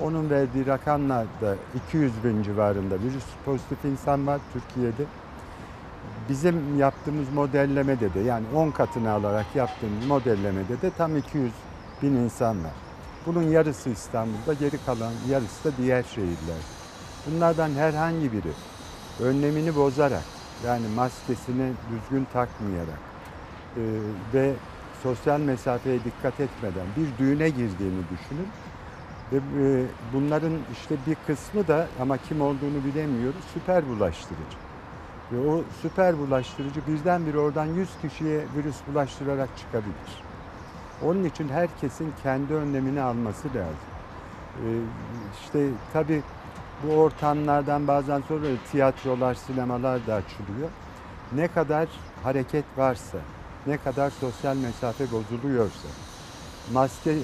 Onun verdiği rakamlar da 200 bin civarında virüs pozitif insan var Türkiye'de. Bizim yaptığımız modellemede de yani 10 katını alarak yaptığımız modellemede de tam 200 bin insan var. Bunun yarısı İstanbul'da, geri kalan yarısı da diğer şehirler. Bunlardan herhangi biri önlemini bozarak yani maskesini düzgün takmayarak e, ve sosyal mesafeye dikkat etmeden bir düğüne girdiğini düşünün. Ve e, bunların işte bir kısmı da ama kim olduğunu bilemiyoruz süper bulaştırıcı. Ve o süper bulaştırıcı birdenbire oradan 100 kişiye virüs bulaştırarak çıkabilir. Onun için herkesin kendi önlemini alması lazım. Ee, işte tabii bu ortamlardan bazen sonra tiyatrolar, sinemalar da açılıyor. Ne kadar hareket varsa, ne kadar sosyal mesafe bozuluyorsa, maske e,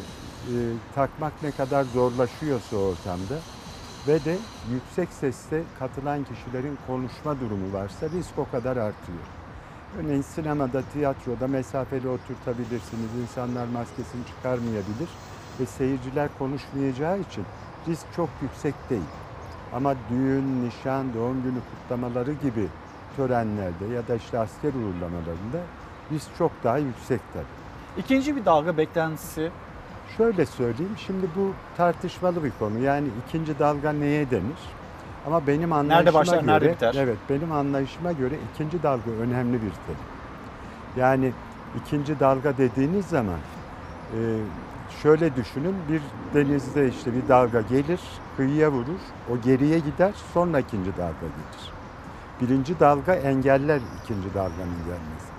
takmak ne kadar zorlaşıyorsa ortamda ve de yüksek sesle katılan kişilerin konuşma durumu varsa risk o kadar artıyor. Örneğin sinemada, tiyatroda mesafeli oturtabilirsiniz. İnsanlar maskesini çıkarmayabilir ve seyirciler konuşmayacağı için risk çok yüksek değil. Ama düğün, nişan, doğum günü kutlamaları gibi törenlerde ya da işte asker uğurlamalarında risk çok daha yüksek tabii. İkinci bir dalga beklentisi Şöyle söyleyeyim, şimdi bu tartışmalı bir konu. Yani ikinci dalga neye denir? Ama benim anlayışıma başlar, göre, nerede biter? evet benim anlayışıma göre ikinci dalga önemli bir terim. Yani ikinci dalga dediğiniz zaman e, şöyle düşünün, bir denizde işte bir dalga gelir, kıyıya vurur, o geriye gider, sonra ikinci dalga gelir. Birinci dalga engeller ikinci dalganın gelmesi.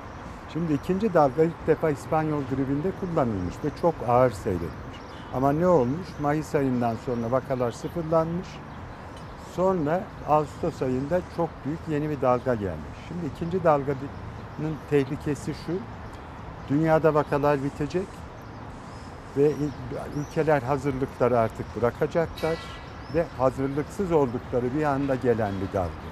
Şimdi ikinci dalga ilk defa İspanyol gribinde kullanılmış ve çok ağır seyretmiş. Ama ne olmuş? Mayıs ayından sonra vakalar sıfırlanmış. Sonra Ağustos ayında çok büyük yeni bir dalga gelmiş. Şimdi ikinci dalganın tehlikesi şu. Dünyada vakalar bitecek ve ülkeler hazırlıkları artık bırakacaklar ve hazırlıksız oldukları bir anda gelen bir dalga.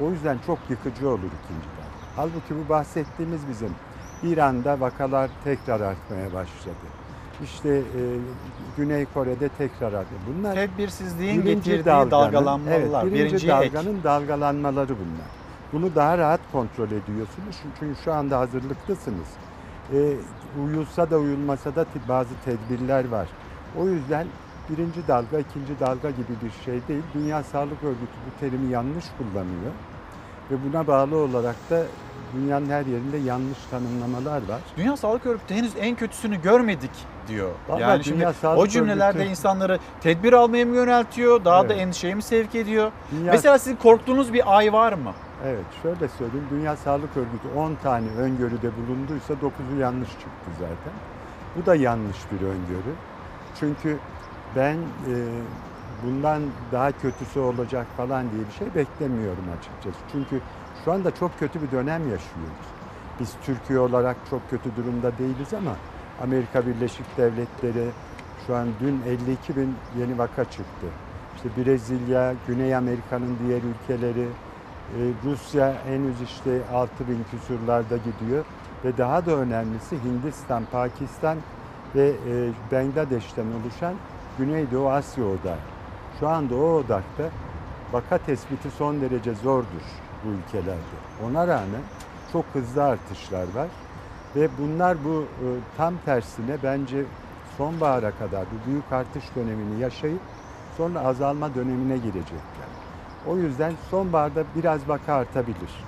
O yüzden çok yıkıcı olur ikinci dalga. Halbuki bu bahsettiğimiz bizim İran'da vakalar tekrar artmaya başladı. İşte e, Güney Kore'de tekrar arttı. Bunlar Tedbirsizliğin getirdiği dalganın- dalgalanmalar. Evet, birinci, Birinci dalganın dalgalanmaları bunlar. Bunu daha rahat kontrol ediyorsunuz çünkü şu anda hazırlıklısınız. E, uyulsa da uyulmasa da bazı tedbirler var. O yüzden birinci dalga, ikinci dalga gibi bir şey değil. Dünya Sağlık Örgütü bu terimi yanlış kullanıyor. Ve buna bağlı olarak da dünyanın her yerinde yanlış tanımlamalar var. Dünya Sağlık Örgütü henüz en kötüsünü görmedik diyor. Vallahi yani şimdi o cümlelerde Örgütü- insanları tedbir almaya mı yöneltiyor, daha da Evet. endişeye mi sevk ediyor? Dünya- Mesela sizin korktuğunuz bir ay var mı? Evet şöyle söyleyeyim. Dünya Sağlık Örgütü 10 tane öngörüde bulunduysa 9'u yanlış çıktı zaten. Bu da yanlış bir öngörü. Çünkü ben e, bundan daha kötüsü olacak falan diye bir şey beklemiyorum açıkçası. Çünkü şu anda çok kötü bir dönem yaşıyoruz. Biz Türkiye olarak çok kötü durumda değiliz ama Amerika Birleşik Devletleri şu an dün 52 bin yeni vaka çıktı. İşte Brezilya, Güney Amerika'nın diğer ülkeleri, e, Rusya henüz işte 6 bin küsurlarda gidiyor. Ve daha da önemlisi Hindistan, Pakistan ve e, Bangladeş'ten oluşan Güneydoğu Asya odağı. Şu anda o odakta vaka tespiti son derece zordur bu ülkelerde. Ona rağmen çok hızlı artışlar var. Ve bunlar bu e, tam tersine bence sonbahara kadar bu büyük artış dönemini yaşayıp sonra azalma dönemine girecekler. O yüzden sonbaharda biraz vaka artabilir.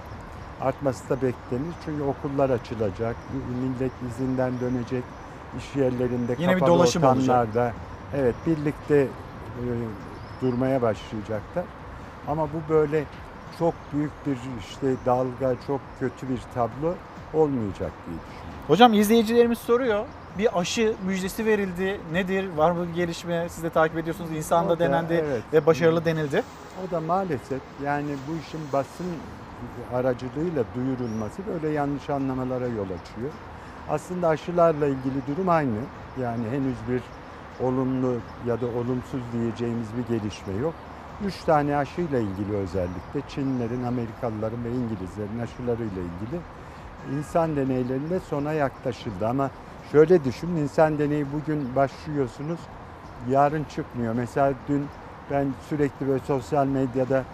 Artması da beklenir çünkü okullar açılacak, millet izinden dönecek, iş yerlerinde Yine bir kapalı dolaşım olacak. ortamlarda evet birlikte e, durmaya başlayacaklar. Ama bu böyle çok büyük bir işte dalga, çok kötü bir tablo olmayacak diye düşünüyorum. Hocam izleyicilerimiz soruyor. Bir aşı müjdesi verildi. Nedir? Var mı bir gelişme? Siz de takip ediyorsunuz. İnsanda da, denendi evet. ve başarılı denildi. O da maalesef yani bu işin basın aracılığıyla duyurulması böyle yanlış anlamalara yol açıyor. Aslında aşılarla ilgili durum aynı. Yani henüz bir olumlu ya da olumsuz diyeceğimiz bir gelişme yok. Üç tane aşıyla ilgili özellikle Çinlilerin, Amerikalıların ve İngilizlerin aşılarıyla ilgili insan deneylerinde sona yaklaşıldı. Ama şöyle düşünün insan deneyi bugün başlıyorsunuz yarın çıkmıyor. Mesela dün ben sürekli böyle sosyal medyada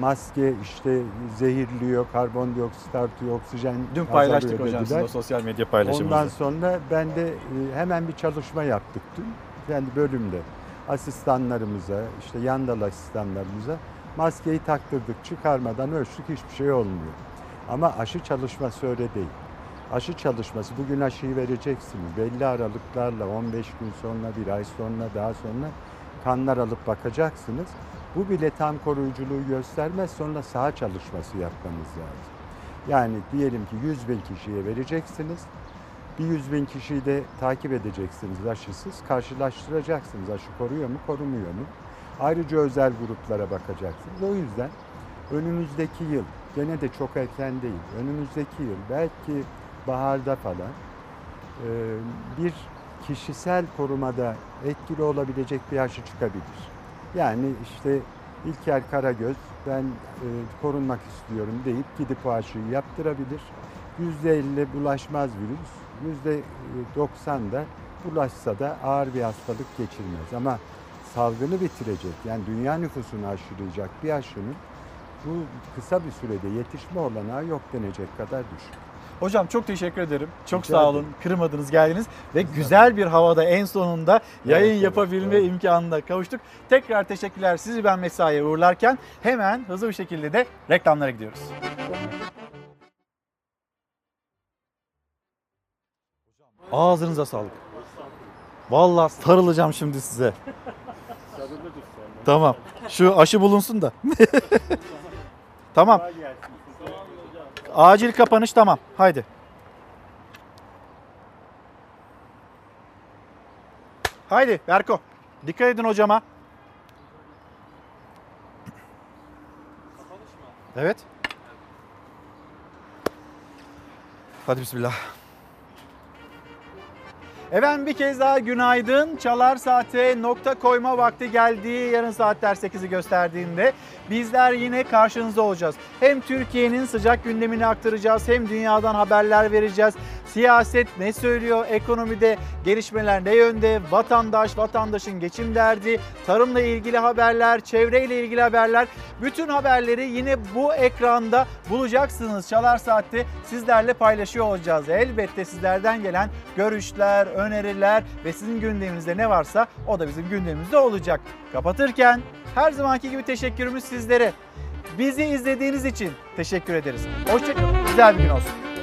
maske işte zehirliyor, karbondioksit artıyor, oksijen Dün paylaştık hocam dediler. sizin o sosyal medya paylaşımınızı. Ondan sonra ben de e, hemen bir çalışma yaptık dün. Kendi bölümde asistanlarımıza, işte yandal asistanlarımıza maskeyi taktırdık, çıkarmadan ölçtük hiçbir şey olmuyor. Ama aşı çalışması öyle değil. Aşı çalışması bugün aşıyı vereceksiniz. Belli aralıklarla 15 gün sonra, bir ay sonra, daha sonra kanlar alıp bakacaksınız. Bu bile tam koruyuculuğu göstermez. Sonra saha çalışması yapmanız lazım. Yani diyelim ki 100 bin kişiye vereceksiniz. Bir 100 bin kişiyi de takip edeceksiniz aşısız. Karşılaştıracaksınız aşı koruyor mu, korumuyor mu? Ayrıca özel gruplara bakacaksınız. O yüzden önümüzdeki yıl, gene de çok erken değil, önümüzdeki yıl belki baharda falan e, bir kişisel korumada etkili olabilecek bir aşı çıkabilir. Yani işte İlker Karagöz ben e, korunmak istiyorum deyip gidip o aşıyı yaptırabilir. %50 bulaşmaz virüs, %90 da bulaşsa da ağır bir hastalık geçirmez. Ama salgını bitirecek yani dünya nüfusunu aşılayacak bir aşının bu kısa bir sürede yetişme olanağı yok denecek kadar düşük. Hocam çok teşekkür ederim. Çok Rica sağ olun. ederim. Kırmadınız, geldiniz ve güzel bir havada en sonunda yayın evet, yapabilme evet. imkanına kavuştuk. Tekrar teşekkürler. Sizi ben mesaiye uğurlarken hemen hızlı bir şekilde de reklamlara gidiyoruz. Ağzınıza sağlık. Vallahi sarılacağım şimdi size. Tamam. Şu aşı bulunsun da. tamam. Acil kapanış tamam. Haydi. Haydi Berko. Dikkat edin hocama. Evet. Hadi bismillah. Efendim bir kez daha günaydın. Çalar Saat'e nokta koyma vakti geldi. Yarın saatler 8'i gösterdiğinde bizler yine karşınızda olacağız. Hem Türkiye'nin sıcak gündemini aktaracağız hem dünyadan haberler vereceğiz. Siyaset ne söylüyor? Ekonomide gelişmeler ne yönde? Vatandaş, vatandaşın geçim derdi, tarımla ilgili haberler, çevreyle ilgili haberler. Bütün haberleri yine bu ekranda bulacaksınız. Çalar Saat'te sizlerle paylaşıyor olacağız. Elbette sizlerden gelen görüşler, öneriler ve sizin gündeminizde ne varsa o da bizim gündemimizde olacak. Kapatırken her zamanki gibi teşekkürümüz sizlere. Bizi izlediğiniz için teşekkür ederiz. Hoşçakalın. Güzel bir gün olsun.